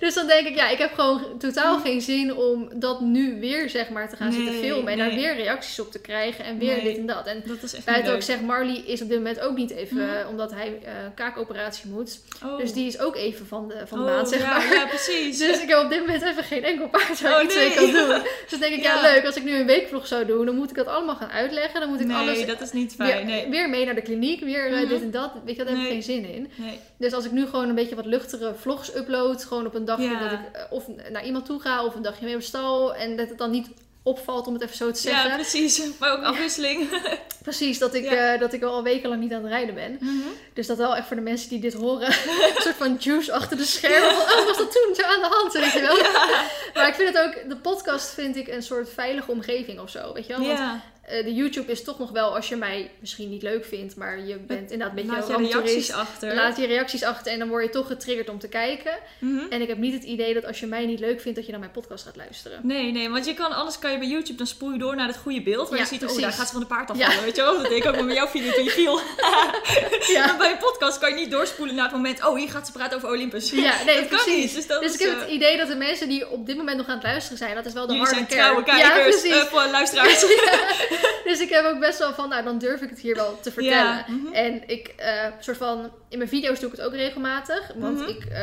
dus dan denk ik, ja, ik heb gewoon totaal geen zin om dat nu weer, zeg maar, te gaan zitten filmen. En daar weer reacties op te krijgen en weer Nee. dit en dat. En Dat is echt buiten niet ook zeg, Marley is op dit moment ook niet even, Mhm. eh, omdat hij eh kaakoperatie moet. Oh. Dus die is ook even van de, van de Oh, maand, zeg ja, maar. Ja, precies. Dus ik heb op dit moment even geen enkel paard waar Oh, ik iets mee nee. kan doen. Dus dan denk ik, ja. Ja. leuk, als ik nu een weekvlog zou doen, dan moet ik dat allemaal gaan uitleggen. Dan moet ik nee, alles dat is niet weer, fijn. Nee. weer mee naar de kliniek, weer eh, Mhm. dit en dat. Weet je, daar heb ik geen zin in. nee. Dus als ik nu gewoon een beetje wat luchtere vlogs upload, gewoon op een dagje Ja. dat ik eh, of naar iemand toe ga of een dagje mee op stal en dat het dan niet opvalt om het even zo te zeggen. Ja, precies. Maar ook afwisseling. Precies, dat ik, Ja. eh, dat ik al wekenlang niet aan het rijden ben. Mhm. Dus dat wel echt voor de mensen die dit horen, een soort van juice achter de schermen. Oh, was dat toen zo aan de hand, weet je wel? Maar ik vind het ook, de podcast vind ik een soort veilige omgeving of zo, weet je wel? Want Ja, de YouTube is toch nog wel, als je mij misschien niet leuk vindt, maar je bent inderdaad een beetje laat je reacties achter. Laat je reacties achter en dan word je toch getriggerd om te kijken. Mhm. En ik heb niet het idee dat als je mij niet leuk vindt, dat je naar mijn podcast gaat luisteren. Nee, nee, want je kan, anders kan je bij YouTube, dan spoel je door naar het goede beeld. Waar Ja, je ziet, oh, daar gaat ze van de paard afvallen, Ja. weet je wel. Dat deed ik ook met jouw video toen je viel. Ja, Maar bij een podcast kan je niet doorspoelen naar het moment, oh, hier gaat ze praten over Olympus. ja nee, dat kan precies. niet. Dus, dat Dus is, ik heb eh, het idee dat de mensen die op dit moment nog aan het luisteren zijn, dat is wel de Jullie harde zijn kern. trouwe Ja, kijkers, precies. eh, luisteraars. Dus ik heb ook best wel van, nou dan durf ik het hier wel te vertellen. Ja, mhm. En ik, eh, soort van, in mijn video's doe ik het ook regelmatig. Want Mhm. ik, eh,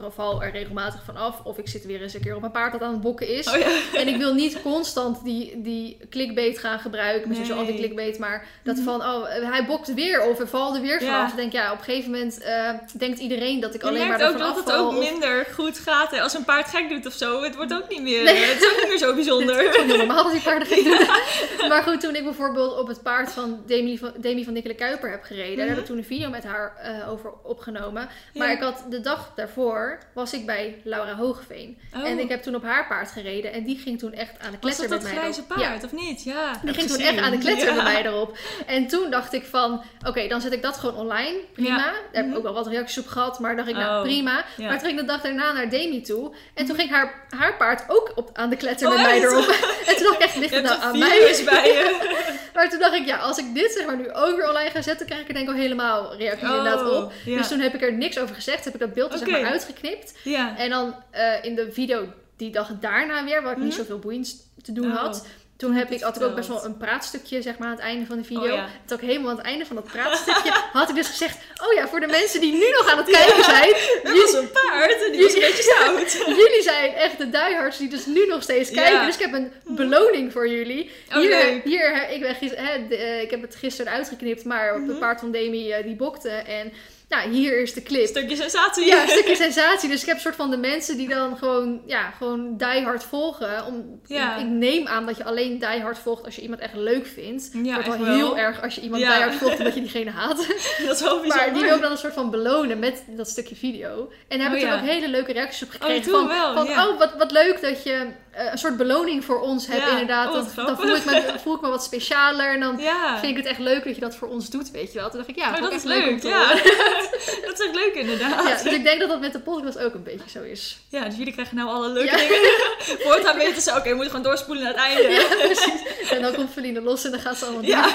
of val er regelmatig van af. Of ik zit weer eens een keer op mijn paard dat aan het bokken is. Oh ja. En ik wil niet constant die, die clickbait gaan gebruiken. Misschien zo Nee. anti-clickbait. Maar dat Mhm. van, oh, hij bokt weer. Of er valt er weer vanaf. Ja. Ik denk, ja, op een gegeven moment eh, denkt iedereen dat ik Je alleen maar merkt ook ervan dat het afval. ook of- minder goed gaat. Hè. Als een paard gek doet of zo, het wordt ook niet meer, Nee. het is ook niet meer zo bijzonder. Het is normaal dat die paarden geen doen. maar goed, toen ik bijvoorbeeld op het paard van Demi van, Demi van Nikkele Kuiper heb gereden, daar heb ik toen een video met haar eh, over opgenomen. Maar Ja. ik had de dag daarvoor was ik bij Laura Hoogeveen. Oh. En ik heb toen op haar paard gereden en die ging toen echt aan de Was kletser dat met dat mij. grijze. Ja. paard, of niet? Ja. Die ging toen echt aan de kletser Ja. met mij erop. En toen dacht ik van, oké, dan zet ik dat gewoon online. Prima. Daar heb ik Mhm. ook wel wat reacties op gehad. Maar dacht ik, nou Oh, prima. Mhm. Maar toen ging ik de dag daarna naar Demi toe. En toen ging haar, haar paard ook op, aan de kletter Oh, met mij erop. En toen dacht ik echt, ligt het nou aan mij? bij. Maar toen dacht ik, ja, als ik dit zeg maar nu ook weer online ga zetten, krijg ik er denk ik al helemaal reacties Oh, inderdaad op. ja. Dus toen heb ik er niks over gezegd. Heb ik dat beeld er zeg maar uitgeknipt. Ja. En dan eh, in de video die dag daarna weer, waar ik niet Mhm. zoveel boeiends te doen Oh, had. Toen heb het ik, had ik ook best wel een praatstukje zeg maar, aan het einde van de video. Oh, ja. Toen ook helemaal aan het einde van dat praatstukje had ik dus gezegd... Oh ja, voor de mensen die nu nog aan het kijken zijn... Dat was een paard en die was een beetje stout. Jullie zijn echt de diehards die dus nu nog steeds kijken. Ja. Dus ik heb een beloning voor jullie. Oh, hier, leuk. hier, ik, ben hè, de- eh, ik heb het gisteren uitgeknipt, maar op Mhm. het paard van Demi eh, die bokte. En nou, hier is de clip. Stukje sensatie. Ja, een stukje sensatie. Dus ik heb een soort van de mensen die dan gewoon, ja, gewoon die hard volgen. Om, Ja. ik, neem aan dat je alleen die hard volgt als je iemand echt leuk vindt. Ja, het wordt wel heel erg als je iemand Ja. die hard volgt omdat je diegene haat. Dat is wel. Maar die wil dan een soort van belonen met dat stukje video. En daar heb Oh, ik ja. ook hele leuke reacties op Oh, gekregen. van, wel, van oh, wat, wat leuk dat je een soort beloning voor ons hebt Ja. inderdaad. Oh, dan, wat dan voel, ik me, voel ik me wat specialer. En dan Ja. vind ik het echt leuk dat je dat voor ons doet, weet je wel. Toen dacht ik, ja, Oh, dat is leuk. Ja. dat is echt leuk inderdaad. Ja, dus ik denk dat dat met de podcast ook een beetje zo is. Ja, dus jullie krijgen nou alle leuke dingen. Voortaan weten ze, oké, we moeten gewoon doorspoelen naar het einde. Precies. En dan komt Feline los en dan gaat ze allemaal Ja.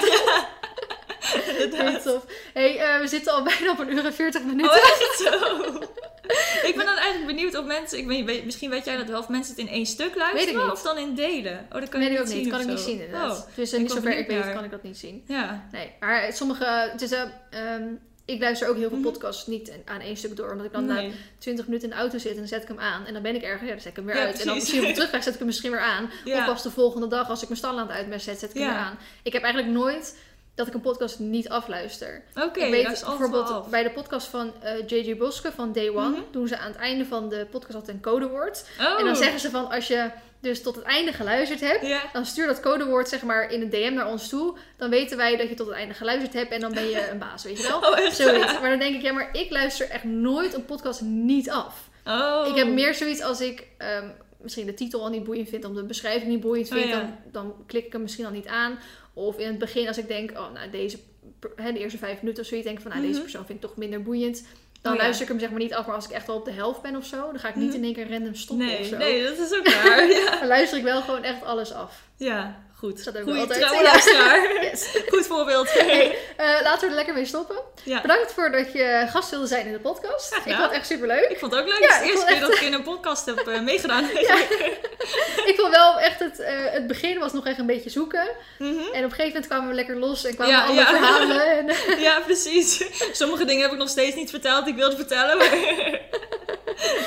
Heel tof. hey, eh, we zitten al bijna op een uur en 40 minuten. Oh, echt zo? ik ben dan eigenlijk benieuwd of mensen, ik weet, misschien weet jij dat wel, of mensen het in één stuk luisteren ik of dan in delen. Oh, dat kan nee, die niet zien niet. Kan ik niet zien inderdaad. Oh, dus ik niet ben zover ik weet naar. kan ik dat niet zien. ja. Nee, maar sommige... Het is, eh, ehm, ik luister ook heel veel Mhm. podcasts niet aan één stuk door. Omdat ik dan na Nee. 20 minuten in de auto zit en dan zet ik hem aan. En dan ben ik ergens, ja, dan zet ik hem weer Ja, uit. En dan misschien op de terugweg zet ik hem misschien weer aan. Ja. Of als de volgende dag, als ik mijn stalland uitmest zet, zet ik hem weer aan. Ik heb eigenlijk nooit dat ik een podcast niet afluister. Oké, weet dat is bijvoorbeeld af. bij de podcast van eh, JJ Boske van Day One, Mhm. doen ze aan het einde van de podcast altijd een codewoord. Oh. En dan zeggen ze van als je dus tot het einde geluisterd hebt, dan stuur dat codewoord zeg maar in een DM naar ons toe. Dan weten wij dat je tot het einde geluisterd hebt en dan ben je een baas, weet je wel? Oh, echt? Zoiets. Maar dan denk ik, ja, maar ik luister echt nooit een podcast niet af. Oh. Ik heb meer zoiets als ik ehm, misschien de titel al niet boeiend vind, of de beschrijving niet boeiend Oh, vind, ja. dan, dan klik ik hem misschien al niet aan. Of in het begin als ik denk, oh, nou deze, hè, de eerste vijf minuten of zoiets, denk ik van, nou deze Mhm. persoon vind ik toch minder boeiend. Dan Oh, ja. luister ik hem zeg maar niet af, maar als ik echt al op de helft ben of zo, dan ga ik niet Mhm. in één keer random stoppen of Nee, zo. nee, dat is ook waar. ja. Dan luister ik wel gewoon echt alles af. ja, goed. Dat Goeie altijd. trouwe Ja. luisteraar. Yes. Goed voorbeeld. Hey, eh, laten we er lekker mee stoppen. Ja. Bedankt voor dat je gast wilde zijn in de podcast. Ik vond het echt super leuk. Ik vond het ook leuk. Ja, het is de eerste keer dat ik in een podcast heb eh, meegedaan. Ik vond wel echt het, eh, het begin was nog echt een beetje zoeken. Mhm. En op een gegeven moment kwamen we lekker los en kwamen alle verhalen. En, Ja, precies. Sommige dingen heb ik nog steeds niet verteld ik wilde vertellen. Maar...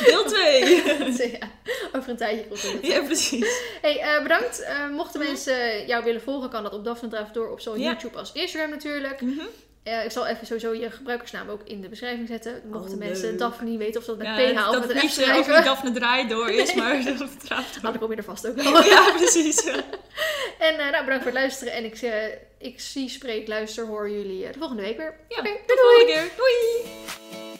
Deel 2. ja, over een tijdje komt het. Ja, precies. Hey, bedankt. Mochten mensen jou willen volgen, kan dat op Daphne Draft door op zowel Ja. YouTube als Instagram natuurlijk. Mhm. Eh, ik zal even sowieso je gebruikersnaam ook in de beschrijving zetten. Mochten Oh, mensen. Daphne niet weten of dat met Ja, PH of dat met een F schrijven. niet Daphne draai door is, maar dat vertrouwt. Dan kom je er vast ook wel. Ja, precies. En eh, nou, bedankt voor het luisteren. En ik, eh, ik zie, spreek, luister, hoor jullie eh, de volgende week weer. Ja, tot de volgende keer. Doei!